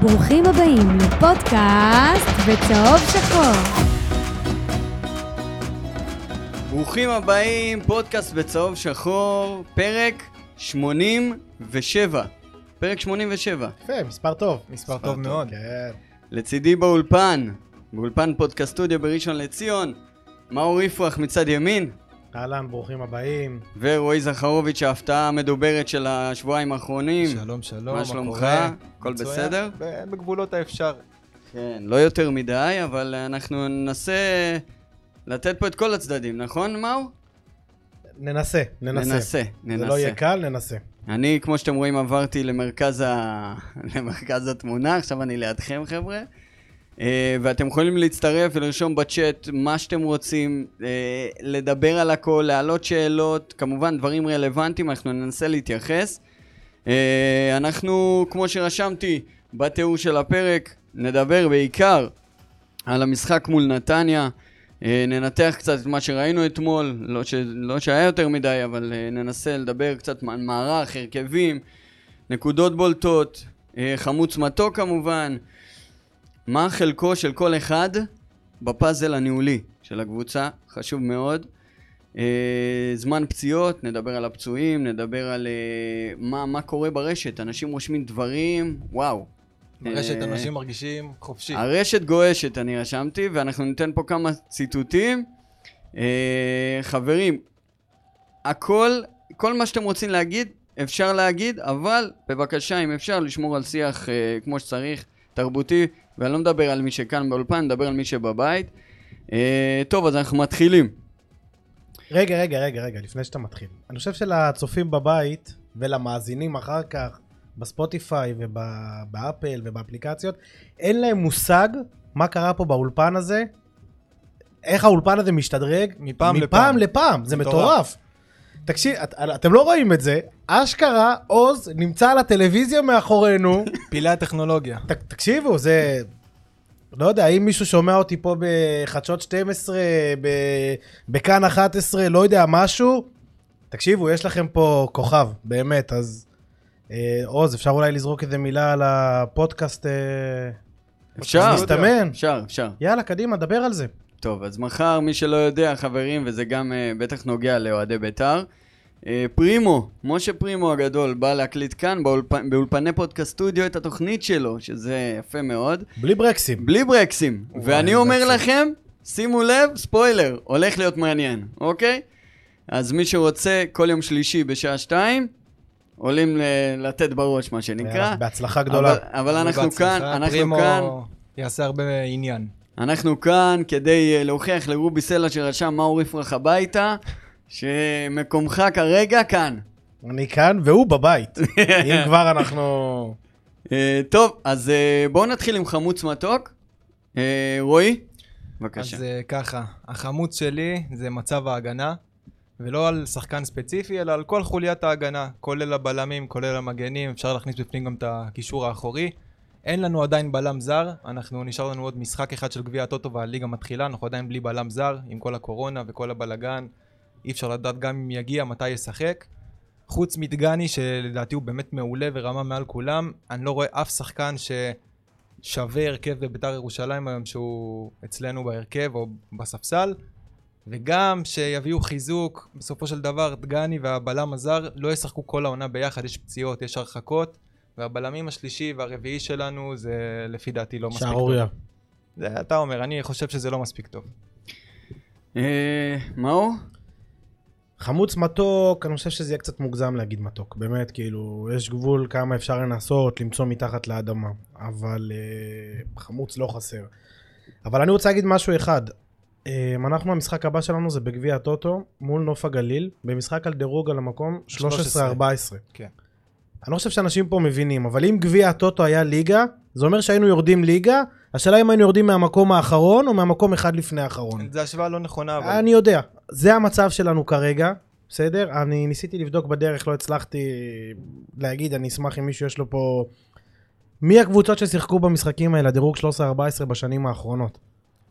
ברוכים הבאים לפודקאסט בצהוב שחור. ברוכים הבאים, פודקאסט בצהוב שחור, פרק 87. פרק 87. יפה, מספר טוב. מספר טוב מאוד. כן. לצידי באולפן, באולפן פודקאסט סטודיו בראשון לציון, מאור יפרח מצד ימין, אהלן, ברוכים הבאים. ורועי זכרוביץ', ההפתעה המדוברת של השבועיים האחרונים. שלום, שלום, מה שלומך? הכל. בסדר? בגבולות האפשר. כן, לא יותר מדי, אבל אנחנו ננסה לתת פה את כל הצדדים, נכון, מאור? ננסה, ננסה. ננסה, זה ננסה. לא יהיה קל, ננסה. אני, כמו שאתם רואים, עברתי למרכז, ה... למרכז התמונה, עכשיו אני לידכם, חבר'ה. Uh, ואתם יכולים להצטרף ולרשום בצ'אט מה שאתם רוצים, uh, לדבר על הכל, להעלות שאלות, כמובן דברים רלוונטיים, אנחנו ננסה להתייחס. Uh, אנחנו, כמו שרשמתי בתיאור של הפרק, נדבר בעיקר על המשחק מול נתניה. אה, ננתח קצת את מה שראינו אתמול, לא, ש... לא שהיה יותר מדי, אבל אה, ננסה לדבר קצת על מערך, הרכבים, נקודות בולטות, אה, חמוץ מתוק כמובן. מה חלקו של כל אחד בפאזל הניהולי של הקבוצה, חשוב מאוד. אה, זמן פציעות, נדבר על הפצועים, נדבר על אה, מה, מה קורה ברשת, אנשים רושמים דברים, וואו. ברשת אה, אנשים מרגישים חופשי. הרשת גועשת, אני רשמתי, ואנחנו ניתן פה כמה ציטוטים. אה, חברים, הכל, כל מה שאתם רוצים להגיד, אפשר להגיד, אבל בבקשה, אם אפשר, לשמור על שיח אה, כמו שצריך, תרבותי, ואני לא מדבר על מי שכאן באולפן, אני מדבר על מי שבבית. אה, טוב, אז אנחנו מתחילים. רגע, רגע, רגע, רגע, לפני שאתה מתחיל. אני חושב שלצופים בבית ולמאזינים אחר כך, בספוטיפיי ובאפל ובאפליקציות, אין להם מושג מה קרה פה באולפן הזה, איך האולפן הזה משתדרג מפעם מפעם לפעם. לפעם, זה מטורף. מטורף. תקשיב, את, אתם לא רואים את זה, אשכרה עוז נמצא על הטלוויזיה מאחורינו, פילי הטכנולוגיה. ת, תקשיבו, זה... לא יודע, אם מישהו שומע אותי פה בחדשות 12, ב, בכאן 11, לא יודע, משהו, תקשיבו, יש לכם פה כוכב, באמת, אז... אה, עוז, אפשר אולי לזרוק איזה מילה על הפודקאסט? אה... אפשר, מסתמן. אפשר, אפשר. יאללה, קדימה, דבר על זה. טוב, אז מחר, מי שלא יודע, חברים, וזה גם uh, בטח נוגע לאוהדי בית"ר, פרימו, משה פרימו הגדול, בא להקליט כאן באולפ... באולפני פודקאסט סטודיו את התוכנית שלו, שזה יפה מאוד, בלי ברקסים. בלי ברקסים. ואני אומר ברקסים. לכם, שימו לב, ספוילר, הולך להיות מעניין, אוקיי? אז מי שרוצה, כל יום שלישי בשעה שתיים, עולים ל- לתת בראש, מה שנקרא. בהצלחה גדולה. אבל, אבל אנחנו בהצלחה. כאן, אנחנו פרימו כאן. יעשה הרבה עניין. אנחנו כאן כדי אה, להוכיח לרובי סלע שרשם מאור יפרח הביתה, שמקומך כרגע כאן. אני כאן והוא בבית. אם כבר אנחנו... אה, טוב, אז אה, בואו נתחיל עם חמוץ מתוק. אה, רועי, בבקשה. אז ככה, החמוץ שלי זה מצב ההגנה, ולא על שחקן ספציפי, אלא על כל חוליית ההגנה, כולל הבלמים, כולל המגנים, אפשר להכניס בפנים גם את הקישור האחורי. אין לנו עדיין בלם זר, אנחנו נשאר לנו עוד משחק אחד של גביע הטוטו והליגה מתחילה, אנחנו עדיין בלי בלם זר, עם כל הקורונה וכל הבלגן, אי אפשר לדעת גם אם יגיע, מתי ישחק. חוץ מדגני, שלדעתי הוא באמת מעולה ורמה מעל כולם, אני לא רואה אף שחקן ששווה הרכב בביתר ירושלים היום שהוא אצלנו בהרכב או בספסל. וגם שיביאו חיזוק, בסופו של דבר דגני והבלם הזר לא ישחקו כל העונה ביחד, יש פציעות, יש הרחקות, והבלמים השלישי והרביעי שלנו זה לפי דעתי לא מספיק טוב. שערוריה. זה אתה אומר, אני חושב שזה לא מספיק טוב. אה, מאור? חמוץ מתוק, אני חושב שזה יהיה קצת מוגזם להגיד מתוק. באמת, כאילו, יש גבול כמה אפשר לנסות למצוא מתחת לאדמה. אבל uh, חמוץ לא חסר. אבל אני רוצה להגיד משהו אחד. Um, אנחנו, המשחק הבא שלנו זה בגביע הטוטו מול נוף הגליל, במשחק על דירוג על המקום 13-14. 13. כן. אני לא חושב שאנשים פה מבינים, אבל אם גביע הטוטו היה ליגה, זה אומר שהיינו יורדים ליגה, השאלה אם היינו יורדים מהמקום האחרון או מהמקום אחד לפני האחרון. זו השוואה לא נכונה, אבל... אני יודע, זה המצב שלנו כרגע, בסדר? אני ניסיתי לבדוק בדרך, לא הצלחתי להגיד, אני אשמח אם מישהו יש לו פה... מי הקבוצות ששיחקו במשחקים האלה, דירוג 13-14 בשנים האחרונות?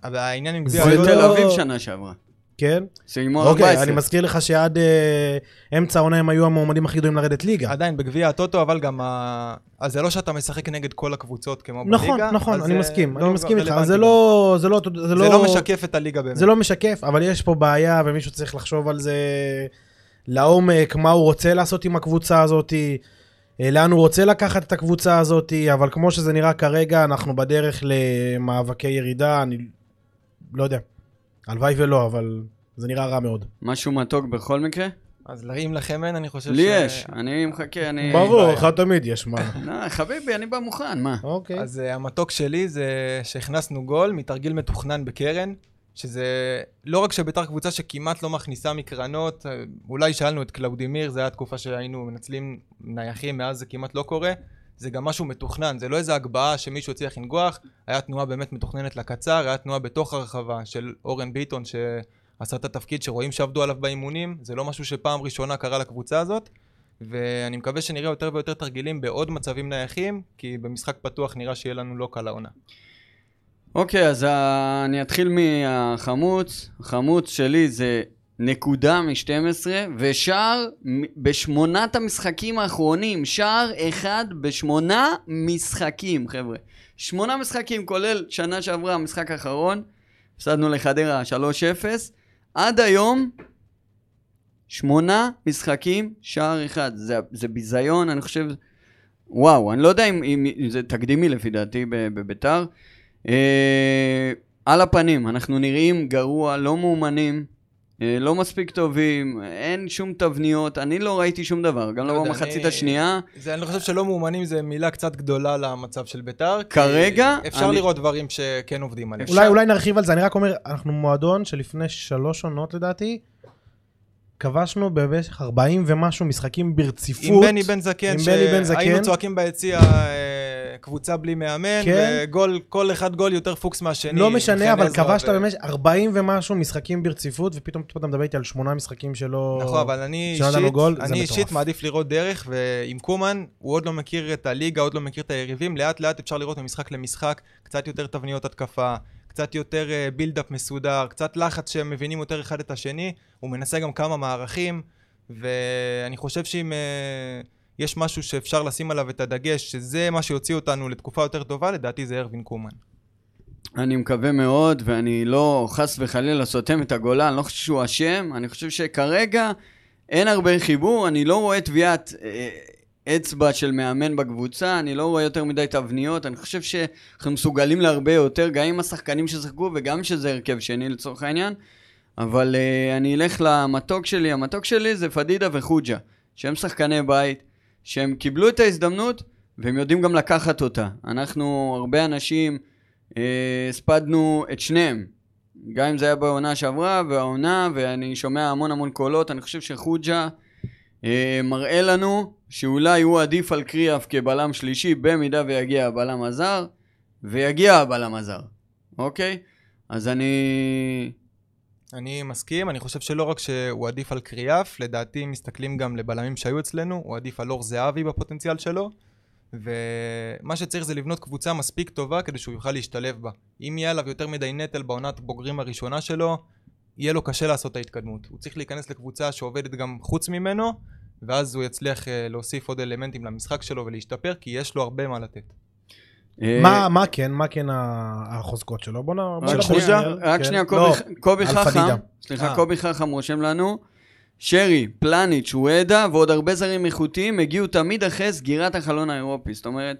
אבל העניין עם גביע זה זה לא- תל. אביב שנה שעברה. כן? סיימו 14. אוקיי, אני מזכיר לך שעד אה, אמצע העונה הם היו המועמדים הכי גדולים לרדת ליגה. עדיין בגביע הטוטו, אבל גם ה... אז זה לא שאתה משחק נגד כל הקבוצות כמו נכון, בליגה. נכון, אז אני זה מסכים, לא אני מסכים איתך, זה. לא... זה לא... זה זה לא... לא משקף את הליגה באמת. זה לא משקף, אבל יש פה בעיה ומישהו צריך לחשוב על זה לעומק, מה הוא רוצה לעשות עם הקבוצה הזאת, אה, לאן הוא רוצה לקחת את הקבוצה הזאת, אבל כמו שזה נראה כרגע, אנחנו בדרך למאבקי ירידה, אני לא יודע. הלוואי ולא, אבל זה נראה רע מאוד. משהו מתוק בכל מקרה? אז אם לכם אין, אני חושב לי יש, אני מחכה, אני... ברור. לך תמיד יש מה. לא, חביבי, אני בא מוכן, מה? אוקיי. אז uh, המתוק שלי זה שהכנסנו גול מתרגיל מתוכנן בקרן, שזה לא רק שביתר קבוצה שכמעט לא מכניסה מקרנות, אה, אולי שאלנו את קלאודימיר, זו הייתה תקופה שהיינו מנצלים נייחים, מאז זה כמעט לא קורה. זה גם משהו מתוכנן, זה לא איזה הגבהה שמישהו הצליח לנגוח, היה תנועה באמת מתוכננת לקצר, היה תנועה בתוך הרחבה של אורן ביטון שעשה את התפקיד שרואים שעבדו עליו באימונים, זה לא משהו שפעם ראשונה קרה לקבוצה הזאת, ואני מקווה שנראה יותר ויותר תרגילים בעוד מצבים נייחים, כי במשחק פתוח נראה שיהיה לנו לא קל העונה. אוקיי, אז ה- אני אתחיל מהחמוץ. החמוץ שלי זה נקודה מ-12, ושער בשמונת המשחקים האחרונים. שער אחד בשמונה משחקים, חבר'ה. שמונה משחקים, כולל שנה שעברה, המשחק האחרון. הפסדנו לחדרה 3-0. עד היום, שמונה משחקים, שער אחד. זה, זה ביזיון, אני חושב... וואו, אני לא יודע אם, אם, אם זה תקדימי לפי דעתי בביתר. אה, על הפנים, אנחנו נראים גרוע, לא מאומנים, לא מספיק טובים, אין שום תבניות, אני לא ראיתי שום דבר, גם לא לא במחצית אני- השנייה. זה, אני חושב שלא מאומנים זה מילה קצת גדולה למצב של ביתר. כרגע, אפשר אני- לראות דברים שכן עובדים עליהם. אולי, אולי נרחיב על זה, אני רק אומר, אנחנו מועדון שלפני שלוש עונות לדעתי, כבשנו במשך 40 ומשהו משחקים ברציפות. עם בני בן זקן, עם בני בן זקן. שהיינו צועקים ביציע אה, קבוצה בלי מאמן, כן. וגול, כל אחד גול יותר פוקס מהשני. לא משנה, אבל כבשת ו- במשך 40 ומשהו משחקים ברציפות, ופתאום אתה מדבר איתי על שמונה משחקים שלא... נכון, אבל אני אישית, גול, אני. אישית מעדיף לראות דרך, ועם קומן, הוא עוד לא מכיר את הליגה, עוד לא מכיר את היריבים, לאט לאט אפשר לראות ממשחק למשחק, קצת יותר תבניות התקפה, קצת יותר בילדאפ מסודר, קצת לחץ שהם מבינים יותר אחד את השני, הוא מנסה גם כמה מערכים, ואני חושב שאם אה, יש משהו שאפשר לשים עליו את הדגש, שזה מה שיוציא אותנו לתקופה יותר טובה, לדעתי זה ארווין קומן. אני מקווה מאוד, ואני לא חס וחלילה סותם את הגולה, אני לא חושב שהוא אשם, אני חושב שכרגע אין הרבה חיבור, אני לא רואה טביעת אה, אצבע של מאמן בקבוצה, אני לא רואה יותר מדי תבניות, אני חושב שאנחנו מסוגלים להרבה יותר, גם עם השחקנים ששיחקו וגם שזה הרכב שני לצורך העניין, אבל אה, אני אלך למתוק שלי, המתוק שלי זה פדידה וחוג'ה, שהם שחקני בית, שהם קיבלו את ההזדמנות והם יודעים גם לקחת אותה. אנחנו, הרבה אנשים, אה, הספדנו את שניהם. גם אם זה היה בעונה שעברה והעונה, ואני שומע המון המון קולות, אני חושב שחוג'ה אה, מראה לנו שאולי הוא עדיף על קריאף כבלם שלישי, במידה ויגיע הבלם הזר, ויגיע הבלם הזר, אוקיי? אז אני... אני מסכים, אני חושב שלא רק שהוא עדיף על קריאף, לדעתי אם מסתכלים גם לבלמים שהיו אצלנו, הוא עדיף על אור זהבי בפוטנציאל שלו, ומה שצריך זה לבנות קבוצה מספיק טובה כדי שהוא יוכל להשתלב בה. אם יהיה עליו יותר מדי נטל בעונת בוגרים הראשונה שלו, יהיה לו קשה לעשות את ההתקדמות. הוא צריך להיכנס לקבוצה שעובדת גם חוץ ממנו, ואז הוא יצליח אה, להוסיף עוד אלמנטים למשחק שלו ולהשתפר, כי יש לו הרבה מה לתת. אה, מה, מה כן, מה כן החוזקות שלו? בוא נ... רק שנייה, רק כן. שנייה, לא, קובי- חכם. סליחה, אה. קובי חכם רושם לנו, שרי, פלניץ', וואדה ועוד הרבה זרים איכותיים הגיעו תמיד אחרי סגירת החלון האירופי. זאת אומרת,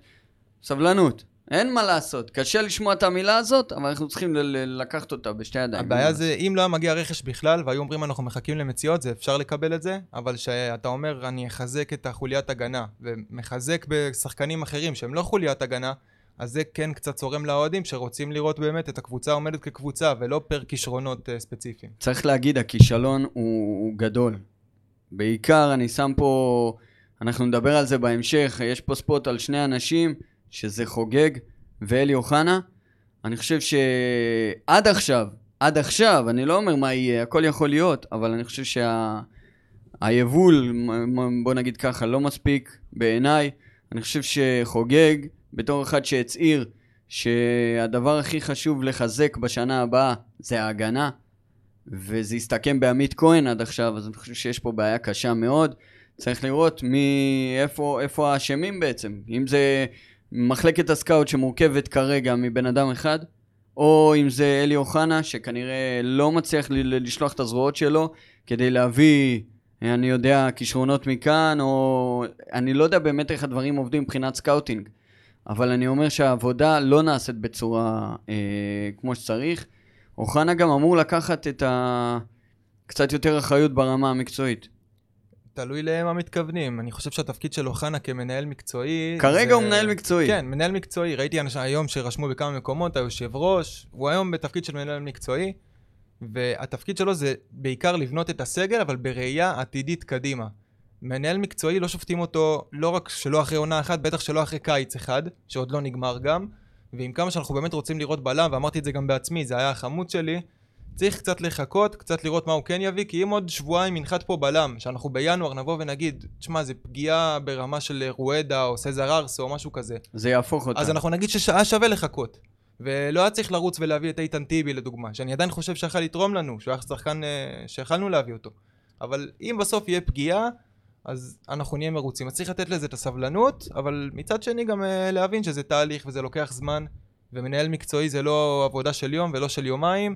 סבלנות, אין מה לעשות. קשה לשמוע את המילה הזאת, אבל אנחנו צריכים ל- ל- לקחת אותה בשתי ידיים. הבעיה זה, אם לא היה מגיע רכש בכלל, והיו אומרים אנחנו מחכים למציאות, זה אפשר לקבל את זה, אבל כשאתה אומר אני אחזק את החוליית הגנה, ומחזק בשחקנים אחרים שהם לא חוליית הגנה, אז זה כן קצת צורם לאוהדים שרוצים לראות באמת את הקבוצה עומדת כקבוצה, ולא פר כישרונות uh, ספציפיים. צריך להגיד, הכישלון הוא, הוא גדול. בעיקר, אני שם פה, אנחנו נדבר על זה בהמשך, יש פה ספוט על שני אנשים, שזה חוגג ואלי אוחנה. אני חושב שעד עכשיו, עד עכשיו, אני לא אומר מה יהיה, הכל יכול להיות, אבל אני חושב שהיבול, בוא נגיד ככה, לא מספיק בעיניי. אני חושב שחוגג, בתור אחד שהצהיר שהדבר הכי חשוב לחזק בשנה הבאה זה ההגנה, וזה הסתכם בעמית כהן עד עכשיו, אז אני חושב שיש פה בעיה קשה מאוד. צריך לראות מי, איפה, איפה האשמים בעצם. אם זה מחלקת הסקאוט שמורכבת כרגע מבן אדם אחד, או אם זה אלי אוחנה, שכנראה לא מצליח לשלוח את הזרועות שלו כדי להביא, אני יודע, כישרונות מכאן, או אני לא יודע באמת איך הדברים עובדים מבחינת scouting. אבל אני אומר שהעבודה לא נעשית בצורה אה, כמו שצריך. אוחנה גם אמור לקחת את ה... קצת יותר אחריות ברמה המקצועית. תלוי למה מתכוונים. אני חושב שהתפקיד של אוחנה כמנהל מקצועי... כרגע זה... הוא מנהל מקצועי. כן, מנהל מקצועי. ראיתי אנשים היום שרשמו בכמה מקומות, היושב ראש, הוא היום בתפקיד של מנהל מקצועי, והתפקיד שלו זה בעיקר לבנות את הסגל, אבל בראייה עתידית קדימה. מנהל מקצועי, לא שופטים אותו לא רק שלא אחרי עונה אחת, בטח שלא אחרי קיץ אחד, שעוד לא נגמר גם. ועם כמה שאנחנו באמת רוצים לראות בלם, ואמרתי את זה גם בעצמי, זה היה החמוד שלי, צריך קצת לחכות, קצת לראות מה הוא כן יביא, כי אם עוד שבועיים ינחת פה בלם, שאנחנו בינואר נבוא ונגיד, תשמע, זה פגיעה ברמה של רואדה או סזר ארסו או משהו כזה, זה יהפוך אותה. אז אנחנו נגיד שהיה שווה לחכות. ולא היה צריך לרוץ ולהביא את איתן טיבי לדוגמה, שאני עדיין חושב שיכל לתרום לנו, שהוא היה שחקן אה, שיכלנו להביא אותו. אבל אם בסוף יהיה פגיעה, אז אנחנו נהיה מרוצים. אז צריך לתת לזה את הסבלנות, אבל מצד שני גם אה, להבין שזה תהליך וזה לוקח זמן, ומנהל מקצועי זה לא עבודה של יום ולא של יומיים,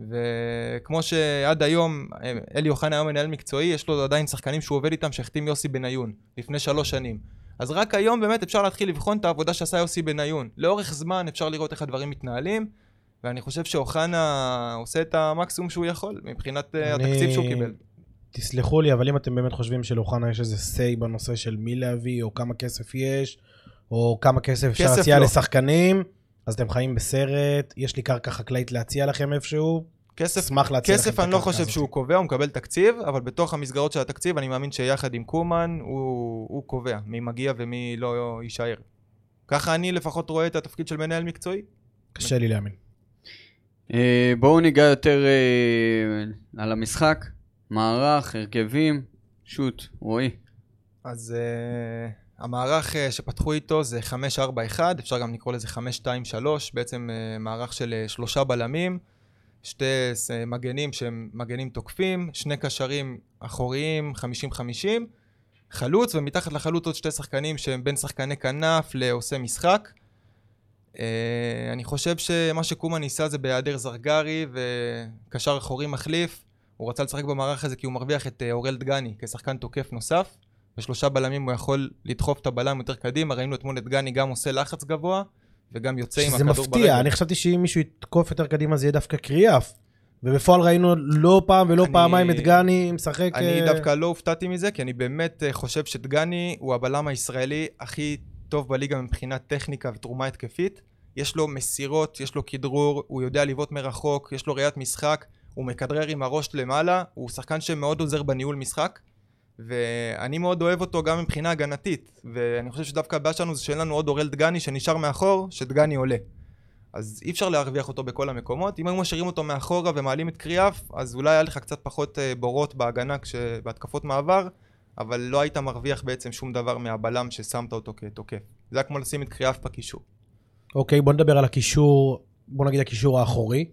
וכמו שעד היום, אה, אלי אוחנה היום מנהל מקצועי, יש לו עדיין שחקנים שהוא עובד איתם שהחתים יוסי בניון, לפני שלוש שנים. אז רק היום באמת אפשר להתחיל לבחון את העבודה שעשה יוסי בניון. לאורך זמן אפשר לראות איך הדברים מתנהלים, ואני חושב שאוחנה עושה את המקסימום שהוא יכול, מבחינת אה, אני- התקציב שהוא קיבל. תסלחו לי, אבל אם אתם באמת חושבים שלאוחנה יש איזה say בנושא של מי להביא, או כמה כסף יש, או כמה כסף אפשר להציע לא. לשחקנים, אז אתם חיים בסרט, יש לי קרקע חקלאית להציע לכם איפשהו, כסף, אשמח להציע לכם את כסף אני לא חושב הזאת. שהוא קובע, הוא מקבל תקציב, אבל בתוך המסגרות של התקציב אני מאמין שיחד עם קומן הוא, הוא קובע מי מגיע ומי לא יישאר. ככה אני לפחות רואה את התפקיד של מנהל מקצועי. קשה לי להאמין. אה, בואו ניגע יותר אה, על המשחק, מערך, הרכבים, שוט, רועי. אז uh, המערך uh, שפתחו איתו זה 5-4-1, אפשר גם לקרוא לזה 5-2-3, בעצם uh, מערך של uh, שלושה בלמים, שתי uh, מגנים שהם מגנים תוקפים, שני קשרים אחוריים 50-50, חלוץ, ומתחת לחלוץ עוד שתי שחקנים שהם בין שחקני כנף לעושה משחק. Uh, אני חושב שמה שקומה ניסה זה בהיעדר זרגרי וקשר אחורי מחליף. הוא רצה לשחק במערך הזה כי הוא מרוויח את אה, אורל דגני כשחקן תוקף נוסף. בשלושה בלמים הוא יכול לדחוף את הבלם יותר קדימה, ראינו אתמול את דגני גם עושה לחץ גבוה וגם יוצא עם שזה הכדור מפתיע, ברגל. אני חשבתי שאם מישהו יתקוף יותר קדימה זה יהיה דווקא קריאף. ובפועל ראינו לא פעם ולא אני- פעמיים את גני משחק... אני אה, דווקא לא הופתעתי מזה, כי אני באמת אה, חושב שדגני הוא הבלם הישראלי הכי טוב בליגה מבחינת טכניקה ותרומה התקפית. יש לו מסירות, יש לו כדרור, הוא יודע לבעוט מרחוק, יש לו ראיית משחק, הוא מכדרר עם הראש למעלה, הוא שחקן שמאוד עוזר בניהול משחק. ואני מאוד אוהב אותו גם מבחינה הגנתית, ואני חושב שדווקא הבעיה שלנו זה שאין לנו עוד אורל דגני שנשאר מאחור, שדגני עולה. אז אי אפשר להרוויח אותו בכל המקומות. אם היו משאירים אותו מאחורה ומעלים את קריאף, אז אולי היה לך קצת פחות אה, בורות בהגנה כש... בהתקפות מעבר, אבל לא היית מרוויח בעצם שום דבר מהבלם ששמת אותו כתוקף. זה היה כמו לשים את קריאף בקישור. אוקיי, בוא נדבר על הקישור, בוא נגיד הקישור האחורי.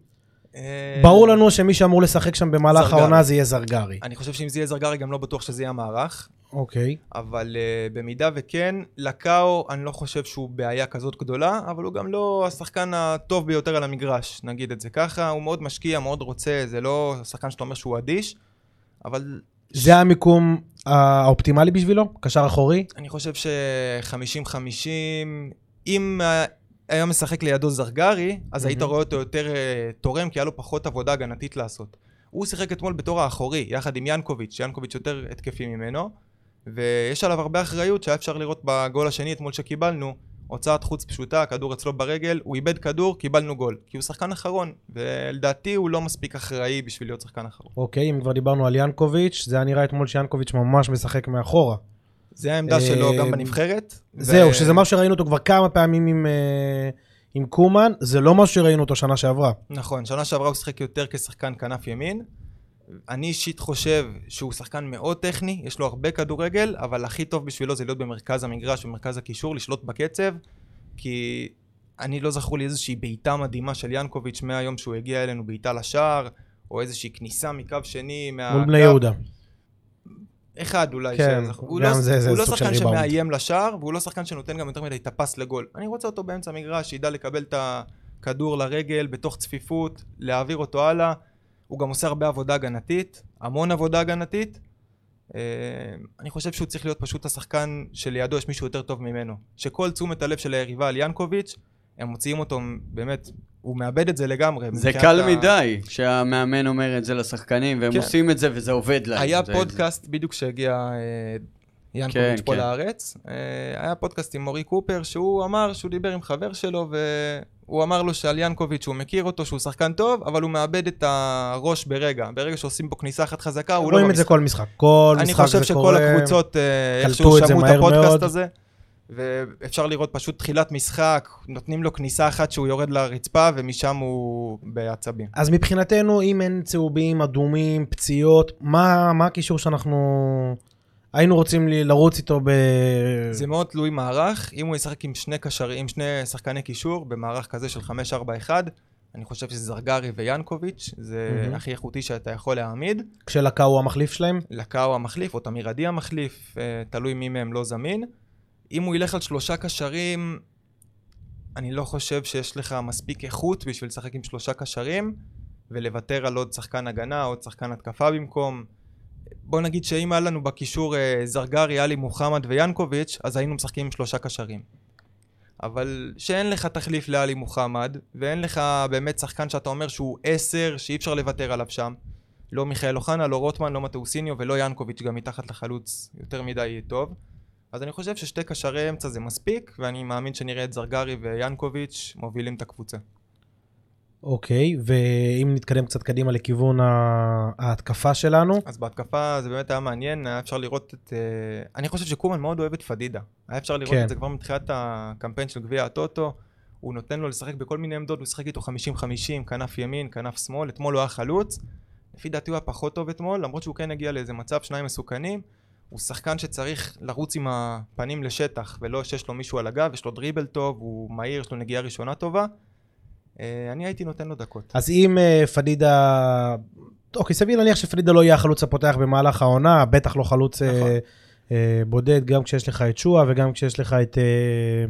אה, ברור לנו שמי שאמור לשחק שם במהלך זרגרי. העונה זה יהיה זרגרי. אני חושב שאם זה יהיה זרגרי גם לא בטוח שזה יהיה המערך, אוקיי. אבל uh, במידה וכן, לקאו אני לא חושב שהוא בעיה כזאת גדולה, אבל הוא גם לא השחקן הטוב ביותר על המגרש, נגיד את זה ככה, הוא מאוד משקיע, מאוד רוצה, זה לא שחקן שאתה אומר שהוא אדיש, אבל זה המיקום האופטימלי בשבילו? קשר אחורי? אני חושב ש-50-50, אם היה משחק לידו זרגרי, אז היית מהמם. רואה אותו יותר אה, תורם, כי היה לו פחות עבודה הגנתית לעשות. הוא שיחק אתמול בתור האחורי, יחד עם ינקוביץ', שיאנקוביץ' יותר התקפי ממנו, ויש עליו הרבה אחריות שהיה אפשר לראות בגול השני אתמול שקיבלנו, הוצאת חוץ פשוטה, כדור אצלו ברגל, הוא איבד כדור, קיבלנו גול. כי הוא שחקן אחרון, ולדעתי הוא לא מספיק אחראי בשביל להיות שחקן אחרון. אוקיי, אם כבר דיברנו על ינקוביץ', זה היה נראה אתמול שיאנקוביץ' ממש משחק מאחורה. זה העמדה שלו אה, גם בנבחרת. זהו, שזה משהו שראינו אותו כבר כמה פעמים עם, אה, עם קומן, זה לא משהו שראינו אותו שנה שעברה. נכון, שנה שעברה הוא שיחק יותר כשחקן כנף ימין. אני אישית חושב שהוא שחקן מאוד טכני, יש לו הרבה כדורגל, אבל הכי טוב בשבילו זה להיות במרכז המגרש, במרכז הקישור, לשלוט בקצב, כי אני לא זכור לי איזושהי בעיטה מדהימה של ינקוביץ' מהיום שהוא הגיע אלינו, בעיטה לשער, או איזושהי כניסה מקו שני מה... מול בני יהודה. אחד אולי. כן, שזה- הוא לא, זה- זה הוא לא שחקן. שמאיים לשער, והוא לא שחקן שנותן גם יותר מדי את הפס לגול. אני רוצה אותו באמצע המגרש, שידע לקבל את הכדור לרגל, בתוך צפיפות, להעביר אותו הלאה. הוא גם עושה הרבה עבודה הגנתית, המון עבודה הגנתית. אה, אני חושב שהוא צריך להיות פשוט השחקן שלידו יש מישהו יותר טוב ממנו. שכל תשומת הלב של היריבה על ינקוביץ', הם מוציאים אותו, באמת, הוא מאבד את זה לגמרי. זה קל ה- מדי שהמאמן אומר את זה לשחקנים, והם כן. עושים את זה וזה עובד להם. היה זה- פודקאסט בדיוק שהגיע אה, ינקוביץ' כן, פה כן. לארץ. אה, היה פודקאסט עם מורי קופר, שהוא אמר שהוא דיבר עם חבר שלו, והוא אמר לו שעל ינקוביץ' הוא מכיר אותו, שהוא שחקן טוב, אבל הוא מאבד את הראש ברגע. ברגע שעושים בו כניסה אחת חזקה, הוא לא רואים את זה במשחק. כל משחק. כל אני משחק חושב זה שכל קורה. הקבוצות אה, קלטו איכשהו את זה שמעו את הפודקאסט מאוד. הזה. ואפשר לראות פשוט תחילת משחק, נותנים לו כניסה אחת שהוא יורד לרצפה, ומשם הוא בעצבים. אז מבחינתנו, אם אין צהובים, אדומים, פציעות, מה מה הקישור שאנחנו היינו רוצים לרוץ איתו ב... זה מאוד תלוי מערך, אם הוא ישחק עם שני קשרים, עם שני שחקני קישור במערך כזה של 5-4-1, אני חושב שזה זרגרי ויאנקוביץ', זה מהמם. הכי איכותי שאתה יכול להעמיד. כשלקה הוא המחליף שלהם? לקאו המחליף, או תמיר עדי המחליף, אה, תלוי מי מהם לא זמין. אם הוא ילך על שלושה קשרים, אני לא חושב שיש לך מספיק איכות בשביל לשחק עם שלושה קשרים, ולוותר על עוד שחקן הגנה, עוד שחקן התקפה במקום. בוא נגיד שאם היה לנו בקישור אה, זרגרי, עלי מוחמד ויאנקוביץ', אז היינו משחקים עם שלושה קשרים. אבל שאין לך תחליף לעלי מוחמד, ואין לך באמת שחקן שאתה אומר שהוא עשר, שאי אפשר לוותר עליו שם. לא מיכאל אוחנה, לא רוטמן, לא מטאוסיניו ולא ינקוביץ' גם מתחת לחלוץ יותר מדי טוב. אז אני חושב ששתי קשרי אמצע זה מספיק, ואני מאמין שנראה את זרגרי ויאנקוביץ' מובילים את הקבוצה. אוקיי, ואם נתקדם קצת קדימה לכיוון ההתקפה שלנו, אז בהתקפה זה באמת היה מעניין, היה אפשר לראות את... אה, אני חושב שקומן מאוד אוהב את פדידה. היה אפשר לראות כן. את זה כבר מתחילת הקמפיין של גביע הטוטו. הוא נותן לו לשחק בכל מיני עמדות, הוא שיחק איתו 50-50, כנף ימין, כנף שמאל, אתמול הוא היה חלוץ. לפי דעתי הוא היה פחות טוב אתמול, למרות שהוא כן הגיע לאיזה מצב, שניים מסוכנים. הוא שחקן שצריך לרוץ עם הפנים לשטח, ולא שיש לו מישהו על הגב, יש לו דריבל טוב, הוא מהיר, יש לו נגיעה ראשונה טובה. אה, אני הייתי נותן לו דקות. אז אם אה, פדידה... אוקיי, סביר להניח שפדידה לא יהיה החלוץ הפותח במהלך העונה, בטח לא חלוץ אה, נכון. אה, בודד, גם כשיש לך את שועה וגם כשיש לך את... אה,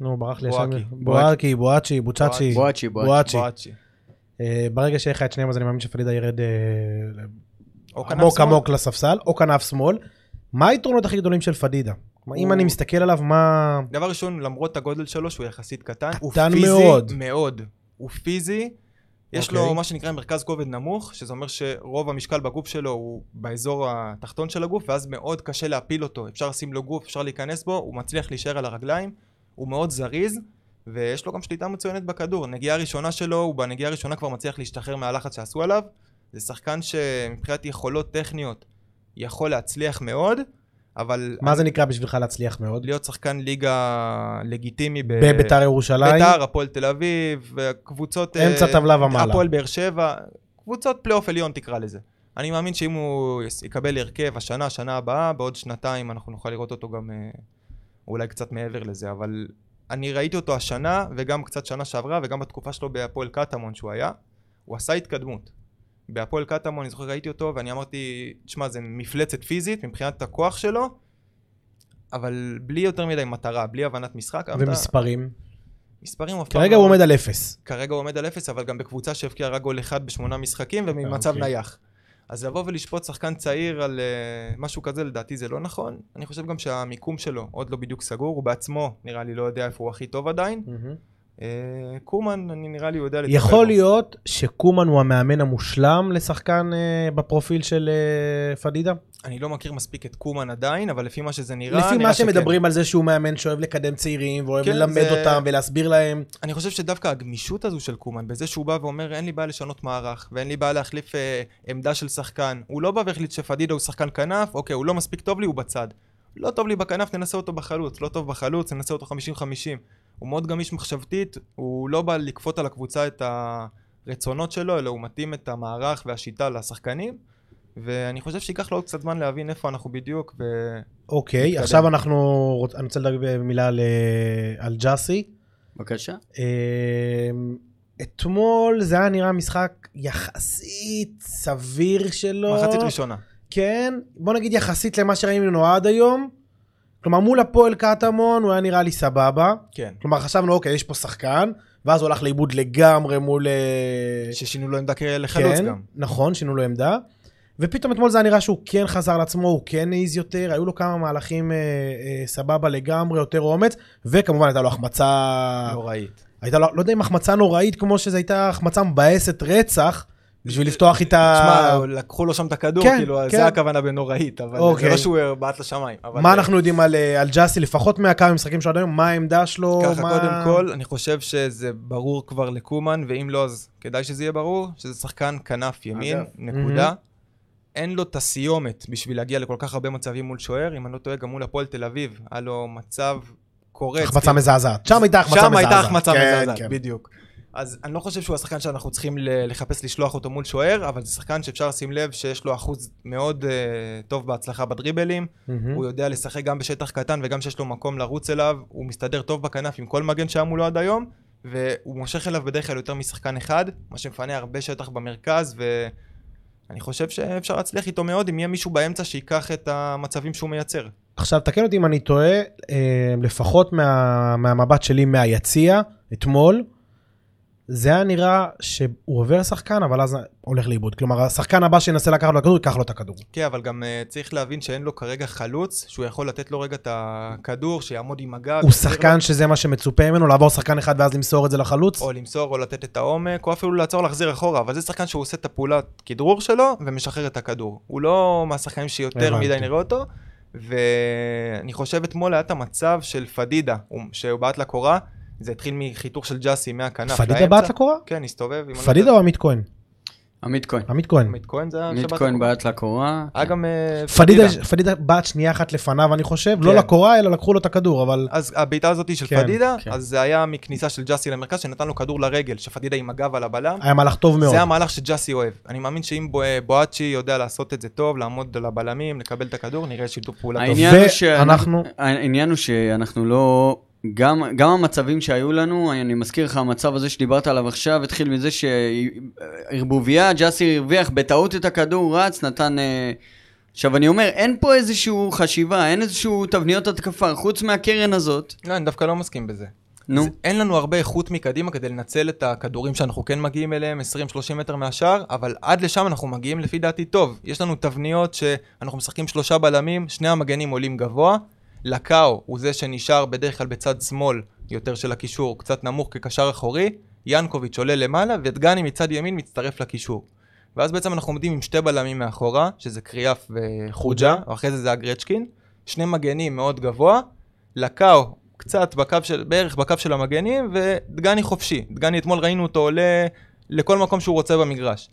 נו, ברח לי השם. בואקי. בואקי, בואצ'י, בוצ'אצ'י. בואצ'י, בואצ'י. ברגע שיהיה לך את שניהם, אז אני מאמין שפדידה ירד עמוק. עמוק לספסל, או כנף שמאל. מה היתרונות הכי גדולים של פדידה? כלומר, אם הוא- אני מסתכל עליו, מה... דבר ראשון, למרות הגודל שלו, שהוא יחסית קטן, הוא קטן פיזי מאוד. מאוד. הוא פיזי. יש אוקיי. לו מה שנקרא מרכז כובד נמוך, שזה אומר שרוב המשקל בגוף שלו הוא באזור התחתון של הגוף, ואז מאוד קשה להפיל אותו. אפשר לשים לו גוף, אפשר להיכנס בו, הוא מצליח להישאר על הרגליים, הוא מאוד זריז, ויש לו גם שליטה מצוינת בכדור. נגיעה ראשונה שלו, הוא בנגיעה הראשונה כבר מצליח להשתחרר מהלחץ שעשו עליו. זה שחקן שמבחינת יכולות טכניות יכול להצליח מאוד, אבל... מה זה נקרא בשבילך להצליח מאוד? להיות שחקן ליגה לגיטימי ב... בביתר ירושלים? ביתר, הפועל תל אביב, קבוצות... אמצע אה, טבלה ומעלה. הפועל באר שבע, קבוצות פלייאוף עליון תקרא לזה. אני מאמין שאם הוא יקבל הרכב השנה, שנה הבאה, בעוד שנתיים אנחנו נוכל לראות אותו גם אה, אולי קצת מעבר לזה, אבל אני ראיתי אותו השנה, וגם קצת שנה שעברה, וגם בתקופה שלו בהפועל קטמון שהוא היה, הוא עשה התקדמות. בהפועל קטמון, אני זוכר, ראיתי אותו, ואני אמרתי, תשמע, זה מפלצת פיזית מבחינת הכוח שלו, אבל בלי יותר מדי מטרה, בלי הבנת משחק. ומספרים? מספרים אף פעם כרגע לא- הוא עומד על אפס. כרגע הוא עומד על אפס, אבל גם בקבוצה שהבקיעה רק גול אחד בשמונה משחקים וממצב אוקיי. נייח. אז לבוא ולשפוט שחקן צעיר על uh, משהו כזה, לדעתי זה לא נכון. אני חושב גם שהמיקום שלו עוד לא בדיוק סגור, הוא בעצמו נראה לי לא יודע איפה הוא הכי טוב עדיין. Uh, קומן, אני נראה לי יודע לטפל יכול. להיות שקומן הוא המאמן המושלם לשחקן אה, בפרופיל של אה, פדידה? אני לא מכיר מספיק את קומן עדיין, אבל לפי מה שזה נראה, לפי נראה מה שכן. שמדברים על זה שהוא מאמן שאוהב לקדם צעירים ואוהב כן, ללמד זה- אותם ולהסביר להם. אני חושב שדווקא הגמישות הזו של קומן, בזה שהוא בא ואומר אין לי בעיה לשנות מערך, ואין לי בעיה להחליף אה, עמדה של שחקן. הוא לא בא והחליט שפדידה הוא שחקן כנף, אוקיי, הוא לא מספיק טוב לי, הוא בצד. לא טוב לי בכנף, ננסה אותו בחלוץ. לא טוב בחלוץ, ננסה אותו 50-50. הוא מאוד גמיש מחשבתית, הוא לא בא לכפות על הקבוצה את הרצונות שלו, אלא הוא מתאים את המערך והשיטה לשחקנים. ואני חושב שייקח לו עוד קצת זמן להבין איפה אנחנו בדיוק, ו... אוקיי, נתקדם. עכשיו אנחנו, רוצ- אני רוצה לדבר במילה על, אה, על ג'אסי. בבקשה. אה, אתמול זה היה נראה משחק יחסית סביר שלו. מחצית ראשונה. כן, בוא נגיד יחסית למה שראינו עד היום. כלומר, מול הפועל קטמון הוא היה נראה לי סבבה. כן. כלומר, חשבנו, אוקיי, יש פה שחקן, ואז הוא הלך לאיבוד לגמרי מול... אה, ששינו לו עמדה לחלוץ כן, גם. נכון, שינו לו עמדה. ופתאום אתמול זה היה נראה שהוא כן חזר לעצמו, הוא כן העז יותר, היו לו כמה מהלכים אה, אה, סבבה לגמרי, יותר אומץ, וכמובן הייתה לו החמצה... נוראית. הייתה לו, לא יודע אם החמצה נוראית כמו שזו הייתה החמצה מבאסת רצח, בשביל לפתוח איתה... תשמע, לקחו לו שם את הכדור, כן, כאילו, כן. זה הכוונה בנוראית, אבל זה אוקיי. לא שהוא בעט לשמיים. אבל- מה אנחנו יודעים על, אה, על ג'אסי, לפחות מהכמה משחקים שלו עד היום, מה העמדה שלו? ככה, מה... קודם כל, אני חושב שזה ברור כבר לקומן, ואם לא, אז כדאי שזה יהיה ברור, שזה שחקן כנף ימין, אגב. נקודה. אין לו את הסיומת בשביל להגיע לכל כך הרבה מצבים מול שוער, אם אני לא טועה, גם מול הפועל תל אביב, היה לו מצב קורץ. החמצה כאילו. מזעזעת. שם הייתה החמצה שם מזעזעת. הייתה החמצה כן, מזעזעת, כן. בדיוק. אז אני לא חושב שהוא השחקן שאנחנו צריכים לחפש לשלוח אותו מול שוער, אבל זה שחקן שאפשר לשים לב שיש לו אחוז מאוד uh, טוב בהצלחה בדריבלים. מהמם. הוא יודע לשחק גם בשטח קטן וגם שיש לו מקום לרוץ אליו, הוא מסתדר טוב בכנף עם כל מגן שהיה מולו עד היום, והוא מושך אליו בדרך כלל יותר משחקן אחד, מה שמפנה הרבה שטח במרכז, ואני חושב שאפשר להצליח איתו מאוד אם יהיה מישהו באמצע שייקח את המצבים שהוא מייצר. עכשיו, תקן אותי אם אני טועה, אה, לפחות מה, מהמבט שלי מהיציע, אתמול, זה היה נראה שהוא עובר שחקן, אבל אז הולך לאיבוד. כלומר, השחקן הבא שינסה לקחת לו את הכדור, ייקח לו את הכדור. כן, אבל גם uh, צריך להבין שאין לו כרגע חלוץ, שהוא יכול לתת לו רגע את הכדור, שיעמוד עם הגב. הוא שחקן לו, שזה מה שמצופה ממנו, לעבור שחקן אחד ואז למסור את זה לחלוץ? או למסור או לתת את העומק, או אפילו לעצור להחזיר אחורה, אבל זה שחקן שהוא עושה את הפעולת כדרור שלו ומשחרר את הכדור. הוא לא מהשחקנים שיותר. מדי נראה אותו, ואני חושב אתמול היה את המצב של פדידה, הוא- שהוא בעט לקורה, זה התחיל מחיתוך של ג'אסי מהכנף פדידה לאמצע. בעט לקורה? כן, הסתובב. פדידה. או עמית כהן? עמית כהן. עמית כהן. עמית כהן זה היה עמית כהן לקורה. בעט לקורה. היה גם אה, פדידה, פדידה בעט שנייה אחת לפניו, אני חושב, לא כן. לקורה, אלא לקחו לו את הכדור, אבל... אז הבעיטה הזאת של כן, פדידה, כן. אז זה היה מכניסה של ג'אסי למרכז, שנתן לו כדור לרגל, שפדידה עם הגב על הבלם. היה מהלך טוב מאוד. זה המהלך שג'אסי אוהב. אני מאמין שאם בו- בואצ'י יודע לעשות את זה טוב, לעמוד על הבלמים, לקבל את הכדור, נראה שיתוף פעולה טוב. העניין הוא שאנחנו לא... גם, גם המצבים שהיו לנו, אני מזכיר לך, המצב הזה שדיברת עליו עכשיו, התחיל מזה שערבוביה, ג'אסי הרוויח בטעות את הכדור, רץ, נתן... אה, עכשיו אני אומר, אין פה איזושהי חשיבה, אין איזשהו תבניות התקפה, חוץ מהקרן הזאת. לא, אני דווקא לא מסכים בזה. נו, אז אין לנו הרבה איכות מקדימה כדי לנצל את הכדורים שאנחנו כן מגיעים אליהם, 20-30 מטר מהשאר, אבל עד לשם אנחנו מגיעים לפי דעתי טוב. יש לנו תבניות שאנחנו משחקים שלושה בלמים, שני המגנים עולים גבוה, לקאו הוא זה שנשאר בדרך כלל בצד שמאל יותר של הקישור, קצת נמוך כקשר אחורי, ינקוביץ' עולה למעלה, ודגני מצד ימין מצטרף לקישור. ואז בעצם אנחנו עומדים עם שתי בלמים מאחורה, שזה קריאף וחוג'ה, ואחרי זה זה הגרצ'קין, שני מגנים מאוד גבוה, לקאו קצת בקו של, בערך בקו של המגנים, ודגני חופשי. דגני אתמול ראינו אותו עולה לכל מקום שהוא רוצה במגרש.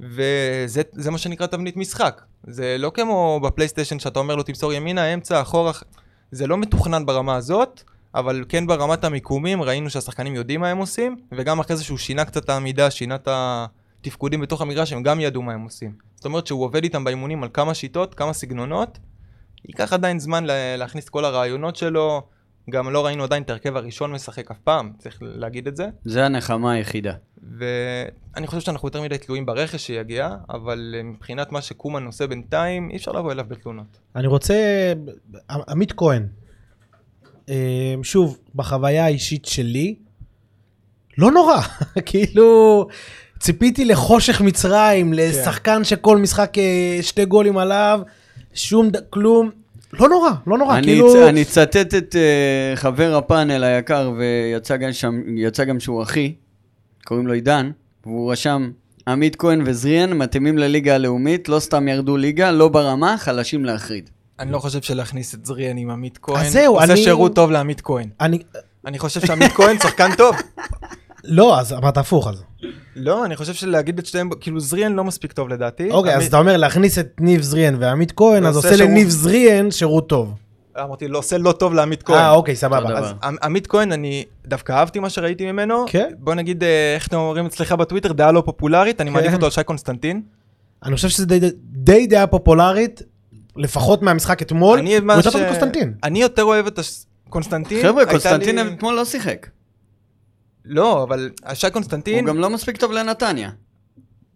וזה זה מה שנקרא תבנית משחק. זה לא כמו בפלייסטיישן שאתה אומר לו תמסור ימינה, אמצע, אחורה, זה לא מתוכנן ברמה הזאת, אבל כן ברמת המיקומים, ראינו שהשחקנים יודעים מה הם עושים, וגם אחרי זה שהוא שינה קצת את העמידה, שינה את התפקודים בתוך המגרש, הם גם ידעו מה הם עושים. זאת אומרת שהוא עובד איתם באימונים על כמה שיטות, כמה סגנונות, ייקח עדיין זמן לה- להכניס כל הרעיונות שלו, גם לא ראינו עדיין את ההרכב הראשון משחק אף פעם, צריך להגיד את זה. זה הנחמה היחידה. ואני חושב שאנחנו יותר מדי תלויים ברכש שיגיע, אבל אה, מבחינת מה שקומן עושה בינתיים, אי אפשר לבוא אליו בתלונות. אני רוצה... עמית כהן, אה, שוב, בחוויה האישית שלי, לא נורא, כאילו, ציפיתי לחושך מצרים, לשחקן שכל משחק אה, שתי גולים עליו, שום, ד- כלום, לא נורא, לא נורא, אני, כאילו... צ... אני אצטט את uh, חבר הפאנל היקר, ויצא גם, שם, יצא גם שהוא אחי, קוראים לו עידן, והוא רשם, עמית כהן וזריאן מתאימים לליגה הלאומית, לא סתם ירדו ליגה, לא ברמה, חלשים להחריד. אני לא חושב שלהכניס את זריאן עם עמית כהן, זהו, עושה אני- שירות טוב לעמית כהן. אני... אני חושב שעמית כהן שחקן טוב. לא, אז אמרת הפוך אז. לא, אני חושב שלהגיד את שתיהם, כאילו זריאן לא מספיק טוב לדעתי. אוקיי, אז אתה אומר להכניס את ניב זריאן ועמית כהן, אז עושה לניב זריאן שירות טוב. אמרתי, לא עושה לא טוב לעמית כהן. אה, אוקיי, סבבה. אז אז עמ- עמית כהן, אני דווקא אהבתי מה שראיתי ממנו. כן. בוא נגיד, אה, איך אתם אומרים אצלך בטוויטר, דעה לא פופולרית, אני כן. מעדיף אותו על שי קונסטנטין. אני חושב שזה די, דעה פופולרית, לפחות מהמשחק אתמול, אני יותר אוהב את קונסטנטין. חבר'ה, קונסטנטין אתמול לא שיחק. לא, אבל שי הוא קונסטנטין, גם לא מספיק טוב לנתניה.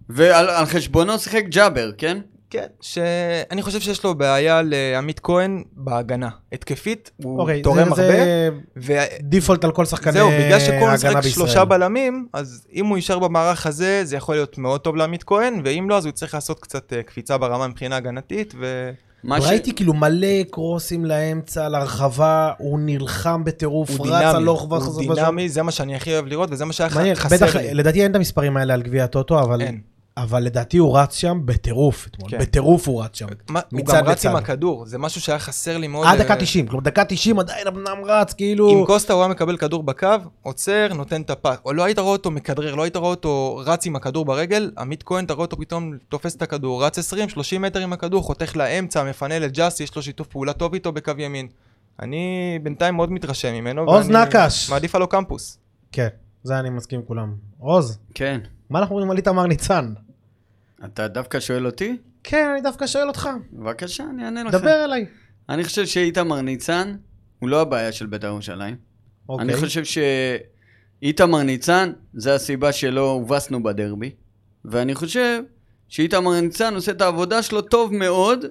ועל על חשבונו שיחק ג'אבר, כן? כן, שאני חושב שיש לו בעיה לעמית כהן בהגנה. התקפית, הוא אוקיי, תורם זה- הרבה. זה ו... דיפולט על כל שחקני זהו, בגלל שכהן הגנה משחק בישראל. שלושה בלמים, אז אם הוא יישאר במערך הזה, זה יכול להיות מאוד טוב לעמית כהן, ואם לא, אז הוא צריך לעשות קצת אה, קפיצה ברמה מבחינה הגנתית, ו... מה ש- ראיתי כאילו מלא קרוסים לאמצע, להרחבה, הוא נלחם בטירוף, הוא רץ דינמי, הלוך הוא וחזור. דינמי, זה מה שאני הכי אוהב לראות, וזה מה שהיה חסר בטח, לי. לדעתי אין את המספרים האלה על גביע הטוטו, אבל, אין. אבל לדעתי הוא רץ שם בטירוף אתמול, כן. בטירוף הוא רץ שם. מה- הוא גם רץ לצד. עם הכדור, זה משהו שהיה חסר לי מאוד. עד אה, דקה 90, כלומר דקה 90 עדיין אדם רץ, כאילו... עם קוסטה הוא היה מקבל כדור בקו, עוצר, נותן את הפס. או לא היית רואה אותו מכדרר, לא היית רואה אותו רץ עם הכדור ברגל, עמית כהן, אתה רואה אותו פתאום תופס את הכדור, רץ 20-30 מטר עם הכדור, חותך לאמצע, מפנה לג'אסי, יש לו שיתוף פעולה טוב איתו בקו ימין. אני בינתיים מאוד מתרשם ממנו. עוז ואני נקש. מעדיף קמפוס. כן, זה אני מסכים עם כולם. עוז, כן. מה אנחנו אומרים על איתמר ניצן? אתה דווקא שואל אותי? כן, אני דווקא שואל אותך. בבקשה, אני אענה לך. דבר אליי. אני חושב שאיתמר ניצן הוא לא הבעיה של בית"ר ירושלים. אוקיי. אני חושב שאיתמר ניצן, זה הסיבה שלא הובסנו בדרבי. ואני חושב שאיתמר ניצן עושה את העבודה שלו טוב מאוד.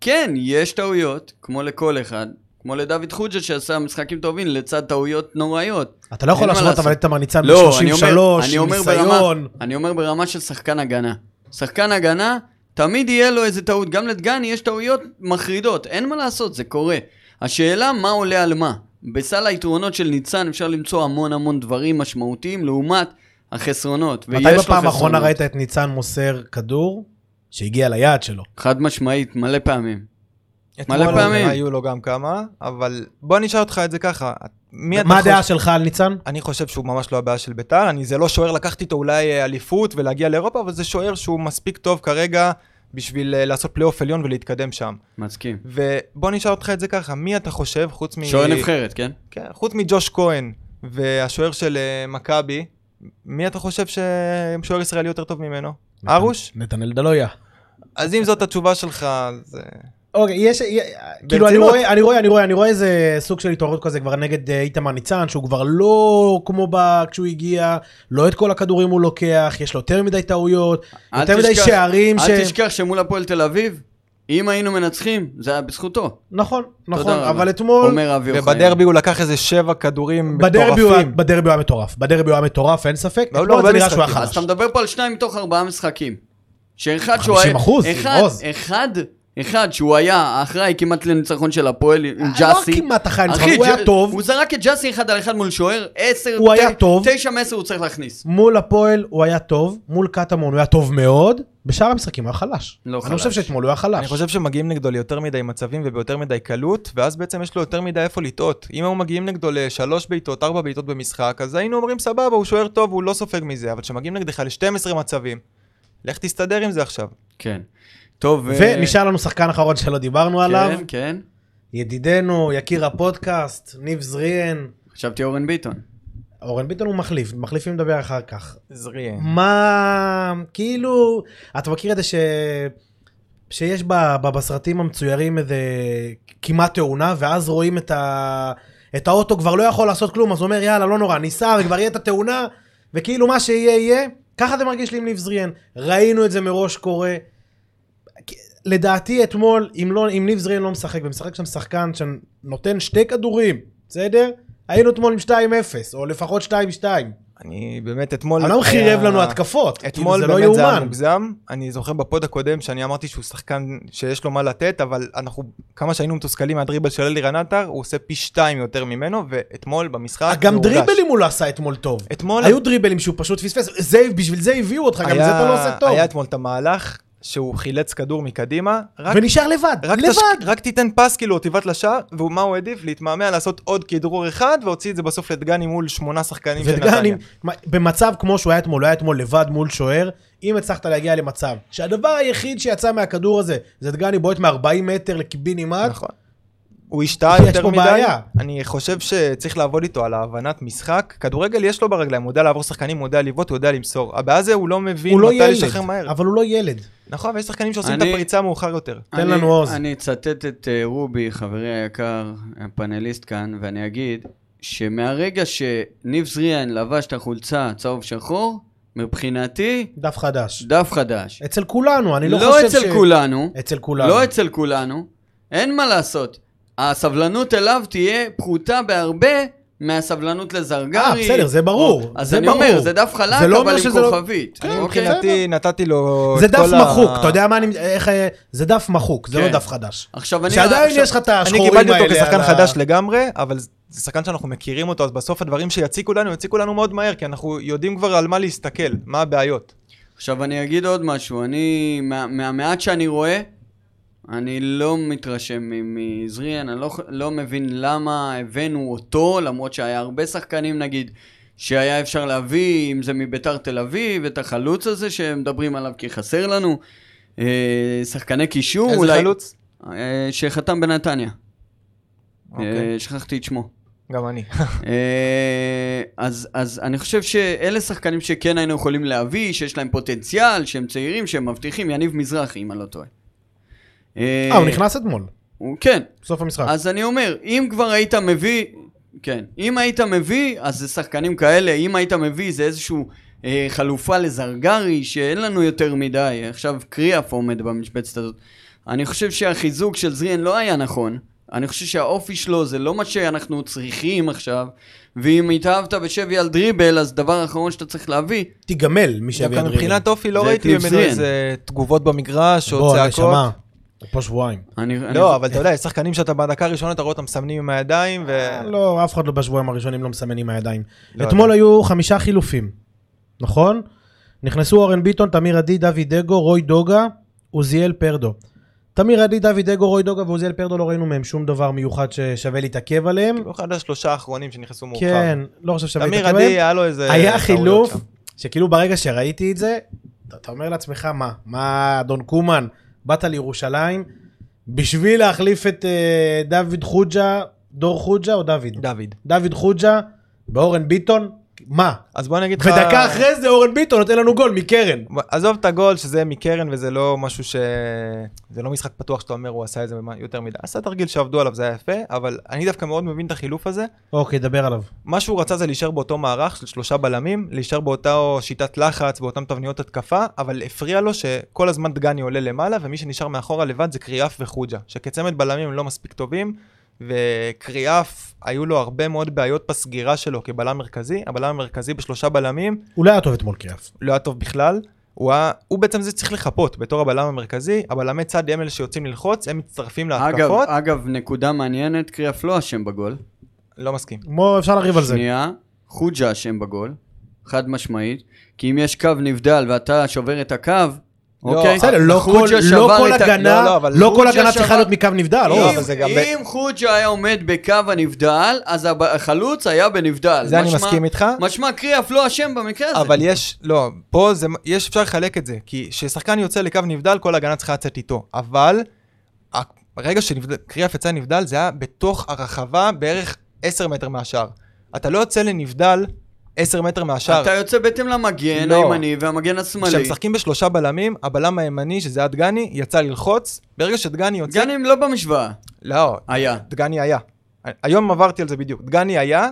כן, יש טעויות, כמו לכל אחד. כמו לדוד חוג'ה שעשה משחקים טובים לצד טעויות נוראיות. אתה לא יכול להשוות. אבל את איתמר ניצן לא, אני אומר, ב-33, אני עם ניסיון. אני אומר ברמה של שחקן הגנה. שחקן הגנה, תמיד יהיה לו איזה טעות. גם לדגני יש טעויות מחרידות, אין מה לעשות, זה קורה. השאלה מה עולה על מה. בסל היתרונות של ניצן אפשר למצוא המון המון דברים משמעותיים לעומת החסרונות. מתי בפעם האחרונה. ראית את ניצן מוסר כדור שהגיע ליעד שלו? חד משמעית, מלא פעמים. מלא אתמול פעמים. היו לו גם כמה, אבל בוא אני אשאל אותך את זה ככה. מה חושב- הדעה שלך על ניצן? אני חושב שהוא ממש לא הבעיה של ביתר, אני זה לא שוער לקחת איתו אולי אה, אליפות ולהגיע לאירופה, אבל זה שוער שהוא מספיק טוב כרגע בשביל אה, לעשות פלייאוף עליון ולהתקדם שם. מסכים. ובוא נשאל אותך את זה ככה, מי אתה חושב, חוץ מ... שוער נבחרת, כן? כן, חוץ מג'וש כהן והשוער של אה, מכבי, מי אתה חושב ששוער ישראלי יותר טוב ממנו? ארוש? נתנאל דלויה. אז אם זאת התשובה שלך, אז... אה, אוקיי, יש, כאילו אני. רואה, אני רואה, אני רואה, אני רואה איזה סוג של התעוררות כזה כבר נגד אה, איתמר ניצן, שהוא כבר לא כמו ב... כשהוא הגיע, לא את כל הכדורים הוא לוקח, יש לו יותר מדי טעויות, יותר מדי שערים ש... אל תשכח שמול הפועל תל אביב, אם היינו מנצחים, זה היה בזכותו. נכון, נכון. אבל אתמול, אומר אבי אוחיון. ובדרבי הוא לקח איזה שבע כדורים היה- מטורפים. בדרבי הוא היה מטורף, בדרבי הוא היה מטורף, אין ספק, לא, לא, אתמול זה הרבה נראה שהוא היה משחקים. אז. אתה מדבר פה על שניים מתוך ארבעה משחקים. שאחד שהוא 50 אחוז, אחד. אחד, אחד שהוא היה האחראי כמעט לניצחון של הפועל עם לא ג'אסי. כמעט אחראי לניצחון, הוא היה טוב. הוא זרק את ג'אסי אחד על אחד מול שוער, עשר, הוא היה טוב. תשע מעשר הוא צריך להכניס. מול הפועל הוא היה טוב, מול קטמון הוא היה טוב מאוד, בשאר המשחקים הוא היה חלש. לא אני חושב חלש. שאתמול הוא היה חלש. אני חושב שמגיעים נגדו ליותר מדי מצבים וביותר מדי קלות, ואז בעצם יש לו יותר מדי איפה לטעות. אם היו מגיעים נגדו לשלוש בעיטות, ארבע בעיטות במשחק, אז היינו אומרים סבבה, הוא שוער טוב, הוא לא סופג מזה, אבל כשמגיעים נגדך ל-12 מצבים, לך תסתדר עם זה עכשיו. כן. טוב, ו- ונשאר לנו שחקן אחרון שלא דיברנו עליו, כן, כן. ידידנו, יקיר הפודקאסט, ניב זריאן. חשבתי אורן ביטון. אורן ביטון הוא מחליף, מחליפים לדבר אחר כך. זריאן. מה, כאילו, אתה מכיר את זה ש... שיש ב... ב... בסרטים המצוירים איזה כמעט תאונה, ואז רואים את, ה... את האוטו כבר לא יכול לעשות כלום, אז הוא אומר יאללה לא נורא, ניסע וכבר יהיה את התאונה, וכאילו מה שיהיה יהיה, ככה זה מרגיש לי עם ניב זריאן. ראינו את זה מראש קורה. לדעתי אתמול, אם, לא, אם ניב זריאן לא משחק, ומשחק שם שחקן שנותן שתי כדורים, בסדר? היינו אתמול עם 2-0, או לפחות 2-2. אני באמת אתמול... העולם חירב היה- לנו התקפות, אתמול כאילו, זה לא באמת זה היה יאומן. מוגזם. אני זוכר בפוד הקודם שאני אמרתי שהוא שחקן שיש לו מה לתת, אבל אנחנו, כמה שהיינו מתוסכלים מהדריבל של אלירן עטר, הוא עושה פי שתיים יותר ממנו, ואתמול במשחק גם זה הורגש. דריבלים הוא לא עשה אתמול טוב. אתמול היו דריבלים שהוא פשוט פספס, בשביל זה הביאו אותך, גם זה אתה לא עושה טוב. היה אתמול את המהלך שהוא חילץ כדור מקדימה, רק ונשאר לבד, רק, לבד. תש... רק תיתן פס כאילו, תיבט לשער, ומה הוא העדיף? להתמהמה, לעשות עוד כדרור אחד, והוציא את זה בסוף לדגני מול שמונה שחקנים של נתניה. מה- במצב כמו שהוא היה אתמול, הוא היה אתמול לבד מול שוער, אם הצלחת להגיע למצב שהדבר היחיד שיצא מהכדור הזה, זה דגני בועט מ-40 מטר לקיבינימט, נכון. הוא השתהה יש יותר פה מדי, בעיה. אני חושב שצריך לעבוד איתו על ההבנת משחק. כדורגל יש לו ברגליים, הוא יודע לעבור שחקנים, הוא יודע לבעוט, הוא יודע למסור. הבעיה זה הוא לא מבין הוא לא מתי לשחרר מהר. אבל הוא לא ילד. נכון, ויש שחקנים שעושים את אני- הפריצה מאוחר יותר. תן אני- לנו עוז. אני אצטט את אה, רובי, חברי היקר, הפאנליסט כאן, ואני אגיד שמהרגע שניב זריאן לבש את החולצה צהוב שחור, מבחינתי, דף חדש. דף חדש. אצל כולנו, אני לא, לא חושב אצל ש... כולנו, אצל כולנו. לא אצל כולנו, אין מה לעשות. הסבלנות אליו תהיה פחותה בהרבה מהסבלנות לזרגרי. אה, בסדר, זה ברור. או- אז זה אני ברור. אומר, זה דף חלק, זה לא אבל עם לא- כוכבית. אני אוקיי? מבחינתי נתתי לו זה את דף כל ה- מחוק, אתה יודע מה אני... איך... אה, זה דף מחוק, זה כן. לא דף חדש. עכשיו אני... שעדיין עכשיו- יש לך את אני השחורים קיבלתי האלה. אותו כשחקן על ה- חדש לגמרי, אבל זה שחקן שאנחנו מכירים אותו, אז בסוף הדברים שיציקו לנו, יציקו לנו מאוד מהר, כי אנחנו יודעים כבר על מה להסתכל, מה הבעיות. עכשיו אני אגיד עוד משהו, אני, מה, מהמעט שאני רואה, אני לא מתרשם מ- מזריאן, אני לא, לא מבין למה הבאנו אותו, למרות שהיה הרבה שחקנים נגיד, שהיה אפשר להביא, אם זה מביתר תל אביב, את החלוץ הזה שמדברים עליו כי חסר לנו, אה, שחקני קישור, איזה אולי, חלוץ? אה, שחתם בנתניה, אוקיי, אה, שכחתי את שמו. גם אני. אה, אז, אז אני חושב שאלה שחקנים שכן היינו יכולים להביא, שיש להם פוטנציאל, שהם צעירים, שהם מבטיחים, יניב מזרחי, אם אני לא טועה. אה, הוא נכנס אתמול, הוא, כן, בסוף המשחק. אז אני אומר, אם כבר היית מביא, כן, אם היית מביא, אז זה שחקנים כאלה, אם היית מביא, זה איזשהו אה, חלופה לזרגרי, שאין לנו יותר מדי, עכשיו קריאף עומד במשבצת הזאת. אני חושב שהחיזוק של זריאן לא היה נכון. אני חושב שהאופי שלו זה לא מה שאנחנו צריכים עכשיו, ואם התאהבת בשבי על דריבל, אז דבר האחרון שאתה צריך להביא, תיגמל שהביא דווקא אנדריאל. מבחינת אופי לא ראיתי ממנו. איזה תגובות במגרש או בוא, צעקות. פה שבועיים. אני... אני- לא, אבל אתה יודע, יש שחקנים שאתה בדקה הראשונה אתה רואה אותם מסמנים עם הידיים, ו... לא, אף אחד לא בשבועיים הראשונים לא מסמן עם הידיים. לא אתמול היו חמישה חילופים, נכון? נכנסו אורן ביטון, תמיר עדי, דוד דגו, רוי דוגה, עוזיאל פרדו. תמיר עדי, דוד דגו, רוי דוגה ועוזיאל פרדו לא ראינו מהם שום דבר מיוחד ששווה להתעכב עליהם. אחד השלושה האחרונים שנכנסו מאוחר. כן, לא חושב ששווה תמיר להתעכב עדי עליהם. היה לו איזה... היה חילוף. שכאילו ברגע שראיתי את זה, אתה אומר לעצמך, מה, מה, אדון קומן, באת לירושלים בשביל להחליף את אה, דוד חוג'ה, דור חוג'ה או דוד? דוד. דוד חוג'ה באורן ביטון, מה? אז בוא אני אגיד לך... ודקה אחרי זה אורן ביטון נותן לנו גול מקרן. עזוב את הגול שזה מקרן וזה לא משהו ש... זה לא משחק פתוח שאתה אומר הוא עשה את זה יותר מדי. עשה תרגיל שעבדו עליו זה היה יפה, אבל אני דווקא מאוד מבין את החילוף הזה. אוקיי, דבר עליו. מה שהוא רצה זה להישאר באותו מערך של שלושה בלמים, להישאר באותה שיטת לחץ, באותן תבניות התקפה, אבל הפריע לו שכל הזמן דגני עולה למעלה, ומי שנשאר מאחורה לבד זה קריאף וחוג'ה, שכצמד בלמים הם לא מספיק טובים, וקריאף, היו לו הרבה מאוד בעיות בסגירה שלו כבלם מרכזי, הבלם המרכזי בשלושה בלמים, הוא לא היה טוב אתמול קריאף. לא היה טוב בכלל. הוא, היה, הוא בעצם זה צריך לחפות בתור הבלם המרכזי, הבלמי צד הם אלה שיוצאים ללחוץ, הם מצטרפים אגב, להתקפות, אגב, נקודה מעניינת, קריאף לא אשם בגול. לא מסכים. בוא, אפשר לריב על זה. שנייה, חוג'ה אשם בגול, חד משמעית, כי אם יש קו נבדל ואתה שובר את הקו, אוקיי? בסדר, לא כל- לא הגנה, לא, לא, לא כל הגנה צריכה להיות מקו נבדל, לא, לא? אם חוג'ה היה עומד בקו הנבדל, אז החלוץ היה בנבדל. זה אני מסכים איתך. משמע קריאף לא אשם במקרה הזה. אבל יש, לא, פה זה, יש, אפשר לחלק את זה, כי כששחקן יוצא לקו נבדל, כל ההגנה צריכה לצאת איתו, אבל ברגע שקריאף יצא נבדל, זה היה בתוך הרחבה בערך 10 מטר מהשאר. אתה לא יוצא לנבדל 10 מטר מהשאר. אתה יוצא בהתאם למגן לא. הימני והמגן השמאלי. כשמשחקים בשלושה בלמים, הבלם הימני, שזה היה דגני, יצא ללחוץ, ברגע שדגני יוצא... גנים לא במשוואה. לא, היה. דגני היה. היום עברתי על זה בדיוק. דגני היה,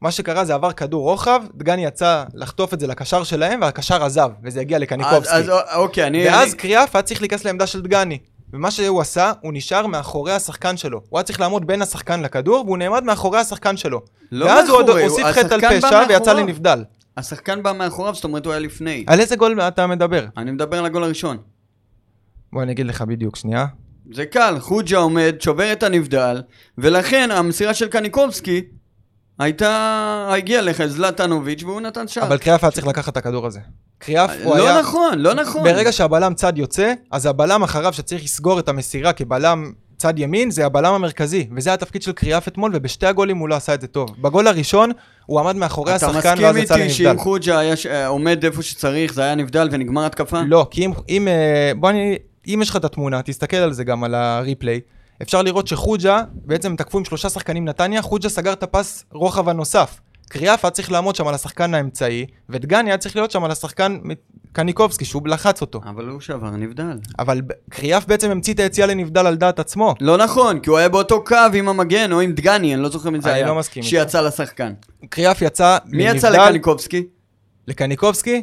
מה שקרה זה עבר כדור רוחב, דגני יצא לחטוף את זה לקשר שלהם, והקשר עזב, וזה הגיע אז, לקניקובסקי. אז אוקיי, אני... ואז אני... קריאף היה צריך להיכנס לעמדה של דגני. ומה שהוא עשה, הוא נשאר מאחורי השחקן שלו. הוא היה צריך לעמוד בין השחקן לכדור, והוא נעמד מאחורי השחקן שלו. לא ואז הוא עוד מאחורי, הוסיף חטא על פשע ויצא. לנבדל. השחקן בא מאחוריו, זאת אומרת הוא היה לפני. על איזה גול אתה מדבר? אני מדבר על הגול הראשון. בוא אני אגיד לך בדיוק, שנייה. זה קל, חוג'ה עומד, שובר את הנבדל, ולכן המסירה של קניקובסקי הייתה... הגיעה לך זלטנוביץ' והוא נתן שער. אבל קריאף היה צריך לקחת את הכדור הזה. קריאף הוא לא היה... נכון, לא נכון. ברגע שהבלם צד יוצא, אז הבלם אחריו שצריך לסגור את המסירה כבלם צד ימין, זה הבלם המרכזי. וזה התפקיד של קריאף אתמול, ובשתי הגולים הוא לא עשה את זה טוב. בגול הראשון, הוא עמד מאחורי השחקן אתה ואז מסכים יצא איתי שאם לנבדל. חוג'ה היה ש- אה, עומד איפה שצריך, זה היה נבדל ונגמר התקפה? לא, כי אם, אם, אה, בוא אני, אם יש לך את התמונה, תסתכל על זה גם, על הריפליי. אפשר לראות שחוג'ה, בעצם תקפו עם שלושה שחקנים נתניה, חוג'ה סגר את הפס רוחב הנוסף. קריאף היה צריך לעמוד שם על השחקן האמצעי, ודגני היה צריך להיות שם על השחקן קניקובסקי, שהוא לחץ אותו. אבל הוא שבר נבדל. אבל קריאף בעצם המציא את היציאה לנבדל על דעת עצמו. לא נכון, כי הוא היה באותו קו עם המגן או עם דגני, אני לא זוכר מי זה אני היה. לא מסכים איתך. שיצא לשחקן. קריאף יצא מי יצא לנבדל, לקניקובסקי? לקניקובסקי,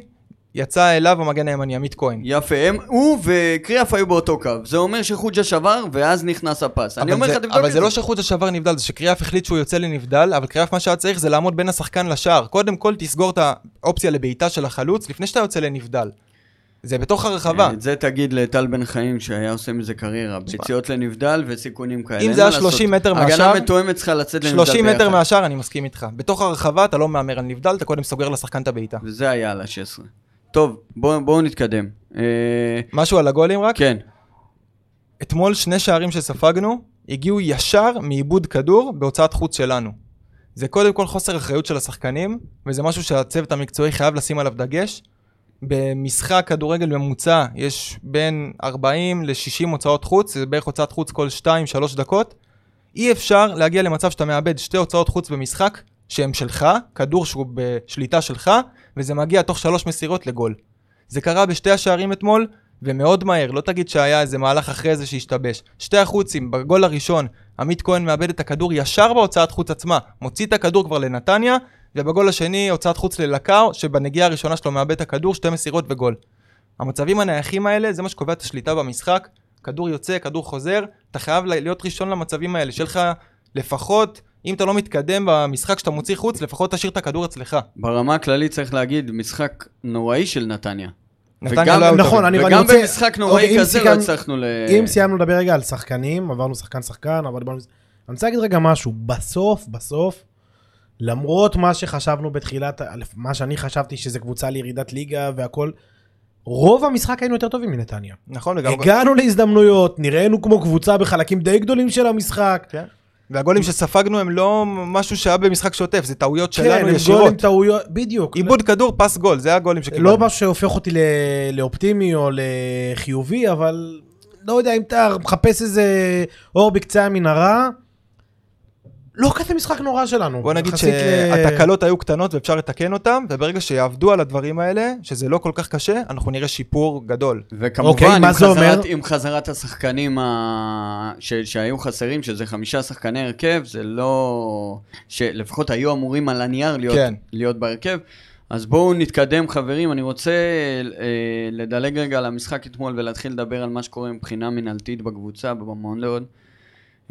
יצא אליו המגן הימני עמית כהן. יפה, הם, הוא וקריאף היו באותו קו. זה אומר שחוג'ה שבר, ואז נכנס הפס. אני אבל אומר זה- לך, תבדוק אבל את זה לא שחוג'ה שבר נבדל, זה שקריאף החליט שהוא יוצא לנבדל, אבל קריאף מה שהיה צריך זה לעמוד בין השחקן לשער. קודם כל תסגור את האופציה לבעיטה של החלוץ, לפני שאתה יוצא לנבדל. זה בתוך הרחבה. את זה תגיד לטל בן חיים שהיה עושה מזה קריירה. ביציאות לנבדל וסיכונים כאלה. אם זה היה 30 לעשות. מטר מהשער- הגנה מתואמת צריכה לצאת לנבדל 30 מטר ביחד. מהשער, אני מסכים איתך. בתוך הרחבה אתה לא מהמר על נבדל, אתה קודם סוגר לשחקן את הבעיטה. וזה היה על ה-16. טוב, בואו בוא נתקדם. אה, משהו על הגולים רק? כן, אתמול שני שערים שספגנו הגיעו ישר מאיבוד כדור בהוצאת חוץ שלנו. זה קודם כל חוסר אחריות של השחקנים, וזה משהו שהצוות המקצועי חייב לשים עליו דגש. במשחק כדורגל ממוצע יש בין 40 ל-60 הוצאות חוץ, זה בערך הוצאת חוץ כל 2-3 דקות. אי אפשר להגיע למצב שאתה מאבד שתי הוצאות חוץ במשחק שהן שלך, כדור שהוא בשליטה שלך, וזה מגיע תוך שלוש מסירות לגול. זה קרה בשתי השערים אתמול, ומאוד מהר, לא תגיד שהיה איזה מהלך אחרי זה שהשתבש. שתי החוצים, בגול הראשון, עמית כהן מאבד את הכדור ישר בהוצאת חוץ עצמה, מוציא את הכדור כבר לנתניה, ובגול השני הוצאת חוץ ללקאו, שבנגיעה הראשונה שלו מאבד את הכדור, שתי מסירות וגול. המצבים הנייחים האלה, זה מה שקובע את השליטה במשחק. כדור יוצא, כדור חוזר, אתה חייב להיות ראשון למצבים האלה, שיהיה לך לפחות, אם אתה לא מתקדם במשחק שאתה מוציא חוץ, לפחות תשאיר את הכדור אצלך. ברמה הכללית צריך להגיד, משחק נוראי של נתניה. נתניה וגם- לא נכון. אני- וגם רוצה- במשחק אוקיי, נוראי אם כזה לא סיכם- הצלחנו ל... אם סיימנו לדבר רגע על שחקנים, עברנו שחקן-שחקן, אבל דיברנו... אני רוצה להגיד רגע משהו, בסוף, בסוף, למרות מה שחשבנו בתחילת, מה שאני חשבתי שזה קבוצה לירידת ליגה והכל, רוב המשחק היינו יותר טובים מנתניה. נכון, וגם... הגענו להזדמנויות, נראינו כמו קבוצה בחלקים די גדולים של המשחק. כן. והגולים שספגנו הם לא משהו שהיה במשחק שוטף, זה טעויות כן, שלנו הם גולים ישירות. טעויות, בדיוק. עיבוד כדור, פס גול, זה הגולים שקיבלנו. לא משהו שהופך אותי ל- לאופטימי או לחיובי, אבל לא יודע אם אתה מחפש איזה אור בקצה המנהרה, לא כזה משחק נורא שלנו. בוא נגיד יחסית ל- שהתקלות היו קטנות ואפשר לתקן אותן, וברגע שיעבדו על הדברים האלה, שזה לא כל כך קשה, אנחנו נראה שיפור גדול. וכמובן, אוקיי, עם, אומר? חזרת, עם חזרת השחקנים ה... ש... שהיו חסרים, שזה חמישה שחקני הרכב, זה לא... שלפחות היו אמורים על הנייר להיות, כן. להיות בהרכב. אז בואו נתקדם, חברים. אני רוצה אה, לדלג רגע על המשחק אתמול ולהתחיל לדבר על מה שקורה מבחינה מנהלתית בקבוצה, במועדון.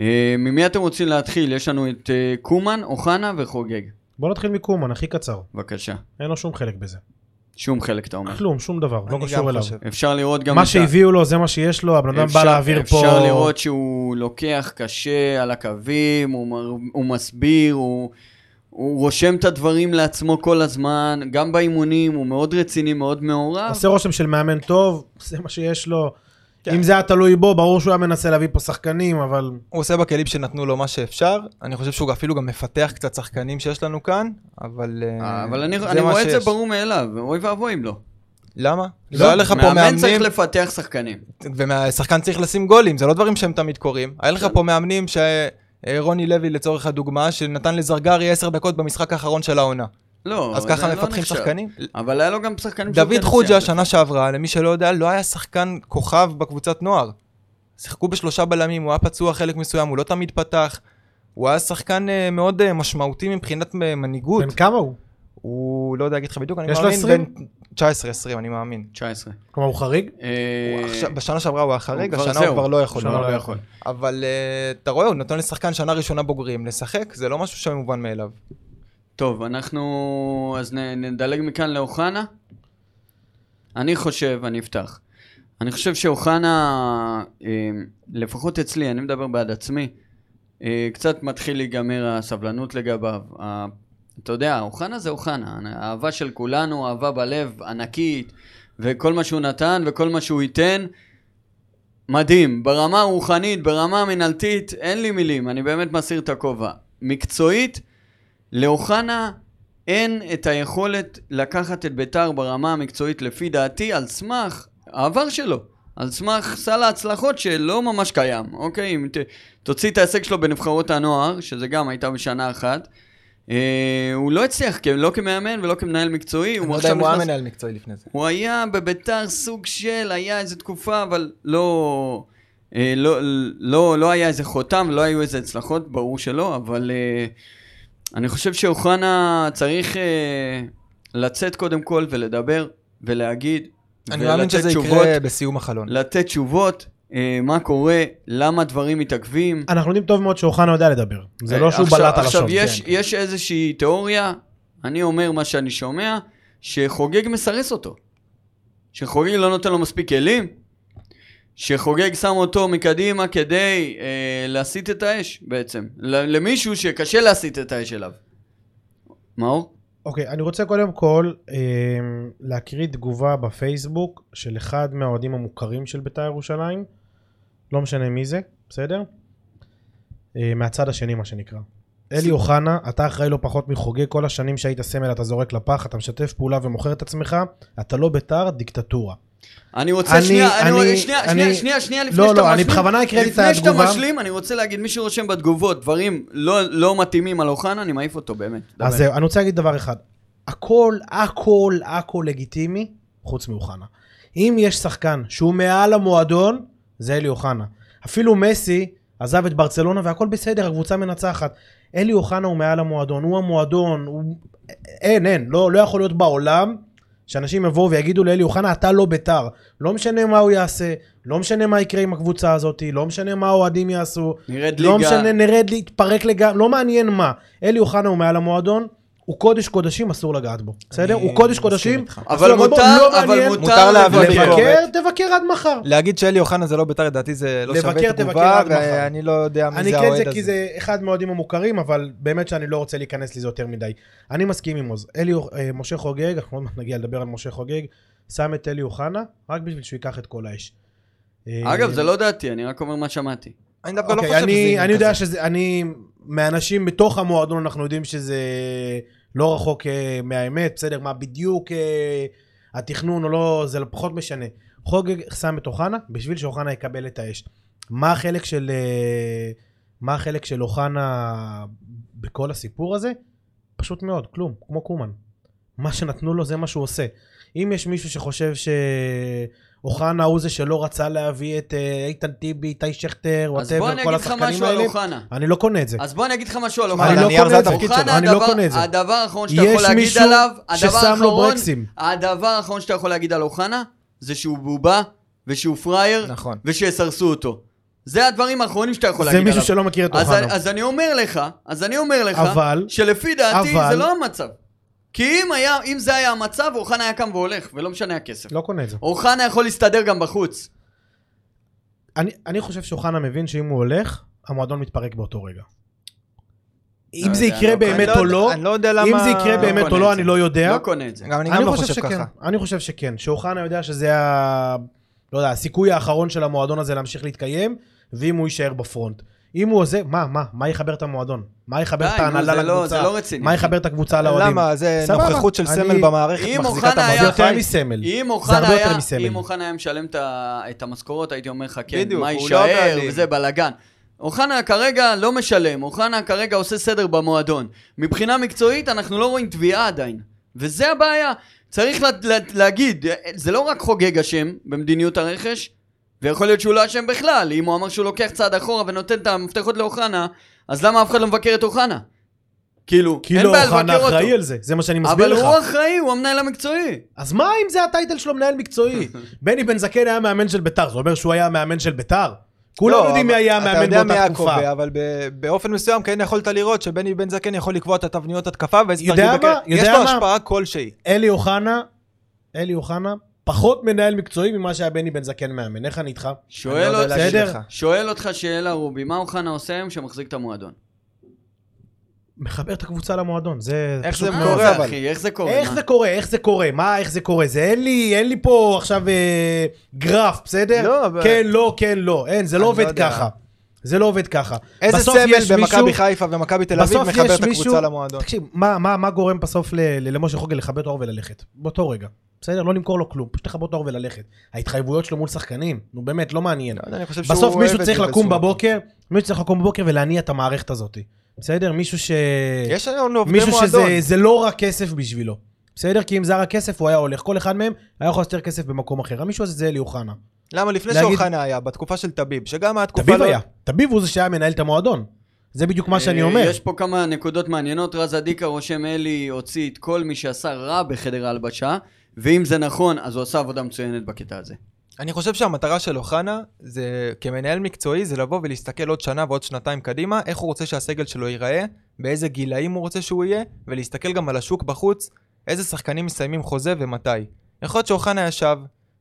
אה, ממי אתם רוצים להתחיל? יש לנו את אה, קומן, אוחנה וחוגג. בוא נתחיל מקומן, הכי קצר. בבקשה. אין לו שום חלק בזה. שום חלק, אתה אומר. כלום, שום דבר, לא קשור אליו. חושב. אפשר לראות גם... מה שהביאו לו זה מה שיש לו, הבן אדם בא אפשר- להעביר פה... אפשר לראות שהוא לוקח קשה על הקווים, הוא, מר- הוא מסביר, הוא, הוא רושם את הדברים לעצמו כל הזמן, גם באימונים, הוא מאוד רציני, מאוד מעורב. עושה רושם של מאמן טוב, זה מה שיש לו. כן. אם זה היה תלוי בו, ברור שהוא היה מנסה להביא פה שחקנים, אבל הוא עושה בכלים שנתנו לו מה שאפשר, אני חושב שהוא אפילו גם מפתח קצת שחקנים שיש לנו כאן, אבל... אה, אבל אני, אני מה רואה את זה. ברור מאליו, אוי ואבוי אם לא. למה? לא, לא היה לך פה מאמן מאמנים, צריך לפתח שחקנים. והשחקן צריך לשים גולים, זה לא דברים שהם תמיד קורים. היה לך. פה מאמנים שרוני לוי לצורך הדוגמה, שנתן לזרגרי 10 דקות במשחק האחרון של העונה. לא, אז ככה לא מפתחים נחשב. שחקנים? אבל היה לו גם שחקנים דוד כן חוג'ה. שנה שעברה, למי שלא יודע, לא היה שחקן כוכב בקבוצת נוער. שיחקו בשלושה בלמים, הוא היה פצוע חלק מסוים, הוא לא תמיד פתח. הוא היה שחקן אה, מאוד אה, משמעותי מבחינת אה, מנהיגות. בן כמה הוא? הוא לא יודע להגיד לך בדיוק, אני יש לו מאמין 20? בין 19-20, אני מאמין. 19. כלומר, הוא חריג? בשנה שעברה הוא היה חריג, השנה. הוא כבר לא יכול. לא לא יכול. אבל אתה רואה, הוא נותן לשחקן שנה ראשונה בוגרים לשחק, זה לא משהו שמובן מאליו. טוב, אנחנו... אז נ- נדלג מכאן לאוחנה. אני חושב, אני אפתח. אני חושב שאוחנה, אה, לפחות אצלי, אני מדבר בעד עצמי, אה, קצת מתחיל להיגמר הסבלנות לגביו. אתה יודע, אוחנה זה אוחנה, האהבה של כולנו, אהבה בלב, ענקית, וכל מה שהוא נתן וכל מה שהוא ייתן, מדהים. ברמה הרוחנית, ברמה המנהלתית, אין לי מילים, אני באמת מסיר את הכובע. מקצועית, לאוחנה אין את היכולת לקחת את ביתר ברמה המקצועית לפי דעתי על סמך העבר שלו, על סמך סל ההצלחות שלא ממש קיים, אוקיי? אם ת, תוציא את ההישג שלו בנבחרות הנוער, שזה גם הייתה בשנה אחת, אה, הוא לא הצליח, לא כמאמן ולא כמנהל מקצועי. אני לא יודע אם הוא היה מנהל מקצועי לפני זה. הוא היה בביתר סוג של, היה איזה תקופה, אבל לא, אה, לא, לא, לא היה איזה חותם, לא היו איזה הצלחות, ברור שלא, אבל אה, אני חושב שאוחנה צריך אה, לצאת קודם כל ולדבר ולהגיד, אני מאמין ולתת שזה תשובות, יקרה בסיום החלון. לתת תשובות, אה, מה קורה, למה דברים מתעכבים. אנחנו יודעים טוב מאוד שאוחנה יודע לדבר. זה לא שהוא עכשיו- בלט על עכשיו. יש, כן. יש איזושהי תיאוריה, אני אומר מה שאני שומע, שחוגג מסרס אותו. שחוגג לא נותן לו מספיק כלים, שחוגג שם אותו מקדימה כדי אה, להסיט את האש בעצם. למישהו שקשה להסיט את האש אליו. מאור? אוקיי, אני רוצה קודם כל אה, להקריא תגובה בפייסבוק של אחד מהאוהדים המוכרים של בית"ר ירושלים, לא משנה מי זה, בסדר? אה, מהצד השני מה שנקרא. אלי אוחנה, אתה אחראי לא פחות מחוגג כל השנים שהיית סמל אתה זורק לפח, אתה משתף פעולה ומוכר את עצמך, אתה לא בית"ר, דיקטטורה. אני רוצה אני- שנייה, אני, אני- שנייה, אני- שנייה, שנייה, שנייה, לפני לא, שאתה לא, משלים. אני בכוונה הקראתי את לפני שאתה התגובה. משלים, אני רוצה להגיד, מי שרושם בתגובות דברים לא, לא מתאימים על אוחנה, אני מעיף אותו, באמת. אז זהו, אני רוצה להגיד דבר אחד. הכל, הכל, הכל לגיטימי, חוץ מאוחנה. אם יש שחקן שהוא מעל המועדון, זה אלי אוחנה. אפילו מסי עזב את ברצלונה והכל בסדר, הקבוצה מנצחת. אלי אוחנה הוא מעל המועדון, הוא המועדון, הוא... אין, אין, לא, לא יכול להיות בעולם שאנשים יבואו ויגידו לאלי אוחנה, אתה לא בית"ר. לא משנה מה הוא יעשה, לא משנה מה יקרה עם הקבוצה הזאת, לא משנה מה האוהדים יעשו, נרד לא ליגה. משנה, נרד להתפרק לגמרי, לא מעניין מה. אלי אוחנה הוא מעל המועדון, הוא קודש קודשים, אסור לגעת בו. בסדר? הוא קודש קודשים, אבל לגעת בו, מותר, לא אבל מעניין. מותר, לבקר. תבקר עד מחר. להגיד שאלי אוחנה זה לא בית"ר, לדעתי זה לא שווה תגובה. ואני לא יודע מי אני זה את האוהד זה כי הזה. זה אחד מהאוהדים המוכרים, אבל באמת שאני לא רוצה להיכנס לזה יותר מדי. אני מסכים עם עוז. אלי, אה, משה חוגג, אנחנו עוד מעט נגיע לדבר על משה חוגג, שם את אלי אוחנה, רק בשביל שהוא ייקח את כל האש. אה, אגב, זה לא דעתי, אני רק אומר מה שמעתי. אני דווקא לא אוקיי, חושב שזה אני, אני יודע. שזה, אני, מאנשים בתוך המועדון אנחנו יודעים שזה לא רחוק אה, מהאמת, בסדר, מה בדיוק אה, התכנון או לא, זה פחות משנה. חוגג שם את אוחנה בשביל שאוחנה יקבל את האש. מה החלק של, אה, מה החלק של אוחנה בכל הסיפור הזה? פשוט מאוד, כלום, כמו קומן. מה שנתנו לו זה מה שהוא עושה. אם יש מישהו שחושב שאוחנה הוא זה שלא רצה להביא את אה, איתן טיבי, איתי שכטר, אז בוא whatever, אני כל אגיד לך השחקנים משהו על האלה, אוחנה. אני לא קונה את זה. אז בוא אני אגיד לך משהו על אני אוחנה. לא קונה את זה זה. אוחנה. אני לא הדבר- קונה את זה. הדבר האחרון שאתה יש יכול להגיד מישהו עליו, הדבר ששם לו האחרון, ברקסים. הדבר האחרון שאתה יכול להגיד על אוחנה, זה שהוא בובה, ושהוא פראייר, נכון. ושיסרסו אותו. זה הדברים האחרונים שאתה יכול זה להגיד עליו. מישהו שלא מכיר את אז, אוחנה. אז אני אומר לך, אז אני אומר לך, אבל- שלפי דעתי אבל- זה לא המצב. כי אם, היה, אם זה היה המצב, אוחנה היה קם והולך, ולא משנה הכסף. לא קונה את זה. אוחנה יכול להסתדר גם בחוץ. אני, אני חושב שאוחנה מבין שאם הוא הולך, המועדון מתפרק באותו רגע. אם לא זה יקרה לא באמת או לא, אני לא יודע למה... אם זה יקרה לא באמת או לא, אני. לא יודע. לא קונה את זה. גם אני גם לא חושב. ככה. אני חושב שכן. שאוחנה יודע שזה ה... לא יודע, הסיכוי האחרון של המועדון הזה להמשיך להתקיים, ואם הוא יישאר בפרונט. אם הוא עוזב, מה, מה, מה יחבר את המועדון? מה יחבר את ההנהלה לא- לקבוצה? זה לא רציני. מה יחבר את הקבוצה לאוהדים? למה? זה. נוכחות של סמל במערכת מחזיקה את היה זה המועדון. יותר מסמל. זה הרבה יותר מסמל. אם אוחנה היה משלם את המשכורות, הייתי אומר לך, כן, מה לא יישאר. וזה בלאגן. אוחנה כרגע לא משלם, אוחנה כרגע עושה סדר במועדון. מבחינה מקצועית אנחנו לא רואים תביעה עדיין. וזה הבעיה. צריך לה, לה, להגיד, זה לא רק חוגג אשם במדיניות הרכש, ויכול להיות שהוא לא אשם בכלל. אם הוא אמר שהוא לוקח צעד אחורה ונותן את המפתחות לאוחנה, אז למה אף אחד לא מבקר את אוחנה? כאילו, אין כאילו בעיה אוחנה לבקר אחראי אותו. על זה, זה מה שאני מסביר אבל לך. הוא אחראי, הוא המנהל המקצועי. אז מה אם זה הטייטל שלו מנהל מקצועי? בני בן זקן היה מאמן של ביתר, זה אומר שהוא היה מאמן של ביתר? כולם לא, יודעים מי אבל היה אתה המאמן יודע מי באותה היה תקופה. קובע, אבל באופן מסוים כן יכולת לראות שבני בן זקן יכול לקבוע את התבניות התקפה ואיזה יודע תרגיל מה? בקר- יש יודע לו? השפעה כלשהי. אלי אוחנה, אלי אוחנה, פחות מנהל מקצועי ממה שהיה בני בן זקן מאמן. איך אני איתך? שואל אני לא בסדר? שואל אותך שאלה רובי, מה אוחנה עושה היום שמחזיק את המועדון? מחבר את הקבוצה למועדון, זה איך פשוט זה מאוד. קורה, מה אבל? אחי, איך זה קורה? איך מה? זה קורה? איך זה קורה? מה, איך זה קורה? זה אין לי, אין לי פה עכשיו אה, גרף, בסדר? לא, אבל- כן, לא, כן, לא. אין, זה לא לא עובד יודע. ככה. זה לא עובד ככה. איזה סמל מישהו- במכבי חיפה ומכבי תל אביב מחבר את מישהו- הקבוצה למועדון? תקשיב, מה, מה, מה גורם בסוף ל- ל- למשה חוגל לכבה את האור וללכת? באותו רגע. בסדר? לא למכור לו כלום, פשוט לכבות את האור וללכת. ההתחייבויות שלו מול שחקנים, נו באמת, לא מעניין. לא בסוף מישהו צריך לקום בבוקר, מישהו צריך לקום בבוקר ולהניע את המערכת הזאת. בסדר? מישהו ש... יש לנו עובדי מישהו מועדון. שזה זה לא רק כסף בשבילו. בסדר? כי אם זה רק כסף, הוא היה הולך. כל אחד מהם היה יכול לעשות כסף במקום אחר. המישהו הזה זה אלי אוחנה. למה לפני שאוחנה היה, בתקופה של טביב, שגם היה תקופה תביב לא... היה. תביב הוא זה שהיה מנהל את המועדון. זה בדיוק מה שאני אה, אומר. יש פה כמה נקודות מעניינות. רז אדיקה רושם אלי הוציא את כל מי שעשה רע בחדר ההלבשה, ואם זה נכון, אז הוא עשה עבודה מצוינת בקטע הזה. אני חושב שהמטרה של אוחנה, זה כמנהל מקצועי, זה לבוא ולהסתכל עוד שנה ועוד שנתיים קדימה, איך הוא רוצה שהסגל שלו ייראה, באיזה גילאים הוא רוצה שהוא יהיה, ולהסתכל גם על השוק בחוץ, איזה שחקנים מסיימים חוזה ומתי. יכול להיות שאוחנה ישב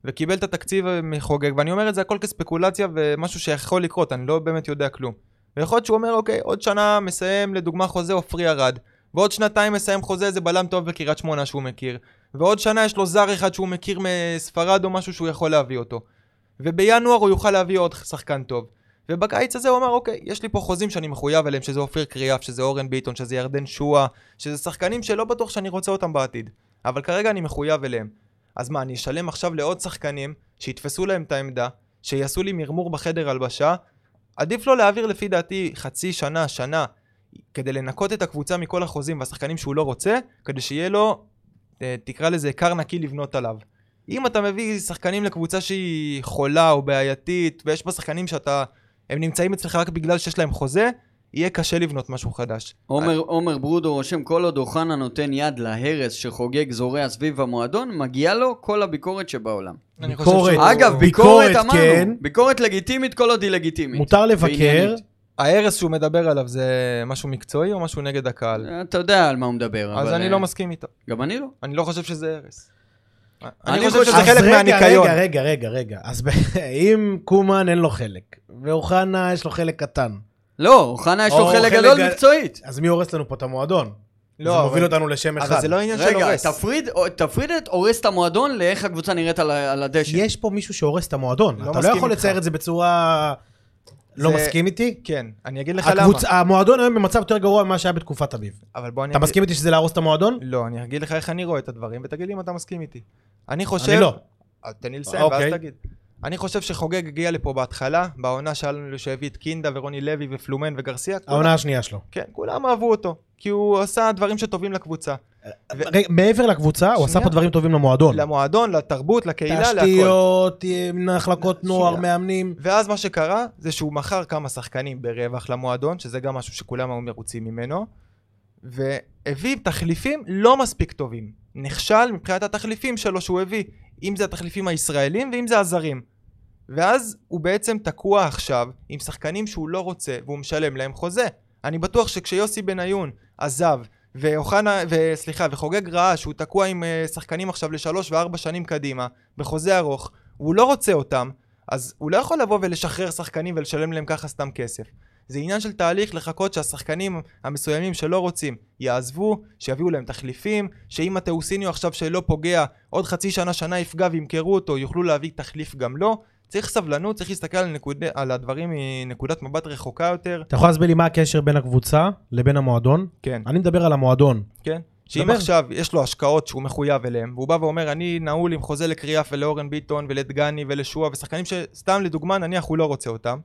וקיבל את התקציב מחוגג, ואני אומר את זה הכל כספקולציה ומשהו שיכול לקרות, אני לא באמת יודע כלום. ויכול להיות שהוא אומר, אוקיי, עוד שנה מסיים לדוגמה חוזה עופרי ארד, ועוד שנתיים מסיים חוזה איזה בלם טוב בקריית שמונה שהוא מכיר, ועוד שנה יש לו זר אחד שהוא מכיר מספרד או משהו שהוא יכול להביא אותו. ובינואר הוא יוכל להביא עוד שחקן טוב. ובקיץ הזה הוא אמר, אוקיי, יש לי פה חוזים שאני מחויב אליהם, שזה אופיר קריאף, שזה אורן ביטון, שזה ירדן שואה, שזה שחקנים שלא בטוח שאני רוצה אותם בעתיד. אבל כרגע אני מחויב אליהם. אז מה, אני אשלם עכשיו לעוד שחקנים, שיתפסו להם את העמדה, שיעשו לי מרמור בחדר הלבשה? עדיף לו להעביר לפי דעתי חצי שנה, שנה, כדי לנקות את הקבוצה מכל החוזים והשחקנים שהוא לא רוצה, כדי שיהיה לו, תקרא לזה, כר נקי לבנות עליו. אם אתה מביא שחקנים לקבוצה שהיא חולה או בעייתית, ויש בה שחקנים שאתה, הם נמצאים אצלך רק בגלל שיש להם חוזה, יהיה קשה לבנות משהו חדש. עומר, עומר ברודו רושם, כל עוד אוחנה נותן יד להרס שחוגג זורע סביב המועדון, מגיע לו כל הביקורת שבעולם. אני חושב ביקורת. שהוא- אגב, ביקורת, ביקורת אמרנו. כן. ביקורת לגיטימית כל עוד היא לגיטימית. מותר לבקר. ועניינית. ההרס שהוא מדבר עליו זה משהו מקצועי או משהו נגד הקהל? אתה יודע על מה הוא מדבר. אז אבל, אני אה, לא מסכים איתו. גם אני לא. אני לא חושב שזה הרס. אני חושב שזה חלק רגע, מהניקיון. רגע, רגע, רגע, רגע. אז אם קומן אין לו חלק, ואוחנה יש לו חלק קטן, לא, אוחנה יש לו חלק גדול מקצועית. אז מי הורס לנו פה את המועדון? לא, זה מוביל אותנו לשם אחד. אבל זה לא עניין של רגע, הורס. תפריד, תפריד את הורס את המועדון לאיך הקבוצה נראית על, הדשא. יש פה מישהו שהורס את המועדון. לא אתה לא יכול. לצייר את זה בצורה... לא זה- מסכים איתי? כן, אני אגיד לך למה. הקבוצ... המועדון היום במצב יותר גרוע ממה שהיה בתקופת אביב. אבל בוא אני אתה אגיד... מסכים איתי שזה להרוס את המועדון? לא, אני אגיד לך איך אני רואה את הדברים, ותגיד לי אם אתה מסכים איתי. אני חושב... אני לא. אה, תן לי לסיים, ואז אוקיי. תגיד. אני חושב שחוגג הגיע לפה בהתחלה, בעונה שהיה לנו שהביא את קינדה ורוני לוי ופלומן וגרסיה. כולם- העונה השנייה שלו. כן, כולם אהבו אותו. כי הוא עשה דברים שטובים לקבוצה. ו- רגע, מעבר לקבוצה, הוא עשה. פה דברים טובים למועדון. למועדון, לתרבות, לקהילה, להכל. תשתיות, מחלקות נוער. מאמנים. ואז מה שקרה, זה שהוא מכר כמה שחקנים ברווח למועדון, שזה גם משהו שכולם היו מרוצים ממנו, והביא תחליפים לא מספיק טובים. נכשל מבחינת התחליפים שלו שהוא הביא, אם זה התחליפים הישראלים ואם זה הזרים. ואז הוא בעצם תקוע עכשיו עם שחקנים שהוא לא רוצה והוא משלם להם חוזה. אני בטוח שכשיוסי בניון עזב ואוחנה, וסליחה, וחוגג ראה שהוא תקוע עם אה, שחקנים עכשיו לשלוש וארבע שנים קדימה, בחוזה ארוך, והוא לא רוצה אותם, אז הוא לא יכול לבוא ולשחרר שחקנים ולשלם להם ככה סתם כסף. זה עניין של תהליך לחכות שהשחקנים המסוימים שלא רוצים יעזבו, שיביאו להם תחליפים, שאם התאוסיניו עכשיו שלא פוגע, עוד חצי שנה, שנה יפגע וימכרו אותו, יוכלו להביא תחליף גם לו. צריך סבלנות, צריך להסתכל על, נקוד... על הדברים מנקודת מבט רחוקה יותר. אתה יכול להסביר לי מה הקשר בין הקבוצה לבין המועדון? כן, אני מדבר על המועדון. כן. שאם דבר. עכשיו יש לו השקעות שהוא מחויב אליהן, והוא בא ואומר, אני נעול עם חוזה לקריאף ולאורן ביטון ולדגני ולשועה, ושחקנים שסתם לדוגמה, נניח הוא לא רוצה אותם,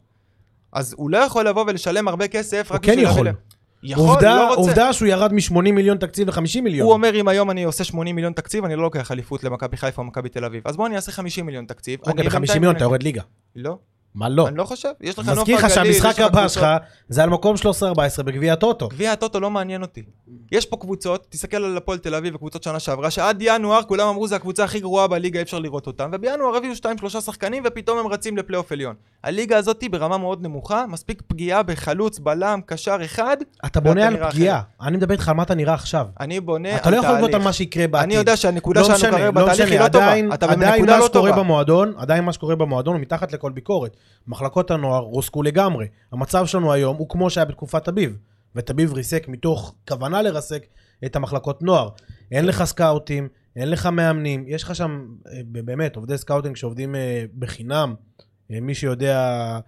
אז הוא לא יכול לבוא ולשלם הרבה כסף רק הוא כן בשביל יכול. להביא להם. יכול, עובדה, לא רוצה. עובדה שהוא ירד מ-80 מיליון תקציב ל-50 מיליון. הוא אומר, אם היום אני עושה 80 מיליון תקציב, אני לא לוקח אליפות למכבי חיפה או מכבי תל אביב. אז בוא אני אעשה 50 מיליון תקציב. אוקיי, אני ב-50 בינתיים מיליון אתה יורד ליגה. לא, מה לא? אני לא חושב. יש לך נוף מזכיר לך הגליל, שהמשחק הבא. שלך זה על מקום 13-14 בגביע הטוטו. גביע הטוטו לא מעניין אותי. יש פה קבוצות, תסתכל על הפועל תל אביב וקבוצות שנה שעברה, שעד ינואר כולם אמרו זה הקבוצה הכי גרועה בליגה, אי אפשר לראות אותם, ובינואר הביאו 2-3 שחקנים ופתאום הם רצים לפלייאוף עליון. הליגה הזאת היא ברמה מאוד נמוכה, מספיק פגיעה בחלוץ, בלם, קשר אחד, אתה בונה על פגיעה. אני מדבר איתך על מה אתה נראה עכשיו. אני בונה על אתה לא יכול לבנות על תהליך. מה שיקרה בעתיד. אני יודע שהנקודה לא שלנו כרגע לא בתהליך היא לא טובה. עדיין, בנקודה מה לא שקורה. במועדון, עדיין מה שקורה במועדון הוא מתחת לכל ביקורת. מחלקות הנוער רוסקו לגמרי. המצב שלנו היום הוא כמו שהיה בתקופת אביב. ותביב ריסק מתוך כוונה לרסק את המחלקות נוער. אין לך סקאוטים, אין לך מאמנים, יש לך שם אה, באמת עובדי scouting שעובדים אה, בחינם. אה, מי שיודע,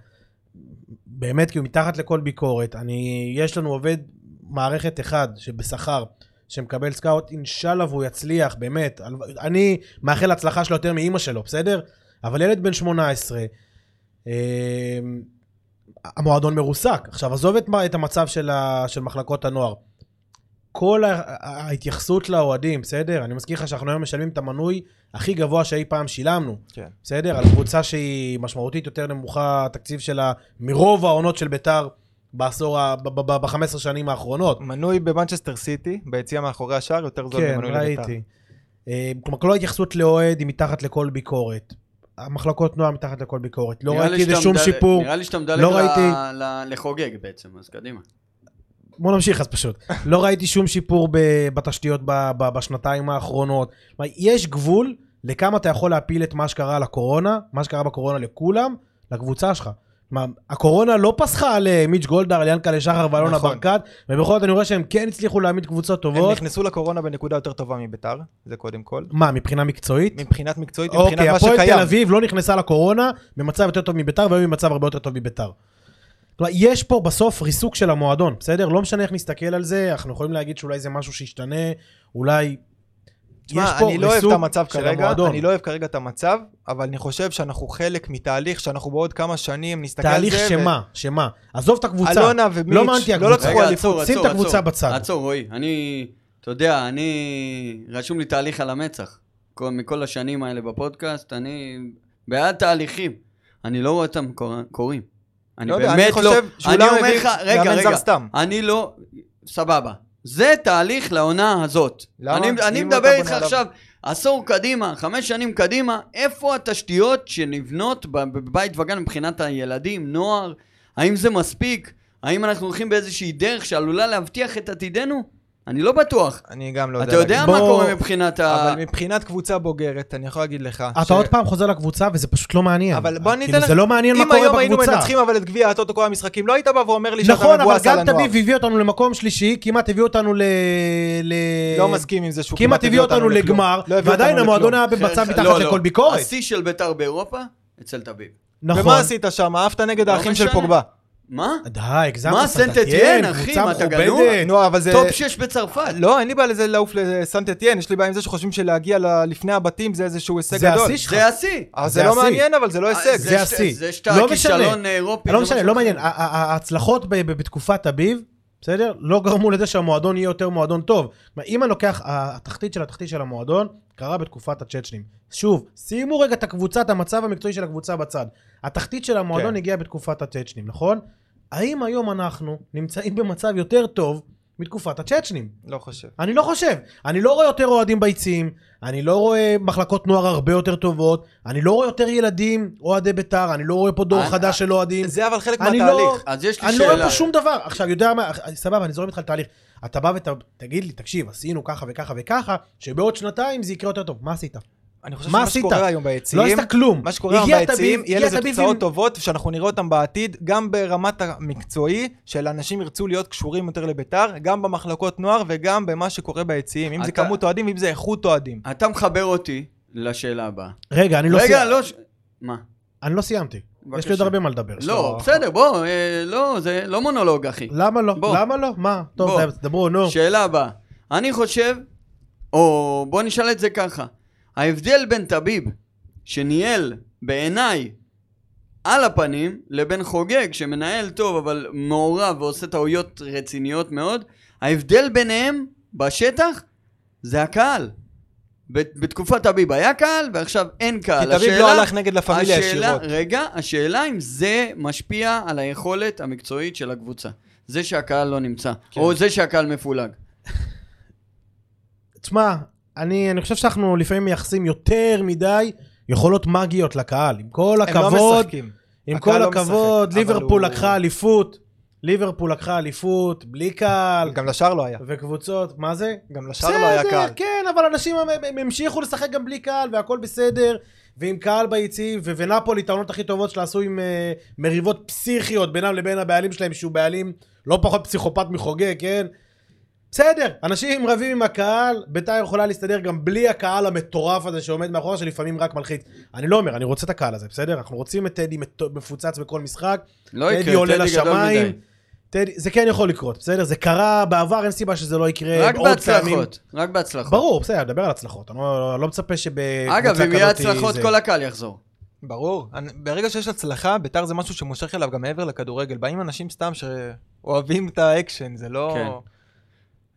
באמת כי הוא מתחת לכל ביקורת. אני, יש לנו עובד מערכת אחד שבשכר, שמקבל scout, אינשאללה והוא יצליח, באמת. אני מאחל הצלחה שלו יותר מאימא שלו, בסדר? אבל ילד בן 18, אה, המועדון מרוסק. עכשיו, עזוב את, את המצב של, ה, של מחלקות הנוער. כל ההתייחסות לאוהדים, בסדר? אני מזכיר לך שאנחנו היום משלמים את המנוי הכי גבוה שאי פעם שילמנו, כן. בסדר? על קבוצה שהיא משמעותית יותר נמוכה, התקציב שלה, מרוב העונות של ביתר בעשור, ב-15 שנים האחרונות. מנוי במנצ'סטר סיטי, ביציאה מאחורי השער, יותר זול כן, ממנוי לביתר. ראיתי. אה, כלומר, כל ההתייחסות לאוהד היא מתחת לכל ביקורת. המחלקות נוער מתחת לכל ביקורת. לא ראיתי לזה שום מדלג- שיפור. נראה לי שאתה מדלג לא ל- ראיתי- ל- לחוגג בעצם, אז קדימה. בוא נמשיך אז פשוט. לא ראיתי שום שיפור ב- בתשתיות ב- ב- בשנתיים האחרונות. יש גבול לכמה אתה יכול להפיל את מה שקרה לקורונה, מה שקרה בקורונה לכולם, לקבוצה שלך. כלומר, הקורונה לא פסחה על אה, מיץ' גולדהר, על ינקלה שחר ואלונה נכון. ברקת, ובכל זאת אני רואה שהם כן הצליחו להעמיד קבוצות הם טובות. נכנסו לקורונה בנקודה יותר טובה מביתר, זה קודם כל. מה, מבחינה מקצועית? מבחינת מקצועית, מבחינת אוקיי, מה הפועל תל שקיים. אביב לא נכנסה לקורונה במצב יותר טוב מביתר, והיום היא במצב הרבה יותר טוב מביתר. כלומר, יש פה בסוף ריסוק של המועדון, בסדר? לא משנה איך נסתכל על זה, אנחנו יכולים להגיד שאולי זה משהו שישתנה, אולי... תשמע, יש פה אני לא אוהב את המצב של כרגע, המועדון. אני לא אוהב כרגע את המצב, אבל אני חושב שאנחנו חלק מתהליך שאנחנו בעוד כמה שנים נסתכל על זה. תהליך ו- שמה? שמה? עזוב את הקבוצה. אלונה ומיץ' לא מעניין אותי לא הקבוצה. לקחו אליפות. עצור, שים את הקבוצה. בצד. עצור, רועי. אני, אתה יודע, אני, רשום לי תהליך על המצח. כל- מכל השנים האלה בפודקאסט, אני בעד תהליכים. אני לא רואה אותם קור- קורים. אני לא יודע, אני באמת לא. חושב שאולי אני הוא רגע, מאמן זר רגע. סתם. אני לא, סבבה. זה תהליך לעונה הזאת. למה? אני, אני מדבר איתך עליו? עכשיו, עשור קדימה, חמש שנים קדימה, איפה התשתיות שנבנות בבית וגן מבחינת הילדים, נוער? האם זה מספיק? האם אנחנו הולכים באיזושהי דרך שעלולה להבטיח את עתידנו? אני לא בטוח. אני גם לא יודע. אתה יודע. מה קורה מבחינת ה... אבל מבחינת קבוצה בוגרת, אני יכול להגיד לך. אתה עוד פעם חוזר לקבוצה וזה פשוט לא מעניין. אבל בוא אני כאילו, אתן לך... זה לא מעניין מה אם קורה היום היינו בקבוצה. מנצחים אבל את גביע הטוטו כל המשחקים, לא היית בא ואומר לי שאתה נכון, אבל מבואס על הנוער. תביב הביא אותנו למקום שלישי, כמעט הביא אותנו ל... ל... לא מסכים עם זה שהוא כמעט הביא אותנו. לגמר, לא ועדיין המועדון. היה במצב לא, מתחת לא. לכל ביקורת. השיא של בית"ר באירופה, אצל תביב. נכון. ומה עשית שם? עפת נגד לא האחים של. פוגבה. מה? די, הגזמת. מה, סנט סנט אתיין, אחי? מה, אתה גנוב? מכובדת. נו, אבל זה... top 6 בצרפת. לא, אין לי בעיה לזה לעוף לסנט אתיין, יש לי בעיה עם זה שחושבים שלהגיע ל- לפני הבתים זה איזשהו הישג זה גדול. השיא שלך. זה השיא. אז זה זה לא. מעניין, אבל זה לא הישג. זה השיא. זה שאתה לא משנה. כישלון אירופי. לא זה משנה, לא אחר. מעניין. ההצלחות בתקופת אביב, בסדר? לא גרמו לזה שהמועדון יהיה יותר מועדון טוב. אם אני לוקח, התחתית של התחתית של המועדון, קרה בתקופת הצ'צ'נים. שוב, שימו רגע את הקבוצה, את המצב המקצועי של הקבוצה בצד. התחתית של המועדון כן. הגיעה בתקופת הצ'צ'נים, נכון? האם היום אנחנו נמצאים במצב יותר טוב מתקופת הצ'צ'נים? לא חושב. אני לא חושב. אני לא רואה יותר אוהדים ביציעים, אני לא רואה מחלקות נוער הרבה יותר טובות, אני לא רואה יותר ילדים אוהדי בית"ר, אני לא רואה פה דור אני- חדש של אוהדים. זה אבל חלק אני מהתהליך. אז יש לי אני לא רואה שאלה. פה שום דבר. עכשיו, יודע מה, סבבה, אני זורם איתך לתהליך. אתה בא ותגיד לי, תקשיב, עשינו ככה וככה וככה, שבעוד שנתיים זה יקרה יותר טוב. מה עשית? אני חושב מה שמה עשית? שקורה היום לא ביציעים, עשית כלום. מה שקורה היום ביציעים, יהיה לזה תוצאות עם- טובות, שאנחנו נראה אותם בעתיד, גם ברמת המקצועי, של אנשים ירצו להיות קשורים יותר לביתר, גם במחלקות נוער וגם במה שקורה ביציעים, אם זה אתה- כמות אוהדים ואם זה איכות אוהדים. אתה מחבר אותי לשאלה הבאה. רגע, אני לא רגע, סיימתי. לא... ש- מה? אני לא סיימתי. יש לי. עוד הרבה מה לדבר. לא, בסדר, בוא, אה, לא, זה לא מונולוג, אחי. למה לא? בוא. למה לא? מה? טוב. דברו, נו. שאלה הבאה. אני חושב, או בוא נשאל את זה ככה, ההבדל בין טביב, שניהל בעיניי על הפנים, לבין חוגג, שמנהל טוב אבל מעורב ועושה טעויות רציניות מאוד, ההבדל ביניהם בשטח זה הקהל. בת- בתקופת טביב היה קהל ועכשיו אין כי קהל. תביב לא הלך נגד לה פמיליה ישירות. רגע, השאלה אם זה משפיע על היכולת המקצועית של הקבוצה. זה שהקהל לא נמצא, כן. או זה שהקהל מפולג. תשמע, אני, אני חושב שאנחנו לפעמים מייחסים יותר מדי יכולות מגיות לקהל. עם כל הם לא הכבוד, משחקים. עם כל לא הכבוד, משחק, ליברפול הוא- לקחה אליפות. ליברפול לקחה אליפות, בלי קהל, גם לשאר לא היה. וקבוצות, מה זה? גם לשאר לא היה קהל. כן, אבל אנשים הם- הם המשיכו לשחק גם בלי קהל, והכל בסדר, ועם קהל ביציעים, ו- ונפולי, את העונות הכי טובות שלה עשו עם אה, מריבות פסיכיות בינם לבין הבעלים שלהם, שהוא בעלים לא פחות פסיכופת מחוגג, כן? בסדר, אנשים רבים עם הקהל, בית"ר יכולה להסתדר גם בלי הקהל המטורף הזה שעומד מאחורה, שלפעמים רק מלחיץ. אני לא אומר, אני רוצה את הקהל הזה, בסדר? אנחנו רוצים את טדי מפוצץ בכל משחק, לא טדי יקרה, עולה טדי גדול לשמיים. מדי. טדי, זה כן יכול לקרות, בסדר? זה קרה בעבר, אין סיבה שזה לא יקרה רק עוד פעמים. בהצלחות, רק בהצלחות. ברור, בסדר, נדבר על הצלחות. אני לא, לא מצפה שבקבוצה אגב, אם יהיה כזאת הצלחות, זה- כל הקהל יחזור. ברור. אני- ברגע שיש הצלחה, בית"ר זה משהו שמושך אליו גם מעבר לכדורגל. באים אנשים סתם שאוהבים את האקשן, זה לא... כן.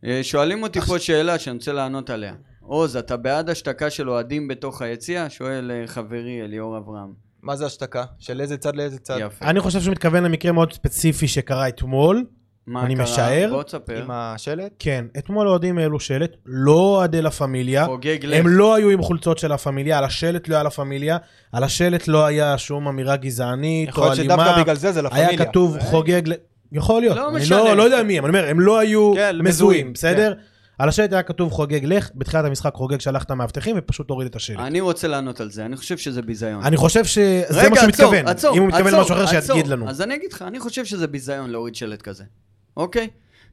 אה, שואלים אותי פה שאלה שאני רוצה לענות עליה. עוז, אתה בעד השתקה של אוהדים בתוך היציע? שואל אה, חברי אליאור אברהם. מה זה השתקה? של איזה צד לאיזה צד? יפה. אני חושב שהוא מתכוון למקרה מאוד ספציפי שקרה אתמול. מה אני קרה? משער. בוא תספר. עם השלט? כן, אתמול האוהדים העלו שלט, לא אוהדי לה פמיליה. חוגג לך. הם לא היו עם חולצות של לה פמיליה, על השלט לא היה לה פמיליה, על השלט לא היה שום אמירה גזענית יכול או להיות שדווקא אלימה. בגלל זה זה לה היה פמיליה. כתוב חוגג... יכול להיות, לא אני משנה. לא, לא יודע מי הם, אני אומר, הם לא היו כן, מזוהים, מזוהים, בסדר? על השלט היה כתוב חוגג לך, בתחילת המשחק חוגג שלח את המאבטחים ופשוט הוריד את השלט. אני רוצה לענות על זה, אני חושב שזה ביזיון. אני חושב שזה מה שהוא מתכוון. אם הוא מתכוון למשהו אחר. שיגיד לנו. אז אני אגיד לך, אני חושב שזה ביזיון להוריד שלט כזה, אוקיי?